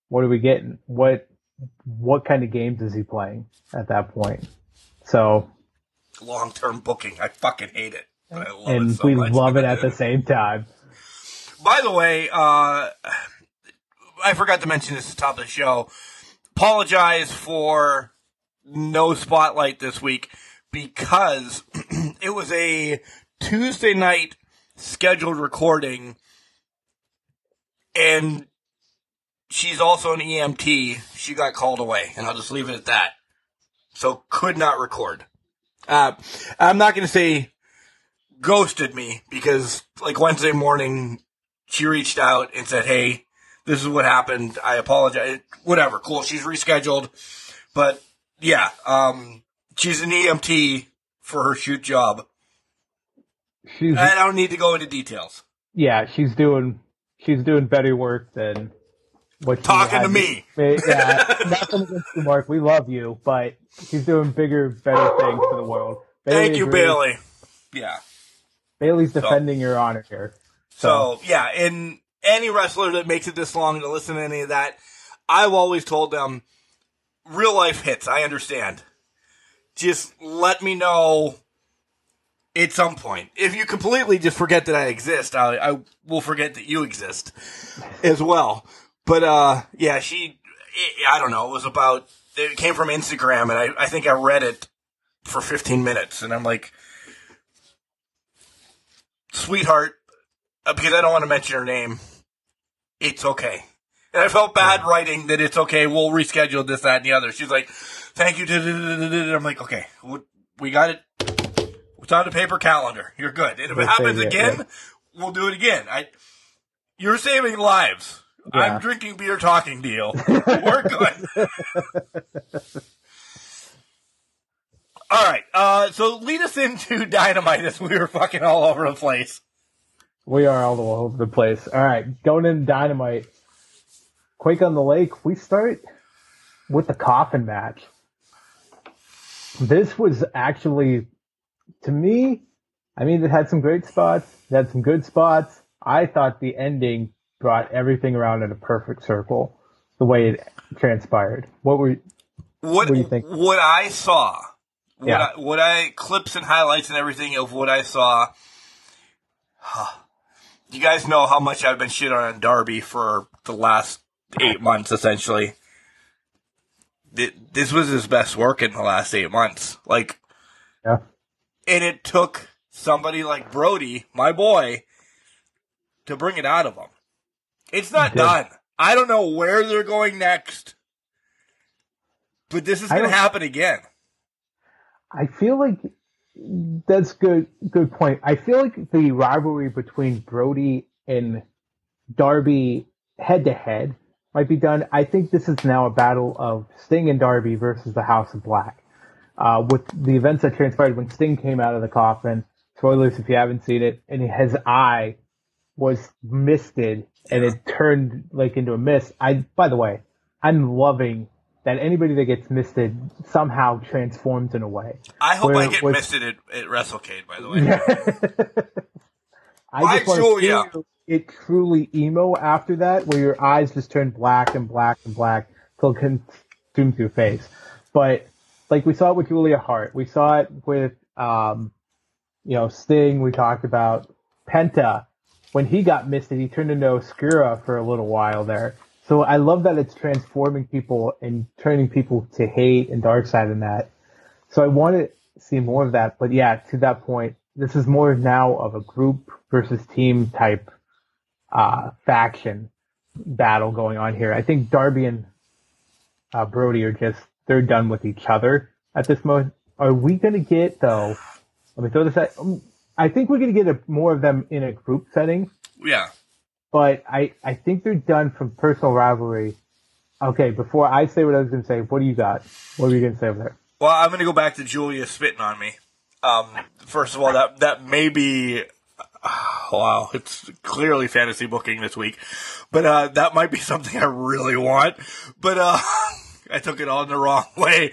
what are we getting? What what kind of games is he playing at that point? So Long term booking. I fucking hate it. I love and it so we much. love it at the same time. By the way, uh, I forgot to mention this at the top of the show. Apologize for no spotlight this week because it was a Tuesday night scheduled recording and she's also an EMT. She got called away and I'll just leave it at that. So could not record. Uh, I'm not going to say ghosted me because like Wednesday morning she reached out and said, Hey, this is what happened. I apologize. Whatever. Cool. She's rescheduled. But yeah, um, she's an EMT for her shoot job. She's I don't need to go into details. yeah, she's doing she's doing better work than what Talking to me. Yeah, nothing against you, Mark. We love you, but she's doing bigger, better things for the world. Thank you, agrees. Bailey. Yeah. Bailey's defending your honor here. So yeah, and any wrestler that makes it this long to listen to any of that, I've always told them, real life hits. I understand. Just let me know at some point. If you completely just forget that I exist, I, I will forget that you exist as well. But uh, yeah, she, I don't know. It was about. It came from Instagram, and I, I think I read it for 15 minutes, and I'm like, sweetheart, uh, because I don't want to mention her name. It's okay. And I felt bad writing that it's okay. We'll reschedule this, that, and the other. She's like, thank you. I'm like, okay, we got it. It's on the paper calendar. You're good. And if it happens it, again, yeah. we'll do it again. I, you're saving lives. Yeah. I'm drinking beer, talking to you. We're good. all right. Uh, so lead us into dynamite as we were fucking all over the place. We are all over the place. All right, going into Dynamite. Quake on the Lake, we start with the coffin match. This was actually, to me, I mean, it had some great spots, it had some good spots. I thought the ending brought everything around in a perfect circle, the way it transpired. What were, What, What do you think? What I saw, what, Yeah. I, what I clips and highlights and everything of what I saw. You guys know how much I've been shit on Darby for the last eight months, essentially. This was his best work in the last eight months. Like, yeah, and it took somebody like Brody, my boy, to bring it out of him. It's not done. I don't know where they're going next, but this is going to happen again. I feel like that's good. Good point. I feel like the rivalry between Brody and Darby head to head might be done. I think this is now a battle of Sting and Darby versus the House of Black. Uh, with the events that transpired when Sting came out of the coffin, spoilers if you haven't seen it, and his eye was misted and it turned like into a mist. I, by the way, I'm loving that anybody that gets misted somehow transforms in a way. I hope Where I get was- missed at, at WrestleCade, by the way. I Why just want to Julia? see it truly emo after that, where your eyes just turn black and black and black till it consumes your face. But like we saw it with Julia Hart, we saw it with um, you know Sting. We talked about Penta when he got misted, he turned into Oscuro for a little while there. So I love that it's transforming people and turning people to hate and dark side in that. So I want to see more of that. But yeah, to that point, this is more now of a group versus team type uh, faction battle going on here. I think Darby and uh, Brody are just they're done with each other at this moment. Are we going to get though? Let me throw this at. um, I think we're going to get a, more of them in a group setting, Yeah. but I I think they're done from personal rivalry. Okay, before I say what I was going to say, what do you got? What were you going to say over there? Well, I'm going to go back to Julia spitting on me. Um, first of all, that that may be. Wow, it's clearly fantasy booking this week, but uh, that might be something I really want. But uh, I took it all in the wrong way.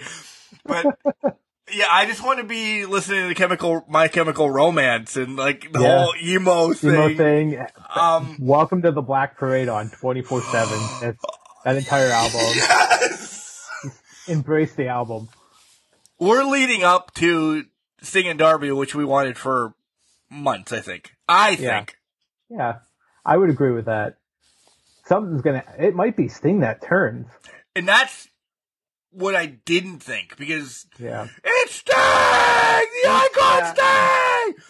But yeah, I just want to be listening to the chemical, My Chemical Romance, and like the Yeah. whole emo thing. Emo thing. Um, Welcome to the Black Parade on twenty four seven. That entire album. yes. Embrace the album. we're leading up to Sting and Darby, which we wanted for months. I think. I Yeah. think. Yeah, I would agree with that. Something's gonna. It might be Sting that turns. And that's what I didn't think because Yeah. it's Sting, the icon Sting.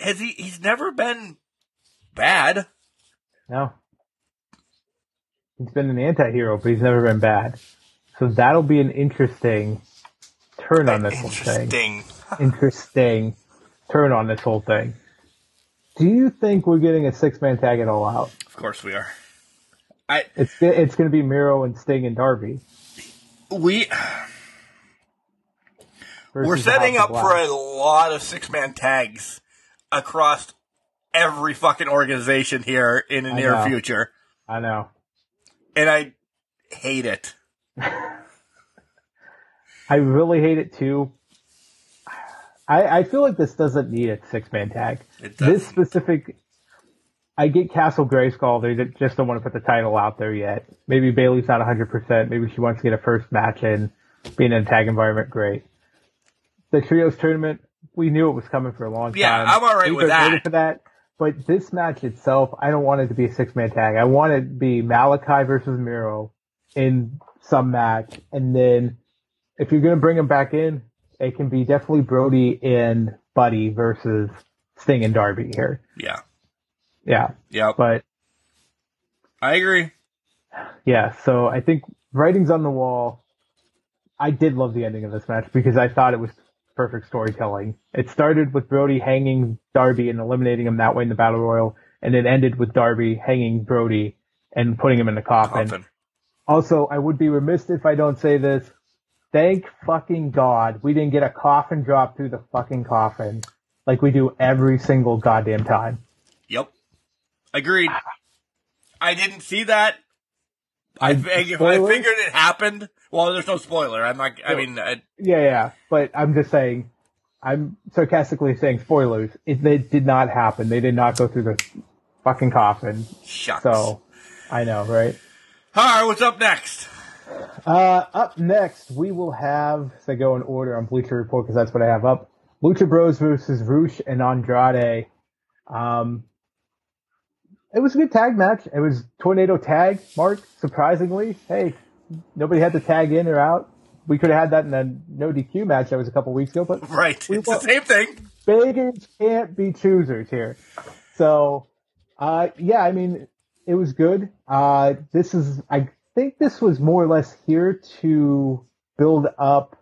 Has he? He's never been bad. No. He's been an anti-hero, but he's never been bad. So that'll be an interesting turn on this whole thing. Interesting. Interesting turn on this whole thing. Do you think we're getting a six-man tag at All Out? Of course we are. I It's it's going to be Miro and Sting and Darby. We we're setting up for a lot of six man tags across every fucking organization here in the I near know. future, I know. and I hate it. I really hate it too. I, I feel like this doesn't need a six man tag. It This specific, I get Castle Grayskull. They just don't want to put the title out there yet. Maybe Bailey's not 100%. Maybe she wants to get a first match in, being in a tag environment. Great. The trios tournament, we knew it was coming for a long Yeah, time. Yeah, I'm all right We with that. For that. But this match itself, I don't want it to be a six man tag. I want it to be Malakai versus Miro in some match, and then if you're gonna bring them back in, it can be definitely Brody and Buddy versus Sting and Darby here. Yeah. Yeah, Yeah. but I agree. yeah, so I think writing's on the wall. I did love the ending of this match because I thought it was perfect storytelling. It started with Brody hanging Darby and eliminating him that way in the Battle Royal, and it ended with Darby hanging Brody and putting him in the coffin. Coffin. Also, I would be remiss if I don't say this. Thank fucking God we didn't get a coffin drop through the fucking coffin like we do every single goddamn time. Yep. Agreed. I didn't see that. I, I- fig- I figured it happened. Well, there's no spoiler. I'm not. I mean, uh, Yeah, yeah, but I'm just saying, I'm sarcastically saying spoilers. It, it did not happen. They did not go through the fucking coffin. shucks. So, I know, right? all right. What's up next? Uh, up next, we will have, so go in order on Bleacher Report because that's what I have up. Lucha Bros versus Roosh and Andrade. Um, it was a good tag match. It was tornado tag, Mark, surprisingly. Hey, nobody had to tag in or out. We could have had that in a no DQ match that was a couple weeks ago, but Right. We it's want- the same thing. beggars can't be choosers here. So, uh, yeah, I mean, it was good. Uh, this is, I think this was more or less here to build up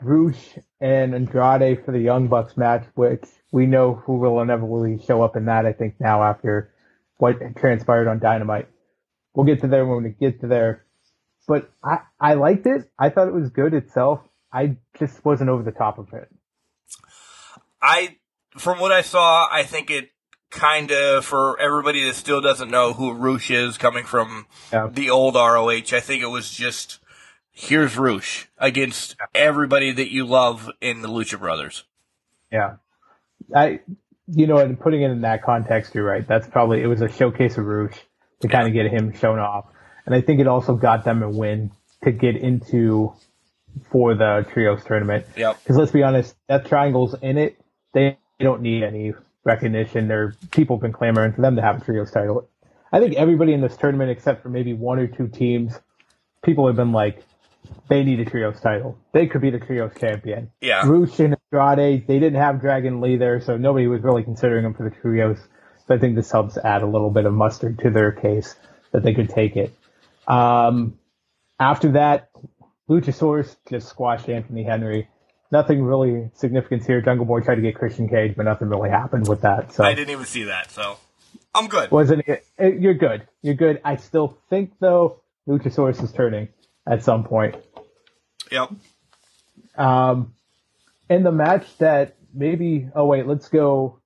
Roosh and Andrade for the Young Bucks match, which we know who will inevitably show up in that, I think, now after what transpired on Dynamite. We'll get to there when we get to there. But I, I liked it. I thought it was good itself. I just wasn't over the top of it. I, from what I saw, I think it kind of for everybody that still doesn't know who Roosh is, coming from Yeah. the old ROH. I think it was just here's Roosh against everybody that you love in the Lucha Brothers. Yeah. I, you know, and putting it in that context, you're right. That's probably, it was a showcase of Roosh to kind of get him shown off. And I think it also got them a win to get into for the trios tournament. Yep. Because let's be honest, that triangle's in it. They don't need any recognition. There, people have been clamoring for them to have a trios title. I think everybody in this tournament, except for maybe one or two teams, people have been like, they need a trios title. They could be the trios champion. Yeah. Roosh and Andrade, they didn't have Dragon Lee there, so nobody was really considering them for the trios. So I think this helps add a little bit of mustard to their case that they could take it. Um, after that, Luchasaurus just squashed Anthony Henry. Nothing really significant here. Jungle Boy tried to get Christian Cage, but nothing really happened with that. So I didn't even see that, so I'm good. wasn't it, it- You're good. You're good. I still think though Luchasaurus is turning at some point. Yep. Um, in the match that maybe, oh wait, let's go.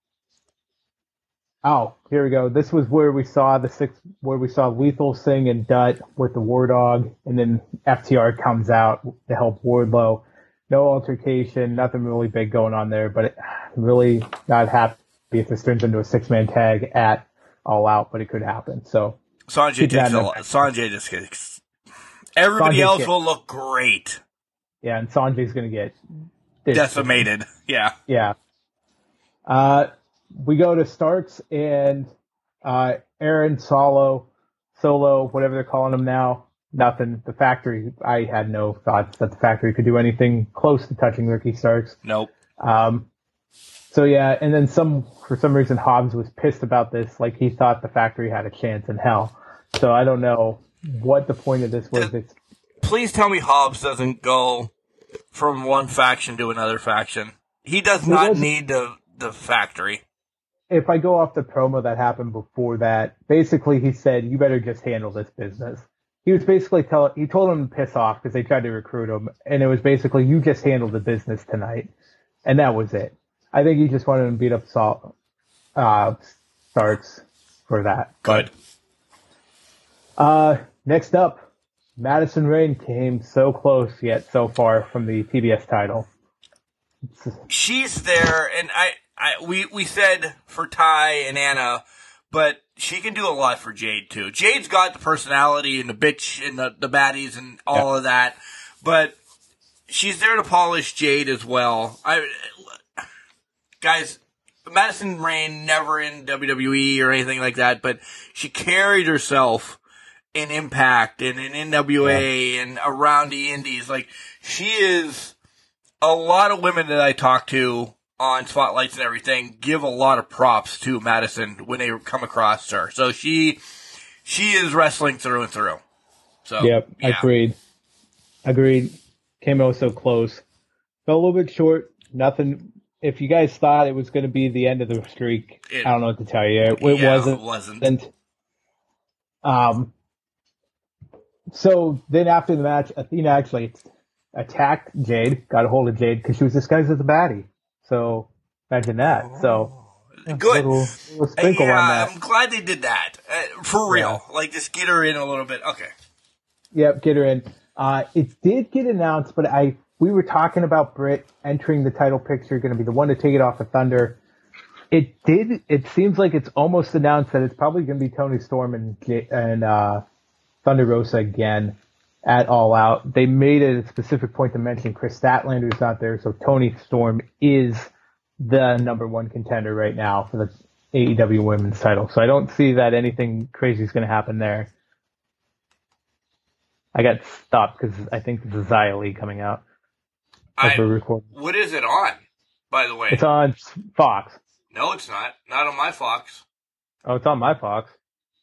Oh, here we go. This was where we saw the six, where we saw Lethal Singh and Dutt with the War Dog, and then FTR comes out to help Wardlow. No altercation, nothing really big going on there, but it, really not happy if this turns into a six man tag at All Out, but it could happen. So Sonjay Keep that takes in a the lot. back. Sonjay just kicks. Everybody Sonjay else kick. will look great. yeah, and Sonjay's gonna get this- Decimated. Yeah. Yeah. Uh, we go to Starks and uh, Aaron Solo, Solo, whatever they're calling him now. Nothing. The factory. I had no thoughts that the factory could do anything close to touching Ricky Starks. Nope. Um, so yeah, and then some for some reason Hobbs was pissed about this, like he thought the factory had a chance in hell. So I don't know what the point of this was. It's Please tell me Hobbs doesn't go from one faction to another faction. He does not doesn't. need the the factory. if I go off the promo that happened before that, basically he said, "You better just handle this business." He was basically tell he told him to piss off because they tried to recruit him, and it was basically, "You just handle the business tonight," and that was it. I think he just wanted to beat up Salt, uh, Starks for that. Good. Uh, next up, Madison Rayne came so close yet so far from the TBS title. She's there, and I, I we we said for Tay and Anna, but she can do a lot for Jade too. Jade's got the personality and the bitch and the, the baddies and all of that, but she's there to polish Jade as well. I guys, Madison Rayne never in WWE or anything like that, but she carried herself in Impact and in NWA and around the Indies. Like she is a lot of women that I talk to on spotlights and everything give a lot of props to Madison when they come across her. So she she is wrestling through and through. So Yep, yeah. agreed. Agreed. Came out so close. Fell a little bit short. Nothing. If you guys thought it was going to be the end of the streak, It- I don't know what to tell you. It, Yeah, wasn't. It wasn't. And um, so then after the match, Athena actually attacked Jade, got a hold of Jade because she was disguised as a baddie. So imagine that. So Good. little, little sprinkle yeah, on that. I'm glad they did that. Uh, for real. Like just get her in a little bit. Okay. Yep, get her in. Uh, it did get announced, but I we were talking about Britt entering the title picture, going to be the one to take it off of Thunder. It did. It seems like it's almost announced that it's probably going to be Toni Storm and and uh, Thunder Rosa again at All Out. They made a specific point to mention Kris Statlander's not there, so Toni Storm is the number one contender right now for the AEW Women's title. So I don't see that anything crazy is going to happen there. I got stopped because I think there's a Xia coming out I, what is it on, by the way? It's on Fox. no, it's not. Not on my Fox. Oh, it's on my Fox.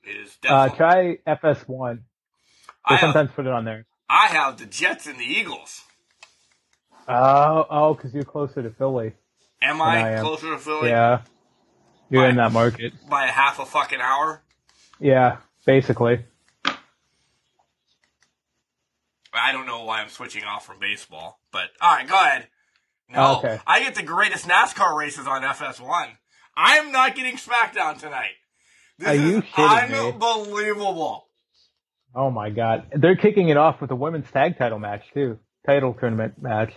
It is Uh, try FS1. I They have, sometimes put it on there. I have the Jets and the Eagles. Oh, oh, because you're closer to Philly. Am I I, am. closer to Philly Yeah, you're in that market. by a half a fucking hour? Yeah, basically. I don't know why I'm switching off from baseball, but all right, go ahead. No, oh, Okay. I get the greatest NASCAR races on FS1. I am not getting SmackDown tonight. This Are you is kidding me? unbelievable. Oh my God, they're kicking it off with a women's tag title match too, title tournament match.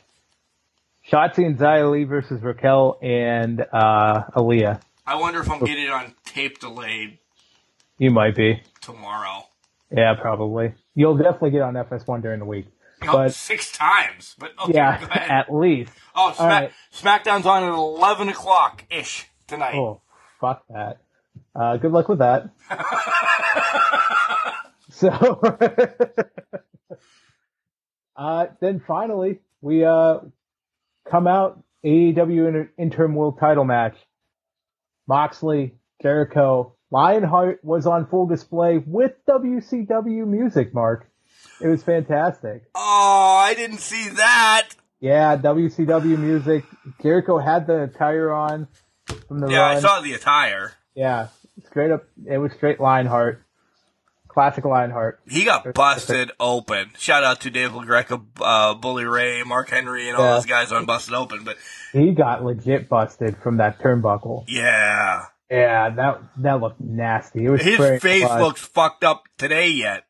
Shotzi and Xia Li versus Raquel and uh, Aaliyah. I wonder if I'm getting it on tape delayed You might be. tomorrow. Yeah, probably. You'll definitely get on FS1 during the week. Oh, But- six times, but okay, yeah, at least. oh, Smack, right. SmackDown's on at eleven o'clock ish tonight. Oh, fuck that. Uh, good luck with that. so, uh, then finally, we uh, come out AEW inter- interim world title match. Moxley, Jericho, Lionheart was on full display with WCW music, Mark. It was fantastic. Oh, I didn't see that. Yeah, WCW music. Jericho had the attire on from the Yeah, I saw the attire. Yeah, straight up. It was straight Lionheart, classic Lionheart. He got busted open. Shout out to Dave LaGreca, uh, Bully Ray, Mark Henry, and all Yeah. those guys on Busted Open. But He got legit busted from that turnbuckle. yeah, Yeah, that that looked nasty. It was his face blood. looks fucked up today yet.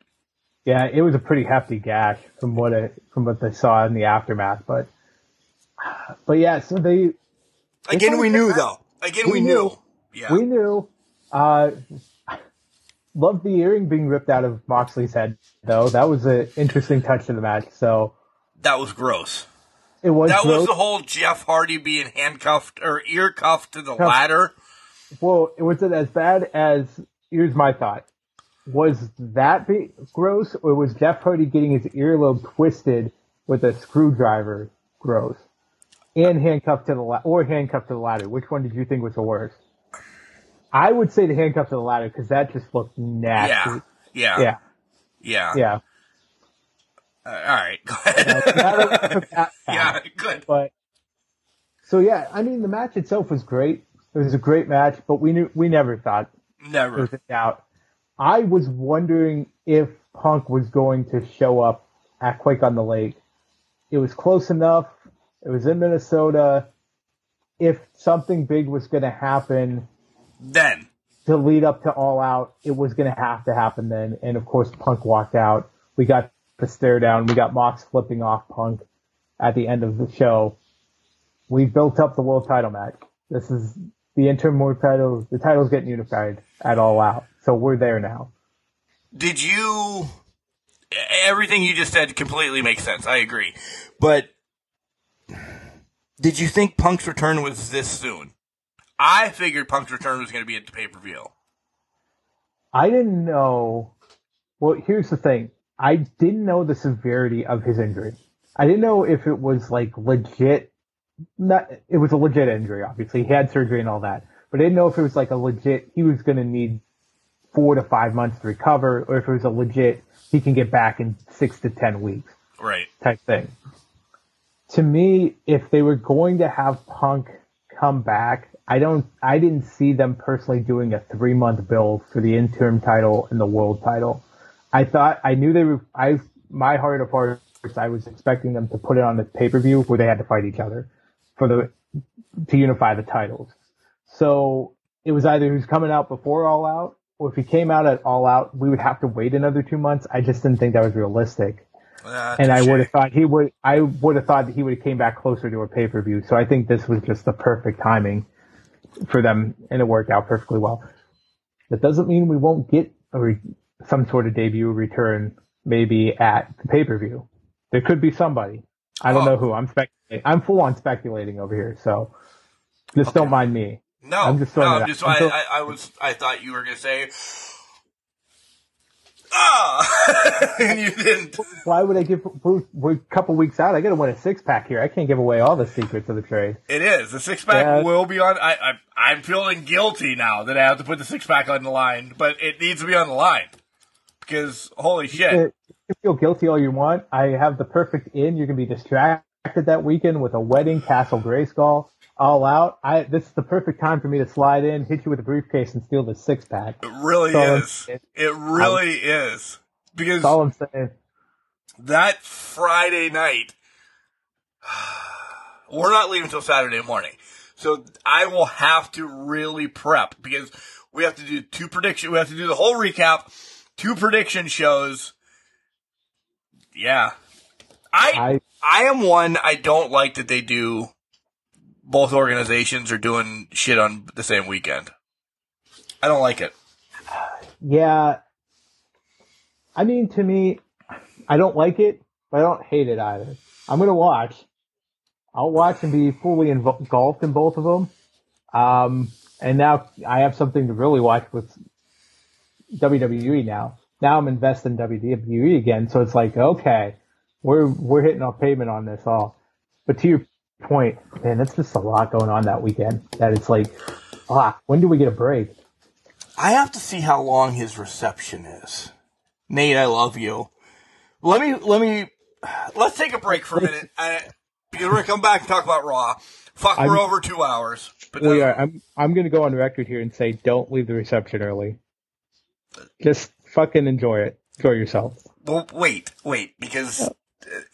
Yeah, it was a pretty hefty gash from what it from what they saw in the aftermath. But but yeah, so they Again, we knew though. Again, we, We knew. knew. Yeah. we knew. Uh, loved the earring being ripped out of Moxley's head though. That was an interesting touch to the match. So that was gross. It was That was the whole Jeff Hardy being handcuffed or ear cuffed to the Cuffed. ladder. Well, was it as bad as? Here's my thought: Was that be gross, or was Jeff Hardy getting his earlobe twisted with a screwdriver gross, and handcuffed to the la- or handcuffed to the ladder? Which one did you think was the worst? I would say the handcuffs to the ladder because that just looked nasty. Yeah. Yeah. Yeah, Yeah. yeah. Uh, all right. Go Uh, ahead. was- that- yeah. Good. But so yeah, I mean the match itself was great. It was a great match, but we knew we never thought Never. doubt. I was wondering if Punk was going to show up at Quake on the Lake. It was close enough. It was in Minnesota. If something big was going to happen Then. to lead up to All Out, it was going to have to happen then. And of course, Punk walked out. We got the stare down. We got Mox flipping off Punk at the end of the show. We built up the world title match. This is the interim world title. The title's getting unified at All Out. So we're there now. Did you? Everything you just said completely makes sense. I agree. But did you think Punk's return was this soon? I figured Punk's return was going to be at the pay per view. I didn't know. Well, here's the thing. I didn't know the severity of his injury. I didn't know if it was like legit. Not, it was a legit injury, obviously. He had surgery and all that. But I didn't know if it was like a legit, he was going to need four to five months to recover, or if it was a legit, he can get back in six to ten weeks Right. type thing. To me, if they were going to have Punk come back, I don't, I didn't see them personally doing a three month build for the interim title and the world title. I thought, I knew they were, I, my heart of hearts, I was expecting them to put it on the pay per view where they had to fight each other for the, to unify the titles. So it was either he was coming out before All Out, or if he came out at All Out, we would have to wait another two months. I just didn't think that was realistic and I would have thought he would. I would have thought that he would have came back closer to a pay per view. So I think this was just the perfect timing for them, and it worked out perfectly well. That doesn't mean we won't get a re- some sort of debut return, maybe at the pay per view. There could be somebody. I don't Oh. know who. I'm speculating. I'm full on speculating over here. So just don't mind me. No, I'm just throwing no, I'm just, I, I, I was, I thought you were gonna say, ah, and you didn't. Why would I give? We're a couple weeks out. I got to win a six pack here. I can't give away all the secrets of the trade. It is the six pack Yeah. will be on. I, I, I'm feeling guilty now that I have to put the six pack on the line, but it needs to be on the line because holy shit, Uh, You feel guilty all you want. I have the perfect in. You're gonna be distracted that weekend with a wedding, Castle Grayskull, all out. I this is the perfect time for me to slide in, hit you with a briefcase, and steal the six pack. it really So- is. It really is because That's all I'm saying. that Friday night, we're not leaving until Saturday morning. So I will have to really prep because we have to do two prediction. We have to do the whole recap, two prediction shows. Yeah. I, I I am one, I don't like that they do both organizations are doing shit on the same weekend. I don't like it. yeah. I mean, to me, I don't like it, but I don't hate it either. I'm gonna watch. I'll watch and be fully engulfed in both of them. Um, and now I have something to really watch with WWE now. Now I'm invested in WWE again, so it's like, okay, we're we're hitting our payment on this all. But to your point, man, that's just a lot going on that weekend. That it's like, ah, when do we get a break? I have to see how long his reception is. Nate, I love you. Let me let me let's take a break for a minute I, because we're gonna come back and talk about Raw. Fuck, we're over two hours. But We are. I'm I'm gonna go on record here and say, don't leave the reception early. Just fucking enjoy it. Enjoy yourself. well, wait, wait, because it,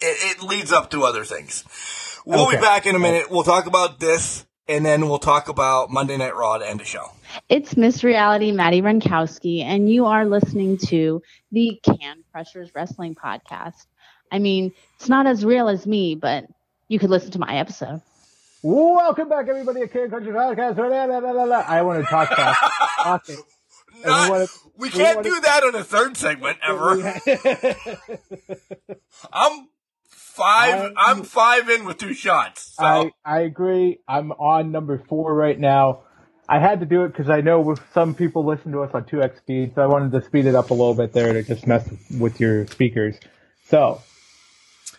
it leads up to other things. We'll be back in a minute. We'll talk about this, and then we'll talk about Monday Night Raw to end the show. It's Miss Reality, Maddie Runkowski, and you are listening to the Can Crushers Wrestling Podcast. I mean, it's not as real as me, but you could listen to my episode. Welcome back, everybody, at Can Country Podcast. I want to talk fast. Talking. Not- we wanna- we we can't wanna- do that on a third segment ever. I'm five. I- I'm five in with two shots. So I, I agree. I'm on number four right now. I had to do it because I know with some people listen to us on 2x speed, so I wanted to speed it up a little bit there to just mess with your speakers. So,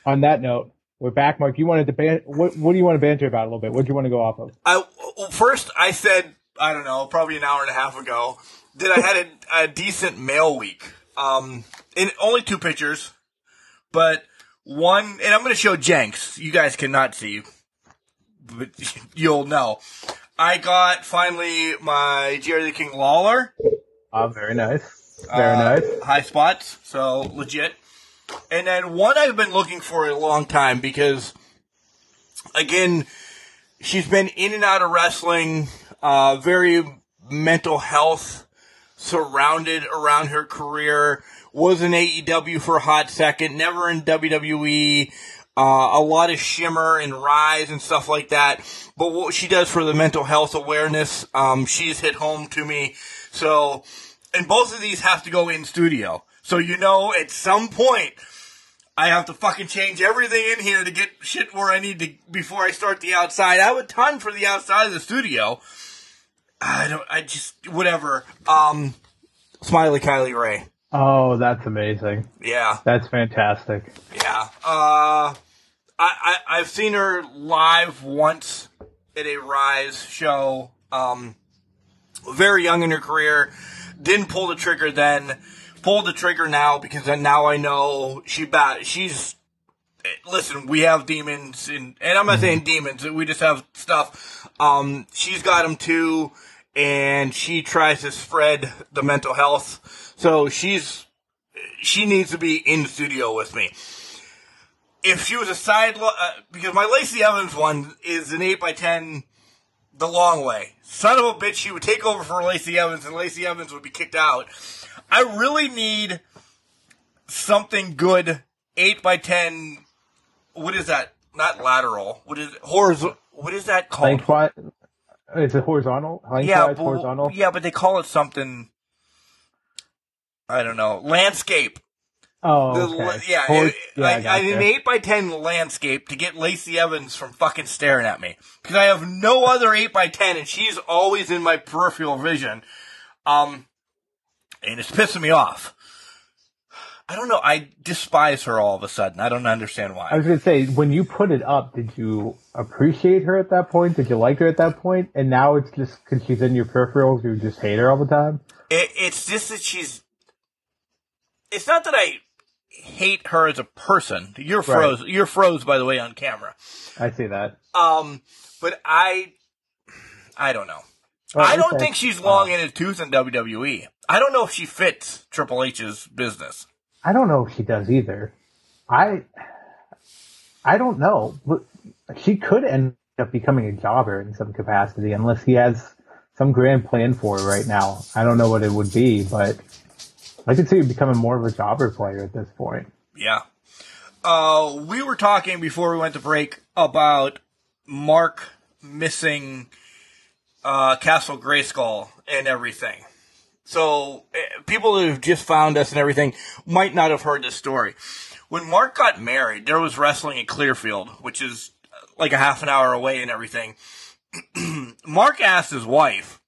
on that note, we're back, Mark. You wanted to ban- what, what do you want to banter about a little bit? What do you want to go off of? I well, first I said I don't know, probably an hour and a half ago, that I had a, a decent mail week. Um, in only two pictures, but one, and I'm going to show Jenks. You guys cannot see, but you'll know. I got finally my Jerry the King Lawler. Oh, very nice. Very Uh, nice. High spots, so legit. And then one I've been looking for a long time because, again, she's been in and out of wrestling, uh, very mental health surrounded around her career. Was in AEW for a hot second, never in WWE. Uh, a lot of shimmer and rise and stuff like that. But what she does for the mental health awareness, um, she's hit home to me. So, and both of these have to go in studio. So you know, at some point, I have to fucking change everything in here to get shit where I need to before I start the outside. I have a ton for the outside of the studio. I don't. I just whatever. Um, Smiley Kylie Rae. Oh, that's amazing. Yeah, That's fantastic. yeah. Uh, I, I I've seen her live once at a Rise show. Um, very young in her career. Didn't pull the trigger then. Pulled the trigger now because then now I know she bat. She's listen. We have demons, and and I'm not saying demons. We just have stuff. Um, she's got them too, and she tries to spread the mental health. So she's she needs to be in the studio with me. If she was a side, lo- uh, because my Lacey Evans one is an eight by ten, the long way. Son of a bitch, she would take over for Lacey Evans, and Lacey Evans would be kicked out. I really need something good, eight by ten. What is that? Not lateral. What is horizontal? What is that called? Lengthwise, is it horizontal? Lengthwise, yeah, but, horizontal? yeah, but they call it something. I don't know. Landscape. Oh, okay. yeah, Hor- it- yeah, I, I an eight by ten landscape to get Lacey Evans from fucking staring at me because I have no other eight by ten, and she's always in my peripheral vision. Um, and it's pissing me off. I don't know. I despise her all of a sudden. I don't understand why. I was gonna say, when you put it up, did you appreciate her at that point? Did you like her at that point? And now it's just because she's in your peripherals, you just hate her all the time. It, it's just that she's. It's not that I hate her as a person. You're froze. You're froze, by the way, on camera. I see that. Um, but I, I don't know. Well, I don't okay. think she's long in his tooth in WWE. I don't know if she fits Triple H's business. I don't know if she does either. I, I don't know. She could end up becoming a jobber in some capacity, unless he has some grand plan for her right now. I don't know what it would be, but I could see you becoming more of a jobber player at this point. Yeah. Uh, we were talking before we went to break about Mark missing uh, Castle Grayskull and everything. So eh, people who have just found us and everything might not have heard this story. When Mark got married, there was wrestling in Clearfield, which is uh, like a half an hour away and everything. Mark asked his wife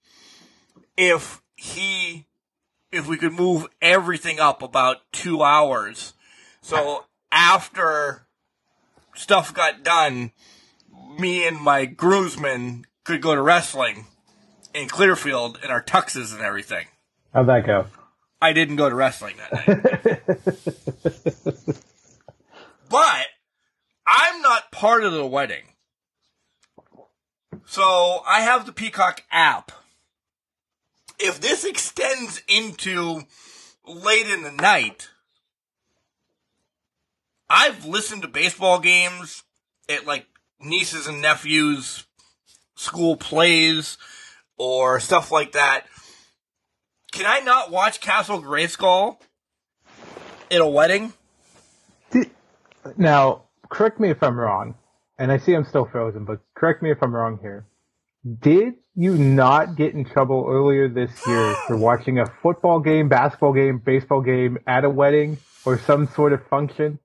if he if we could move everything up about two hours. So after stuff got done, me and my groomsmen could go to wrestling in Clearfield in our tuxes and everything. How'd that go? I didn't go to wrestling that night. but I'm not part of the wedding. So I have the Peacock app. If this extends into late in the night, I've listened to baseball games at like nieces and nephews' school plays or stuff like that. Can I not watch Castle Grayskull at a wedding? Now, correct me if I'm wrong, and I see I'm still frozen, but correct me if I'm wrong here. Did you not get in trouble earlier this year for watching a football game, basketball game, baseball game at a wedding or some sort of function?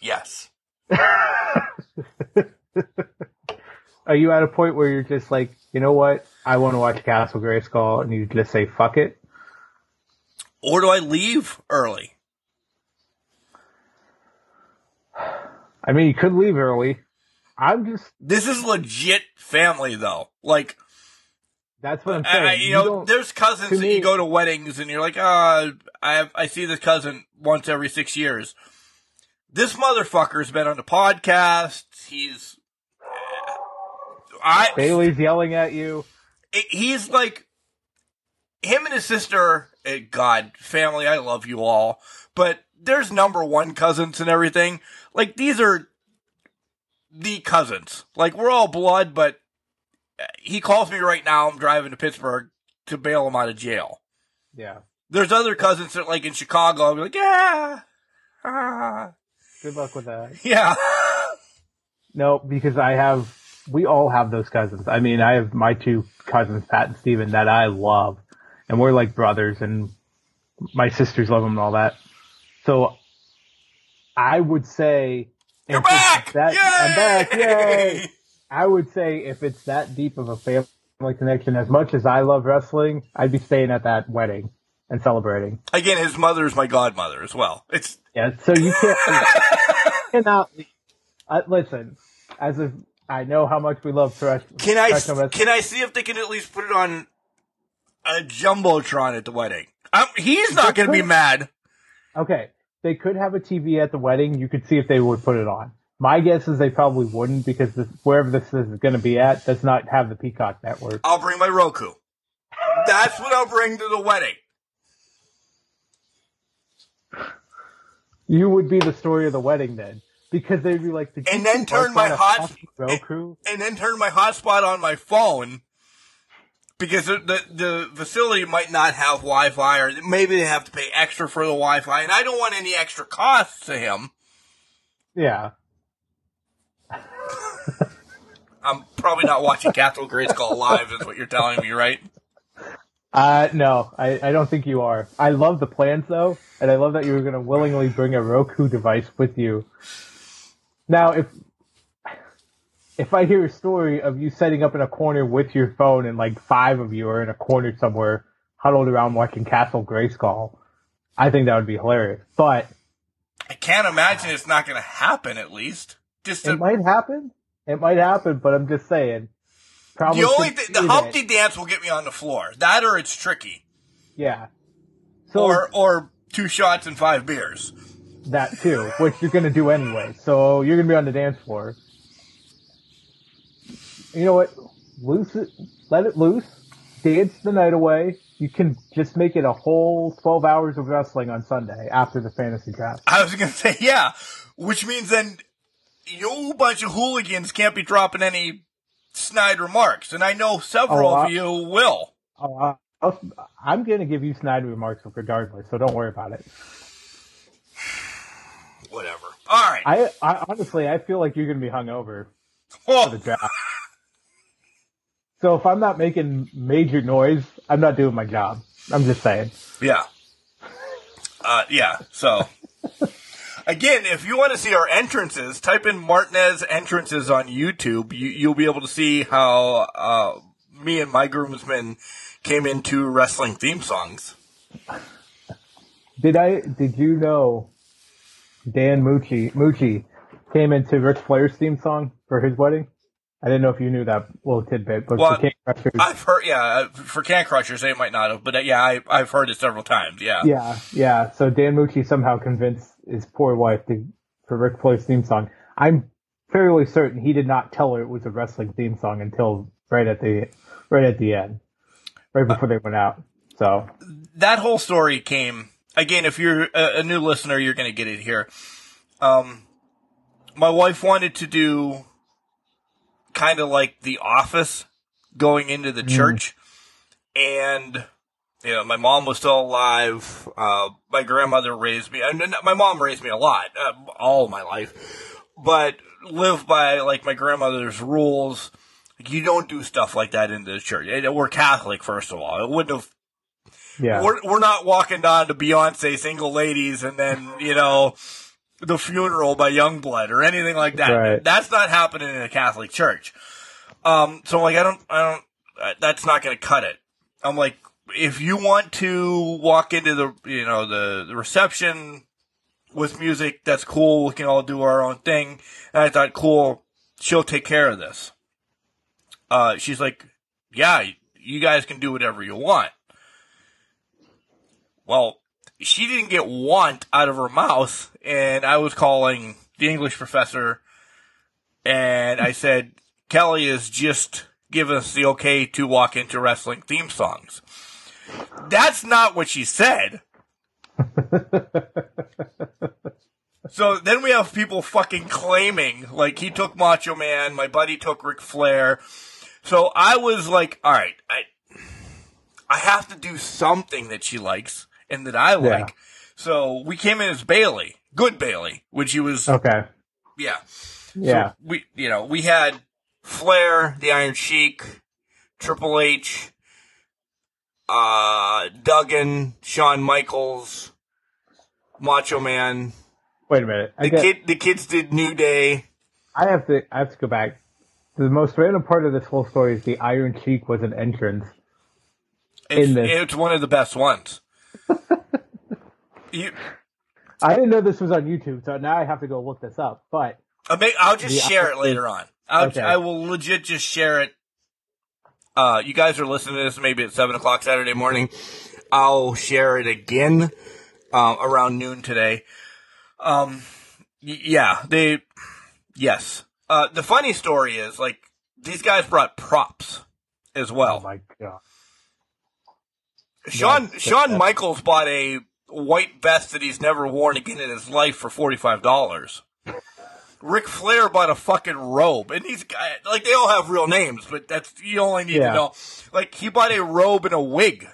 Yes. Are you at a point where you're just like, you know what? I want to watch Castle Grayskull, and you just say fuck it? Or do I leave early? I mean, you could leave early. I'm just. This is legit family, though. Like, That's what I'm saying. I, you know, there's cousins that me- you go to weddings and you're like, ah, I have, I see this cousin once every six years. This motherfucker's been on the podcast. He's, I, Bailey's yelling at you. it- he's like him and his sister. eh, God, family, I love you all, but there's number one cousins and everything. Like these are the cousins. Like we're all blood, but he calls me right now. I'm driving to Pittsburgh to bail him out of jail. Yeah. There's other cousins that like in Chicago. I'll be like, yeah, ah, Good luck with that. yeah. No, because I have, we all have those cousins. I mean, I have my two cousins, Pat and Steven, that I love. And we're like brothers and my sisters love them and all that. So I would say, You're if back! That! I'm back. Yay! I would say if it's that deep of a family connection, as much as I love wrestling, I'd be staying at that wedding and celebrating. Again, his mother is my godmother as well. It's Yeah, so you can't you cannot. Uh, listen, as if I know how much we love trash. Can I wrestling. can I see if they can at least put it on a jumbotron at the wedding? Um, he's not going to be mad. Okay, they could have a TV at the wedding. You could see if they would put it on. My guess is they probably wouldn't because this, wherever this is going to be at does not have the Peacock network. I'll bring my Roku. That's what I'll bring to the wedding. You would be the story of the wedding then, because they'd be like, you And then turn my on a hot- fucking Roku. And then turn my hotspot on my phone because the, the the facility might not have Wi-Fi, or maybe they have to pay extra for the Wi-Fi, and I don't want any extra costs to him. Yeah, I'm probably not watching Capital Castle Grayskull live, is what you're telling me, right? Uh, no, I, I don't think you are. I love the plans though, and I love that you were going to willingly bring a Roku device with you. Now, if if I hear a story of you setting up in a corner with your phone and like five of you are in a corner somewhere huddled around watching Castle Grayskull, I think that would be hilarious. But I can't imagine it's not going to happen. At least, just to, it might happen. It might happen, but I'm just saying. Probably the only thing, the Humpty that. dance will get me on the floor. That or it's tricky, yeah. So or or two shots and five beers. that too, which you're gonna do anyway. So you're gonna be on the dance floor. You know what? Loose it, let it loose. Dance the night away. You can just make it a whole 12 hours of wrestling on Sunday after the fantasy draft. I was going to say yeah, which means then you bunch of hooligans can't be dropping any snide remarks, and I know several Oh, I- of you will. Oh, I- I'll, I'm gonna give you snide remarks regardless, so don't worry about it. Whatever. All right. I, I honestly, I feel like you're gonna be hungover Oh, for the draft. So if I'm not making major noise, I'm not doing my job. I'm just saying. Yeah. Uh, yeah. So, again, if you want to see our entrances, type in Martinez entrances on YouTube. You, you'll be able to see how uh, me and my groomsmen came into wrestling theme songs. Did I? Did you know Dan Mucci Mucci came into Ric Flair's theme song for his wedding? I didn't know if you knew that little tidbit, but Well, for King Crushers, I've heard, yeah, uh, for Can Crushers, they might not have, but uh, yeah, I, I've heard it several times. Yeah. yeah, yeah. So Dan Mucci somehow convinced his poor wife to for Ric Flair's theme song. I'm fairly certain he did not tell her it was a wrestling theme song until right at the right at the end, right before they went out. So that whole story came again. If you're a, a new listener, you're going to get it here. Um, my wife wanted to do kind of like The Office, going into the church, and you know, my mom was still alive. Uh, my grandmother raised me, and my mom raised me a lot, uh, all my life, but lived by like my grandmother's rules. You don't do stuff like that in the church. We're Catholic, first of all. It wouldn't have yeah, we're we're not walking down to Beyonce single ladies and then you know the funeral by Youngblood or anything like that. Right. That's not happening in a Catholic church. Um, so like, I don't, I don't, uh, that's not going to cut it. I'm like, if you want to walk into the, you know, the, the reception with music, that's cool. We can all do our own thing. And I thought, cool, she'll take care of this. Uh, she's like, yeah, you guys can do whatever you want. Well, she didn't get want out of her mouth, and I was calling the English professor, and I said, Kelly is just giving us the okay to walk into wrestling theme songs. That's not what she said. so then we have people fucking claiming, like, he took Macho Man, my buddy took Ric Flair. So I was like, all right, I, I have to do something that she likes and that I like. Yeah. So we came in as Bayley, good Bayley, which he was, Okay. yeah. Yeah. So we, you know, we had Flair, the Iron Sheik, Triple H, uh, Duggan, Shawn Michaels, Macho Man. Wait a minute. I The get, kid, the kids did New Day. I have to. I have to go back. The most random part of this whole story is the Iron Sheik was an entrance. It's, In this. it's one of the best ones. You, I didn't know this was on YouTube, so now I have to go look this up. But I'll, I'll just share it later on. I'll, Okay. I will legit just share it. Uh, you guys are listening to this maybe at seven o'clock Saturday morning. I'll share it again um, around noon today. Um, y- yeah, they, yes. Uh, the funny story is like these guys brought props as well. oh my god, Yes, Shawn Michaels bought a white vest that he's never worn again in his life for forty five dollars. Ric Flair bought a fucking robe, and these guys like they all have real names, but that's you only need Yeah. to know. Like he bought a robe and a wig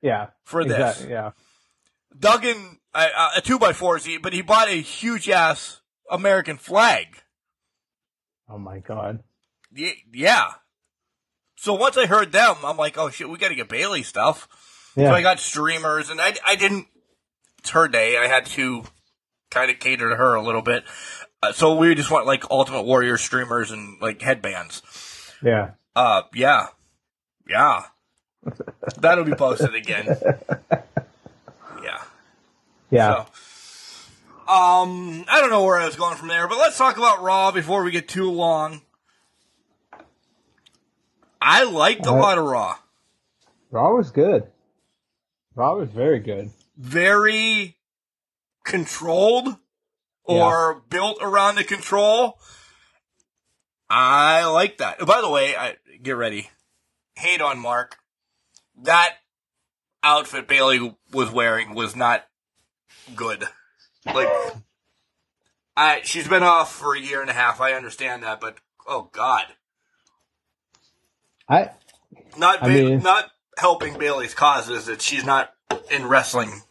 yeah, for this. exactly, yeah, Duggan uh, a two by four, but he bought a huge ass American flag. oh my god, Yeah. So once I heard them, I'm like, oh shit, we got to get Bayley stuff. Yeah, So I got streamers, and I, I didn't. It's her day. I had to kind of cater to her a little bit. Uh, so we just want like Ultimate Warrior streamers and like headbands. yeah. Uh, yeah, yeah. That'll be posted again. Yeah. Yeah. So, um, I don't know where I was going from there, but let's talk about Raw before we get too long. I liked a lot of Raw. Raw was good. Raw is very good. very controlled or built around the control. I like that. By the way, I get ready. Hate on Mark. That outfit Bayley was wearing was not good. Like, I she's been off for a year and a half. I understand that, but oh god, I not I mean- not helping Bayley's cause is that she's not in wrestling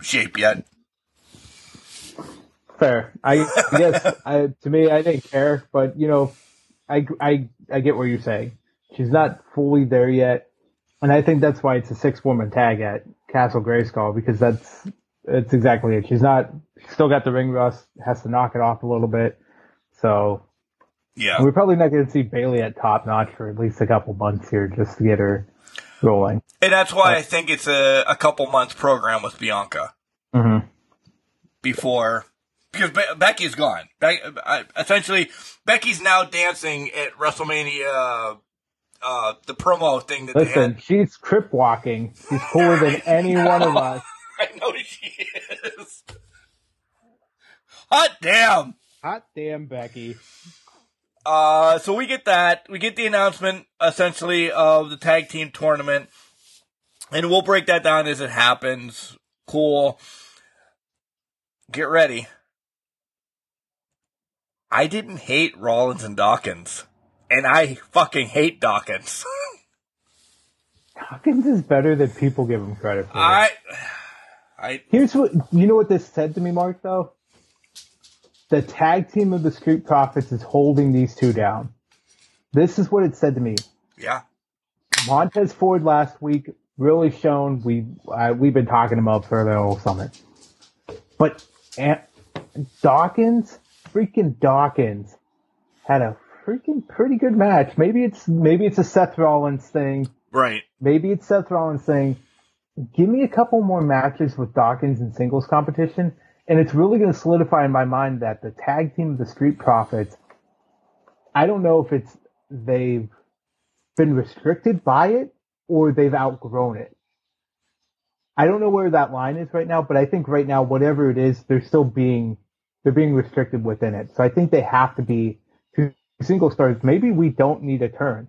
shape yet. fair. I guess I, to me, I didn't care, but you know, I, I, I get what you're saying. She's not fully there yet, and I think that's why it's a six woman tag at Castle Grayskull because that's that's exactly it. She's not she's still got the ring rust, has to knock it off a little bit. So Yeah. we're probably not going to see Bailey at top notch for at least a couple months here just to get her rolling. And that's why I think it's a, a couple months program with Bianca Mm-hmm. before because Be- Becky's gone. Be- uh, essentially, Becky's now dancing at WrestleMania, uh, the promo thing that they Listen, she's crip walking. She's cooler than any one of us. I know she is. Hot damn! Hot damn, Becky. Uh, so we get that. We get the announcement essentially of the tag team tournament, and we'll break that down as it happens. Cool. Get ready. I didn't hate Rollins and Dawkins, and I fucking hate Dawkins. Dawkins is better than people give him credit for. I, I, Here's what you know what this said to me, Mark. Though the tag team of the Street Profits is holding these two down. This is what it said to me. yeah, Montez Ford last week really shown we uh, we've been talking about for the whole summit, but and Dawkins, freaking Dawkins, had a freaking pretty good match. Maybe it's maybe it's a Seth Rollins thing. Right. Maybe it's Seth Rollins thing. Give me a couple more matches with Dawkins in singles competition, and it's really going to solidify in my mind that the tag team of the Street Profits. I don't know if it's they've been restricted by it or they've outgrown it. I don't know where that line is right now, but I think right now, whatever it is, they're still being they're being restricted within it. So I think they have to be two single stars. Maybe we don't need a turn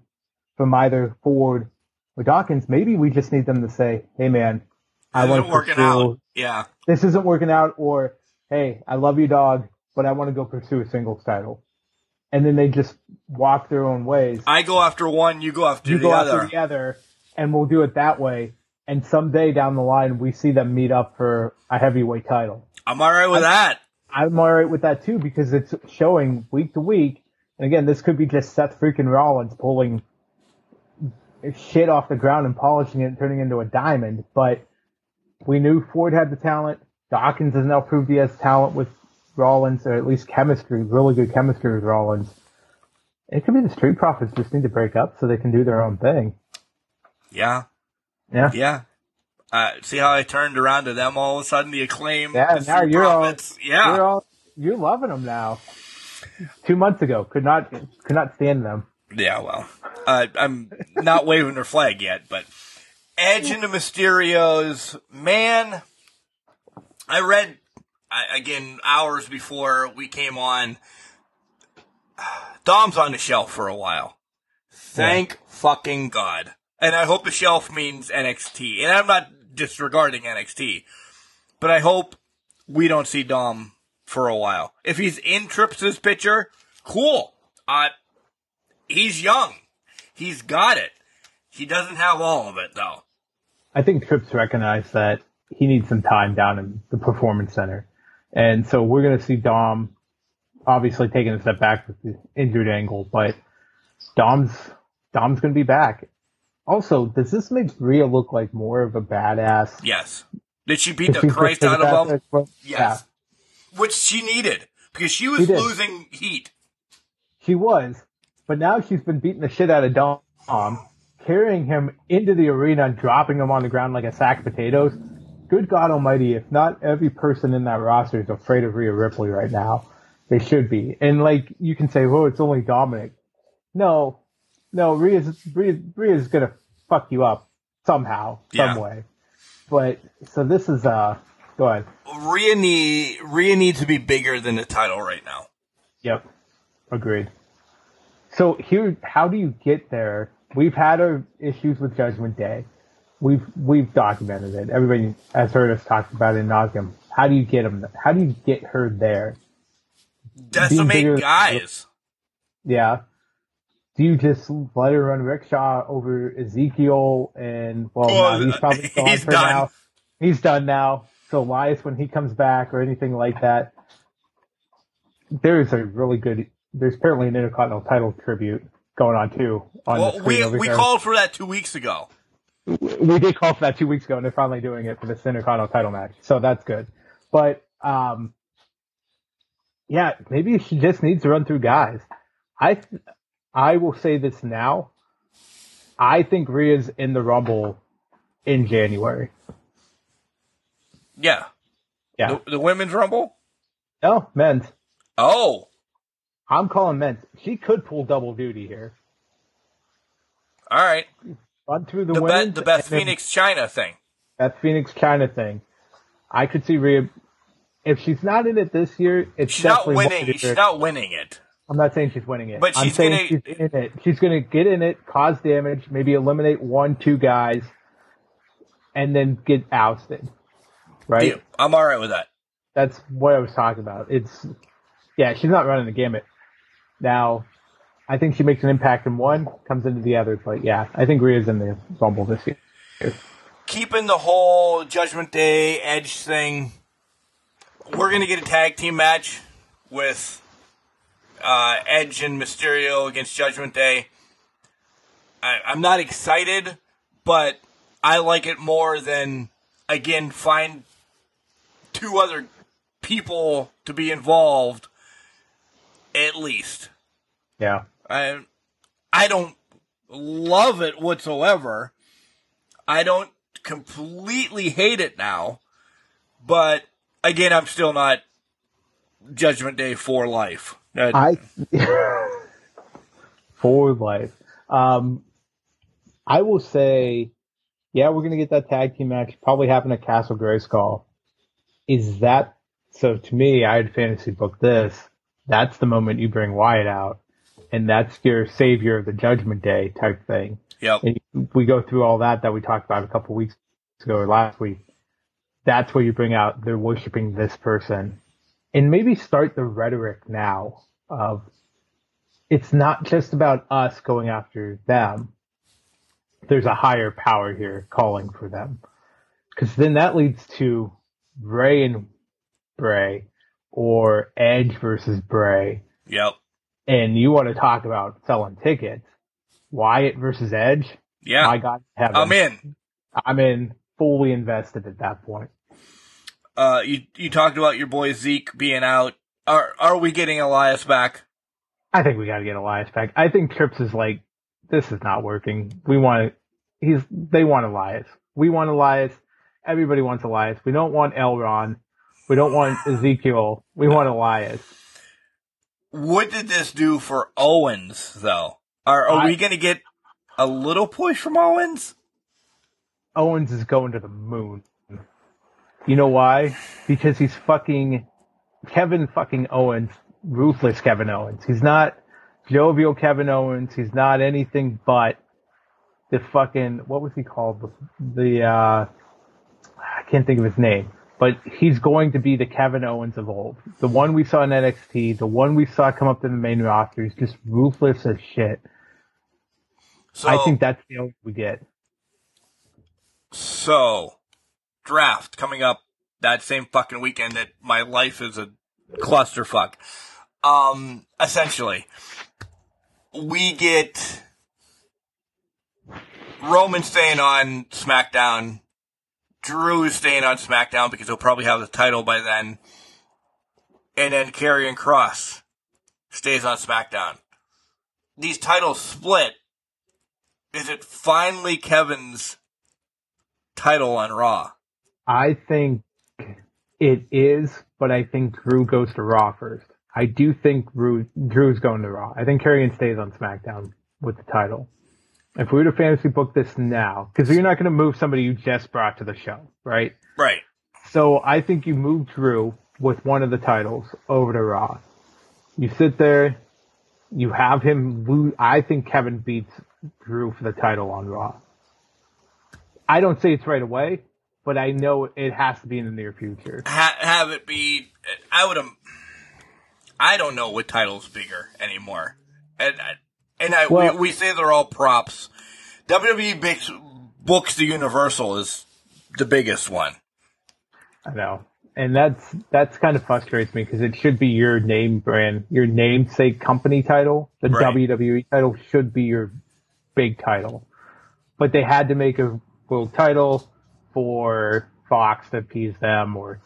from either Ford or Dawkins. Maybe we just need them to say, "Hey, man, I want to working out. Yeah. This isn't working out," or "Hey, I love you, dog, but I want to go pursue a singles title." And then they just walk their own ways I go after one, you go after you the go other. after the other, and we'll do it that way. And someday down the line, we see them meet up for a heavyweight title. I'm all right with that. I'm all right with that too because it's showing week to week. And again, this could be just Seth freaking Rollins pulling shit off the ground and polishing it and turning it into a diamond. But we knew Ford had the talent. Dawkins has now proved he has talent with Rollins, or at least chemistry, really good chemistry with Rollins. It could be the Street Profits just need to break up so they can do their own thing. Yeah. Yeah. Yeah. Uh, see how I turned around to them all of a sudden? The acclaim. Yeah, the now you're all, Profits. yeah. you're all you're loving them now. Two months ago, could not could not stand them. Yeah, well, uh, I'm not waving their flag yet, but Edge the Mysterios, man. I read I, again hours before we came on. Dom's on the shelf for a while. Thank fucking God. And I hope the shelf means NXT. And I'm not disregarding NXT, but I hope we don't see Dom for a while. If he's in Trips' picture, cool. Uh, he's young. He's got it. He doesn't have all of it though. I think Trips recognized that he needs some time down in the performance center. And so we're going to see Dom obviously taking a step back with the injured ankle, but Dom's, Dom's going to be back. Also, does this make Rhea look like more of a badass? Yes. Did she beat the Christ out of him? well, Yes. Which she needed because she was She losing heat. She was, but now she's been beating the shit out of Dom, carrying him into the arena and dropping him on the ground like a sack of potatoes. Good God Almighty! If not every person in that roster is afraid of Rhea Ripley right now, they should be. And like you can say, "Oh, it's only Dominic." No, no, Rhea's Rhea, Rhea's gonna fuck you up somehow, Yeah. some way. But so this is uh, go ahead. Rhea need Rhea needs to be bigger than the title right now. Yep. Agreed. So here, how do you get there? We've had our issues with Judgment Day. We've we've documented it. Everybody has heard us talk about it in nauseam. How do you get them? How do you get her there? Decimate guys. Yeah. Do you just let her run rickshaw over Ezekiel and well, no, he's probably gone he's for done. now. He's done now. So Elias, when he comes back or anything like that, there's a really good. There's apparently an Intercontinental title tribute going on too on the Well, we we here. called for that two weeks ago. we did call for that two weeks ago, and they're finally doing it for the Intercontinental title match. So that's good. But um, yeah, maybe she just needs to run through guys. I I will say this now. I think Rhea's in the Rumble in January. Yeah. Yeah. The, the women's rumble. No, men's. Oh, I'm calling men's. She could pull double duty here. all right. Run through the, The. Beth, the Beth Phoenix Chyna thing. That Phoenix Chyna thing. I could see Rhea. If she's not in it this year, it's She's not winning. She's year. not winning it. I'm not saying she's winning it. But I'm she's saying gonna- she's in it. She's going to get in it, cause damage, maybe eliminate one, two guys, and then get ousted. Right? I'm all right with that. That's what I was talking about. It's yeah, she's not running the gamut. Now, I think she makes an impact in one, comes into the other, but yeah, I think Rhea's in the Rumble this year. Keeping the whole Judgment Day Edge thing. We're gonna get a tag team match with uh, Edge and Mysterio against Judgment Day. I, I'm not excited, but I like it more than again find two other people to be involved, at least. Yeah. I I don't love it whatsoever. I don't completely hate it now, but again, I'm still not Judgment Day for life. I for life. Um, I will say, yeah, we're gonna get that tag team match. Probably happen at Castle Grayskull. Is that so? To me, I had fantasy book this. That's the moment you bring Wyatt out, and that's your savior of the Judgment Day type thing. yep. And we go through all that that we talked about a couple weeks ago or last week. That's where you bring out they're worshiping this person, and maybe start the rhetoric now of it's not just about us going after them. There's a higher power here calling for them, because then that leads to Rhea and Bray, or Edge versus Bray, Yep. And you want to talk about selling tickets. Wyatt versus Edge. Yeah. My God, heaven. I'm in. I'm in fully invested at that point. Uh, you you talked about your boy Zeke being out. Are are we getting Elias back? I think we got to get Elias back. I think Trips is like, this is not working. We want he's they want Elias. We want Elias. Everybody wants Elias. We don't want Elron. We don't want Ezekiel. We want Elias. What did this do for Owens though? Are are I- we gonna get a little push from Owens? Owens is going to the moon. You know why? Because he's fucking Kevin fucking Owens, ruthless Kevin Owens. He's not jovial Kevin Owens. He's not anything but the fucking what was he called? The, the uh I can't think of his name. But he's going to be the Kevin Owens of old. The one we saw in NXT, the one we saw come up to the main roster. He's just ruthless as shit. So I think that's the Owens we get. so draft coming up that same fucking weekend that my life is a clusterfuck. Um, essentially, we get Roman staying on SmackDown, Drew is staying on SmackDown because he'll probably have the title by then, and then Karrion Kross stays on SmackDown. These titles split. Is it finally Kevin's title on Raw? I think it is, but I think Drew goes to Raw first. I do think Drew Drew's going to Raw. I think Karrion stays on SmackDown with the title. If we were to fantasy book this now, because you're not going to move somebody you just brought to the show, right? Right. So I think you move Drew with one of the titles over to Raw. You sit there, you have him lose. I think Kevin beats Drew for the title on Raw. I don't say it's right away, but I know it has to be in the near future. Ha- have it be. I would. I don't know what title's bigger anymore, and and I Well- we, we say they're all props. WWE books, books the Universal is the biggest one. I know. And that's that's kind of frustrates me because it should be your name brand, your namesake company title. The Right. WWE title should be your big title. But they had to make a world title for Fox to appease them or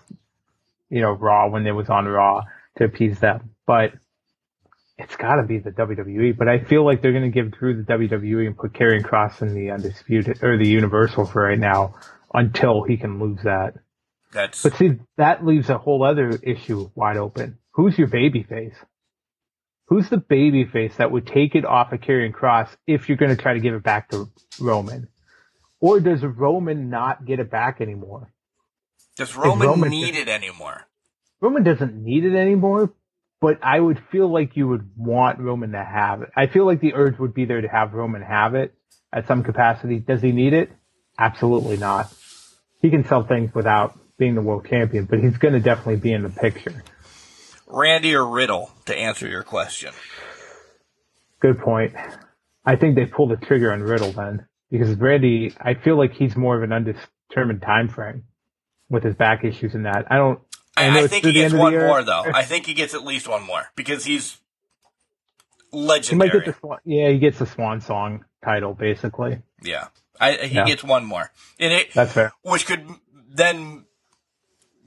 you know, Raw when it was on Raw to appease them. But it's gotta be the WWE. But I feel like they're gonna give Drew the WWE and put Karrion Kross in the undisputed or the Universal for right now until he can lose that. That's But see, that leaves a whole other issue wide open. Who's your baby face? Who's the baby face that would take it off of Karrion Kross if you're going to try to give it back to Roman? Or does Roman not get it back anymore? does Roman, Roman- need it anymore? Roman doesn't need it anymore, but I would feel like you would want Roman to have it. I feel like the urge would be there to have Roman have it at some capacity. Does he need it? Absolutely not. He can sell things without being the world champion, but he's going to definitely be in the picture. Randy or Riddle to answer your question. Good point. I think they pulled the trigger on Riddle then because Randy, I feel like he's more of an undetermined time frame with his back issues and that. I don't. I, know I think he gets end of the one year. more though. I think he gets at least one more because he's He might legendary. get the swan, yeah, he gets the Swan Song title basically. yeah, I, he Yeah. gets one more, and it That's fair. which could then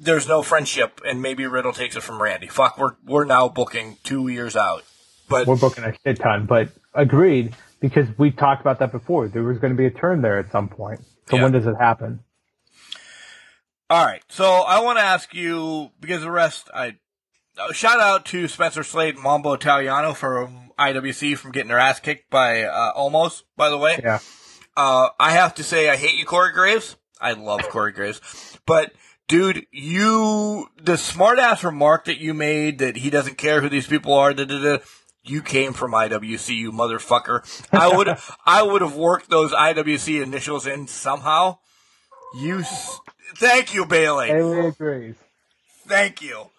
there's no friendship, and maybe Riddle takes it from Randy. Fuck, we're we're now booking two years out. But We're booking a shit ton, but agreed because we talked about that before. There was going to be a turn there at some point. So Yeah. when does it happen? All right. So I want to ask you because the rest, I uh, shout out to Spencer Slade Mambo Italiano from IWC from getting their ass kicked by uh, Almost. By the way, Yeah. uh, I have to say I hate you, Corey Graves. I love Corey Graves, but dude, you the smart ass remark that you made that he doesn't care who these people are. Da, da, da, you came from IWC, you motherfucker. I would I would have worked those IWC initials in somehow. You, thank you, Bailey. Haley agrees. Thank you.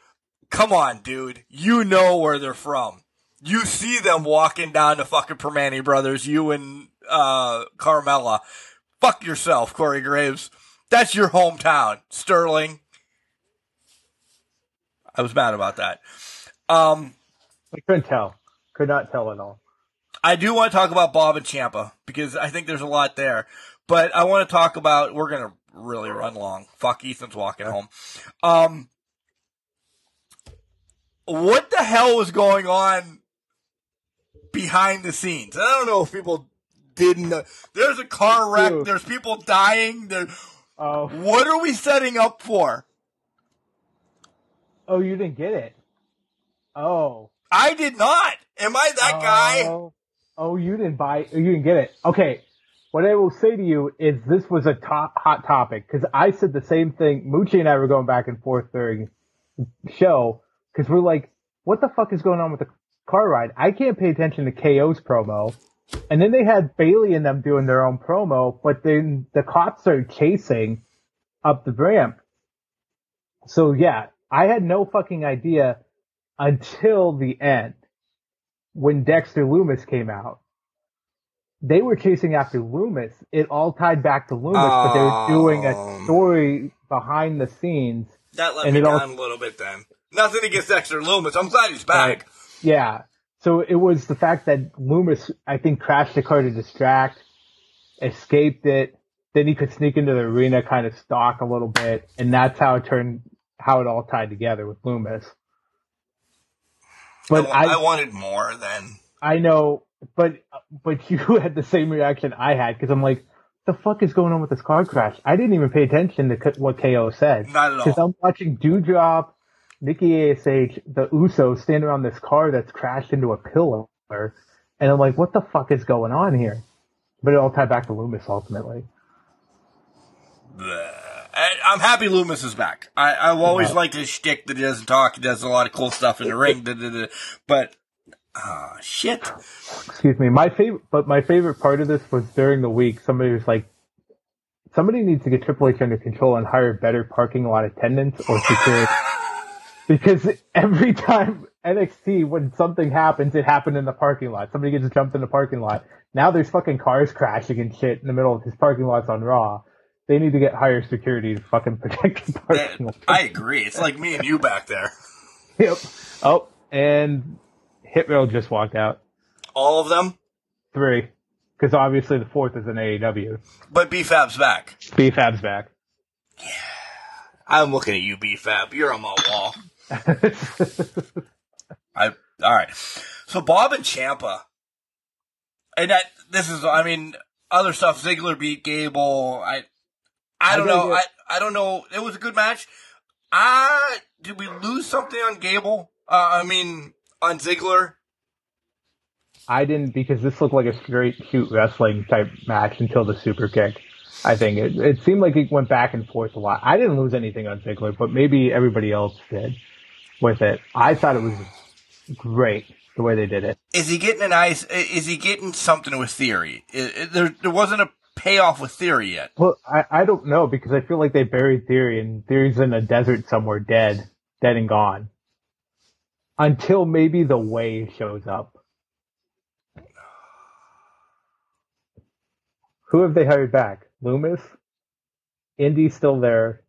Come on, dude. You know where they're from. You see them walking down to fucking Permani Brothers, you and uh Carmella. Fuck yourself, Corey Graves. That's your hometown, Sterling. I was mad about that. Um, I couldn't tell. Could not tell at all. I do want to talk about Bob and Ciampa because I think there's a lot there. But I want to talk about we're gonna really run long. Fuck Ethan's walking home. Um what the hell was going on behind the scenes? I don't know if people didn't know. There's a car wreck, there's people dying, there Oh, what are we setting up for? oh, you didn't get it. Oh, I did not. Am I that guy? Oh, oh, you didn't buy. You didn't get it. Okay. What I will say to you is this was a top hot topic because I said the same thing. Moochie and I were going back and forth during show because we're like, what the fuck is going on with the car ride? I can't pay attention to KO's promo. And then they had Bayley and them doing their own promo, but then the cops are chasing up the ramp. So yeah, I had no fucking idea until the end when Dexter Lumis came out. They were chasing after Lumis. It all tied back to Lumis, but they were doing Oh. a story behind the scenes. That let me it all- a little bit then. Nothing against Dexter Lumis. I'm glad he's back. Yeah. So it was the fact that Lumis, I think, crashed the car to distract, escaped it. Then he could sneak into the arena, kind of stalk a little bit, and that's how it turned, how it all tied together with Lumis. But I, I, I wanted more then. I know, but but you had the same reaction I had because I'm like, the fuck is going on with this car crash? I didn't even pay attention to what KO said. Not at Because. I'm watching Dewdrop, Nikki Ash, the Usos stand around this car that's crashed into a pillar, and I'm like, what the fuck is going on here? But it all tied back to Lumis ultimately. I'm happy Lumis is back. I, I've always liked his shtick that he doesn't talk. He does a lot of cool stuff in the ring. Da, da, da. But, ah, shit. Excuse me. My favorite, but my favorite part of this was during the week. Somebody was like, somebody needs to get Triple H under control and hire better parking lot attendants or security. because every time NXT, when something happens, it happened in the parking lot. Somebody gets jumped in the parking lot. Now there's fucking cars crashing and shit in the middle of his parking lots on Raw. They need to get higher security to fucking protect the parking lot. I agree. It's like me and you back there. Yep. Oh, and Hit Row just walked out. All of them. Three. Because obviously the fourth is an AEW. But B-Fab's back. B-Fab's back. Yeah. I'm looking at you, B-Fab. You're on my wall. I all right. So Bob and Ciampa, and that this is I mean other stuff. Ziggler beat Gable. I I don't I know. gotta I I don't know. It was a good match. Uh did we lose something on Gable? Uh, I mean on Ziggler. I didn't because this looked like a straight shoot wrestling type match until the super kick. I think it, it seemed like it went back and forth a lot. I didn't lose anything on Ziggler, but maybe everybody else did with it. I thought it was great the way they did it. Is he getting an ice? Is he getting something with Theory? I- I- there there wasn't a payoff with Theory yet. Well, I, I don't know because I feel like they buried Theory and Theory's in a desert somewhere dead, dead and gone. Until maybe the way shows up. Who have they hired back? Lumis? Indy's still there.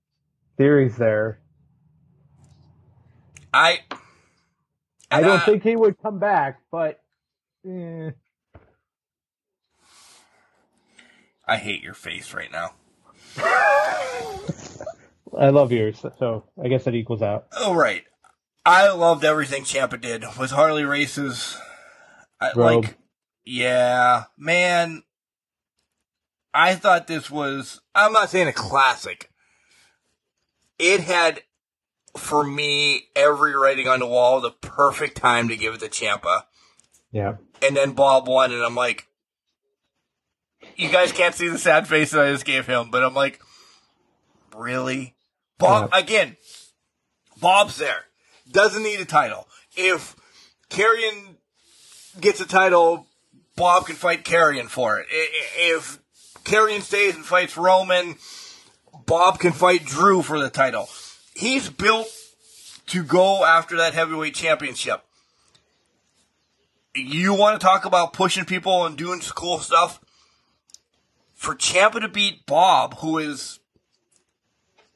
Theory's there. I I don't uh, think he would come back, but eh. I hate your face right now. I love yours, so I guess that equals out. Oh right. I loved everything Ciampa did with Harley Race's. I, like, yeah, man. I thought this was. I'm not saying a classic. It had, for me, every writing on the wall. The perfect time to give it to Ciampa, Yeah. and then Bob won, and I'm like, you guys can't see the sad face that I just gave him, but I'm like, really, Bob again. Bob's there. Doesn't need a title. If Karrion gets a title, Bob can fight Karrion for it. If Karrion stays and fights Roman, Bob can fight Drew for the title. He's built to go after that heavyweight championship. You want to talk about pushing people and doing cool stuff? For Ciampa to beat Bob, who is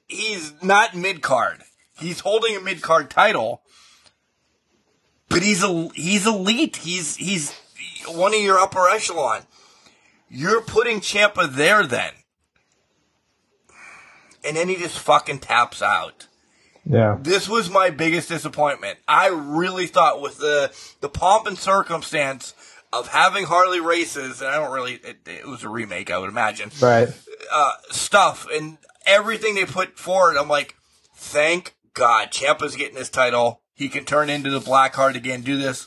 he's not mid card. He's holding a mid card title, but he's a he's elite. He's he's one of your upper echelon. You're putting Ciampa there then, and then he just fucking taps out. Yeah. This was my biggest disappointment. I really thought with the the pomp and circumstance of having Harley Race's, and I don't really it, it was a remake, I would imagine Right. uh, stuff and everything they put forward, I'm like, thank God, Ciampa's getting this title. He can turn into the black heart again, do this.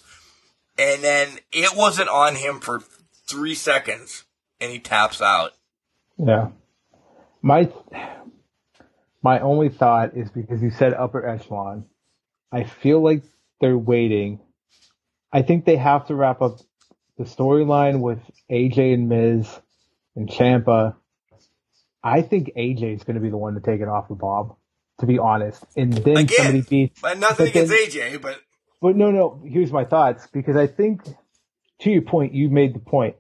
And then it wasn't on him for three seconds and he taps out. Yeah. My my only thought is because you said upper echelon. I feel like they're waiting. I think they have to wrap up the storyline with AJ and Miz and Ciampa. I think AJ is going to be the one to take it off of Bob, to be honest. And then Again, somebody beats. But nothing but then- against AJ, but But no, no. Here's my thoughts because I think, to your point, you made the point.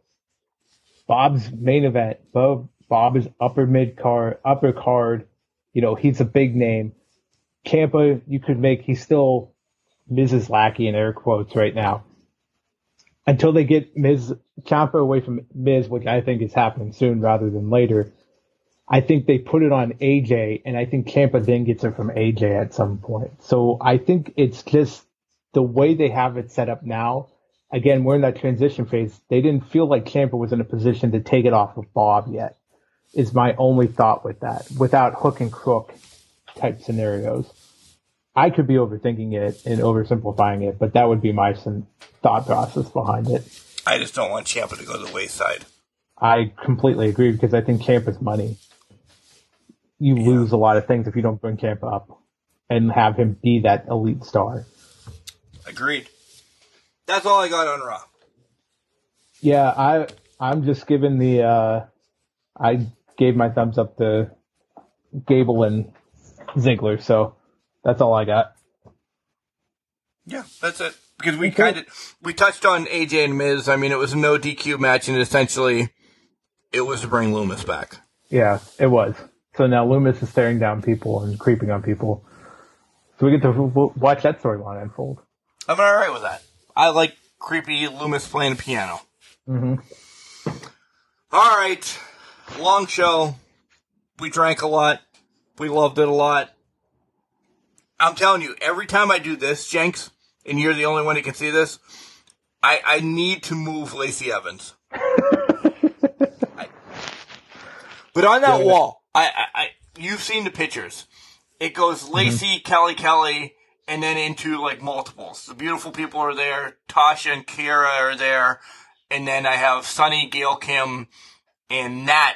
Bob's main event. Bob Bob is upper mid card, upper card. You know, he's a big name. Ciampa, you could make. He's still Mrs. Lackey in air quotes right now. Until they get Ms. Ciampa away from Miz, which I think is happening soon rather than later. I think they put it on AJ, and I think Ciampa then gets it from AJ at some point. So I think it's just the way they have it set up now. Again, we're in that transition phase. They didn't feel like Ciampa was in a position to take it off of Bob yet. Is my only thought with that, without hook and crook type scenarios. I could be overthinking it and oversimplifying it, but that would be my thought process behind it. I just don't want Ciampa to go to the wayside. I completely agree because I think Ciampa's money. You lose a lot of things if you don't bring Ciampa up and have him be that elite star. Agreed. That's all I got on Raw. Yeah, I I'm just giving the uh I gave my thumbs up to Gable and Ziggler, so that's all I got. Yeah, that's it. Because we kind of we touched on AJ and Miz. I mean, it was no DQ match, and essentially, it was to bring Lumis back. Yeah, it was. So now Lumis is staring down people and creeping on people. So we get to w- w- watch that storyline unfold. I'm all right with that. I like creepy Lumis playing the piano. hmm All right, long show. We drank a lot. We loved it a lot. I'm telling you, every time I do this, Jenks, and you're the only one who can see this, I, I need to move Lacey Evans. I- but on that Yeah. wall, I, I, you've seen the pictures. It goes Lacey, mm-hmm. Kelly, Kelly, and then into like multiples. The beautiful people are there. Tasha and Kira are there. And then I have Sunny, Gail Kim, and Nat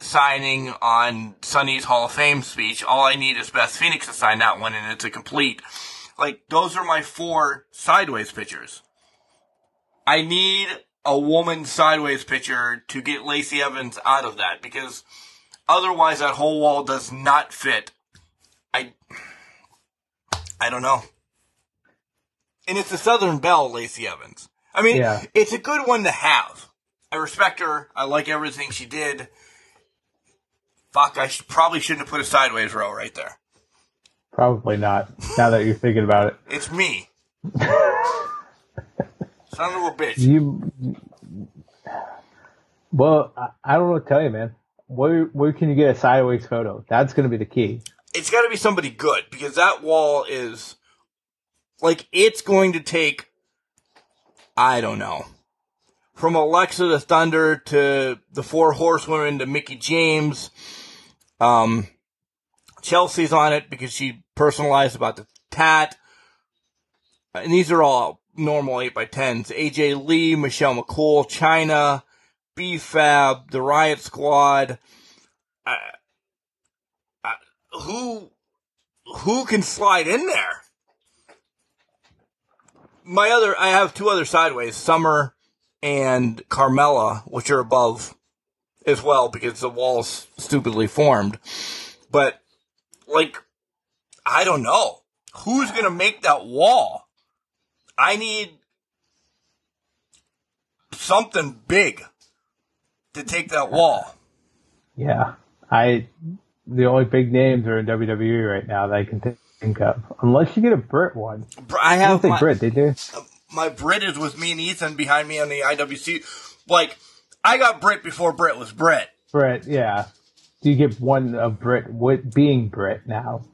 signing on Sunny's Hall of Fame speech. All I need is Beth Phoenix to sign that one, and it's a complete. Like, those are my four sideways pictures. I need a woman sideways picture to get Lacey Evans out of that because otherwise that whole wall does not fit. I, I don't know. And it's the Southern Belle, Lacey Evans. I mean, Yeah. it's a good one to have. I respect her. I like everything she did. Fuck, I should, probably shouldn't have put a sideways row right there. Probably not. Now that you're thinking about it, It's me. Son of a bitch. you. Well, I, I don't know what to tell you, man. Where where can you get a sideways photo? That's going to be the key. it's got to be somebody good because that wall is like it's going to take. I don't know. From Alexa to Thunder to the Four Horsewomen to Mickie James. Um, Chelsea's on it because she personalized about the tat. And these are all normal 8x10s. AJ Lee, Michelle McCool, Chyna, B-Fab, the Riot Squad. Uh, uh, who, who can slide in there? My other, I have two other sideways, Summer and Carmella, which are above as well because the wall's stupidly formed. But, like, I don't know. Who's gonna make that wall? I need something big to take that wall. Yeah, I the only big names are in WWE right now that I can think of, unless you get a Britt one. I I have don't think my, Britt. They do. my Britt is with me and Ethan behind me on the IWC. Like, I got Britt before Britt was Britt. Britt, yeah. Do you get one of Britt with being Britt now?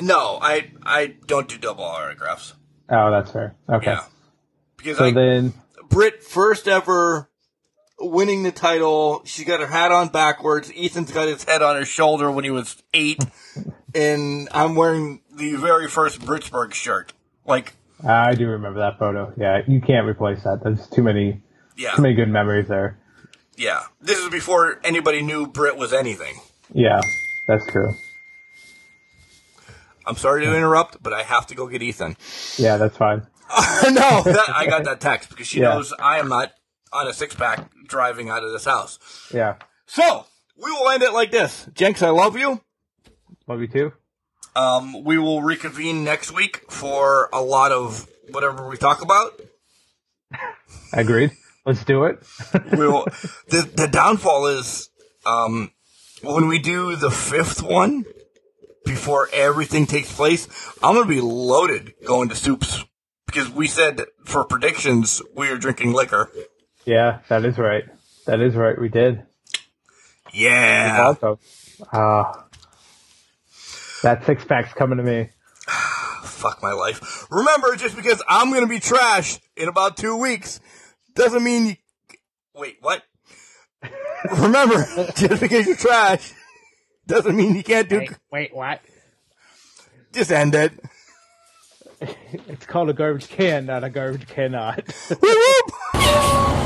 No, I I don't do double autographs. Oh, that's fair. Okay. Yeah, because So I, then, Britt first ever winning the title. She's got her hat on backwards. Ethan's got his head on her shoulder when he was eight, and I'm wearing the very first Brittsburgh shirt. Like, I do remember that photo. Yeah, you can't replace that. There's too many, yeah, too many good memories there. yeah. This is before anybody knew Britt was anything. Yeah, that's true. I'm sorry to interrupt, but I have to go get Ethan. Yeah, that's fine. no, that, I got that text because she Yeah. knows I am not on a six pack driving out of this house. Yeah, So we will end it like this. Jenks, I love you. love you too. Um, we will reconvene next week for a lot of whatever we talk about. Agreed. Let's do it. We will. the the downfall is um, when we do the fifth one before everything takes place. I'm gonna be loaded going to soups because we said for predictions we are drinking liquor. Yeah, that is right. That is right. We did. Yeah. Also, uh, that six pack's coming to me. fuck my life. Remember, just because I'm gonna be trash in about two weeks doesn't mean you. Wait, what? Remember, just because you're trash doesn't mean you can't do. wait, what? Just end it. It's called a garbage can, not a garbage cannot. Whoop, whoop.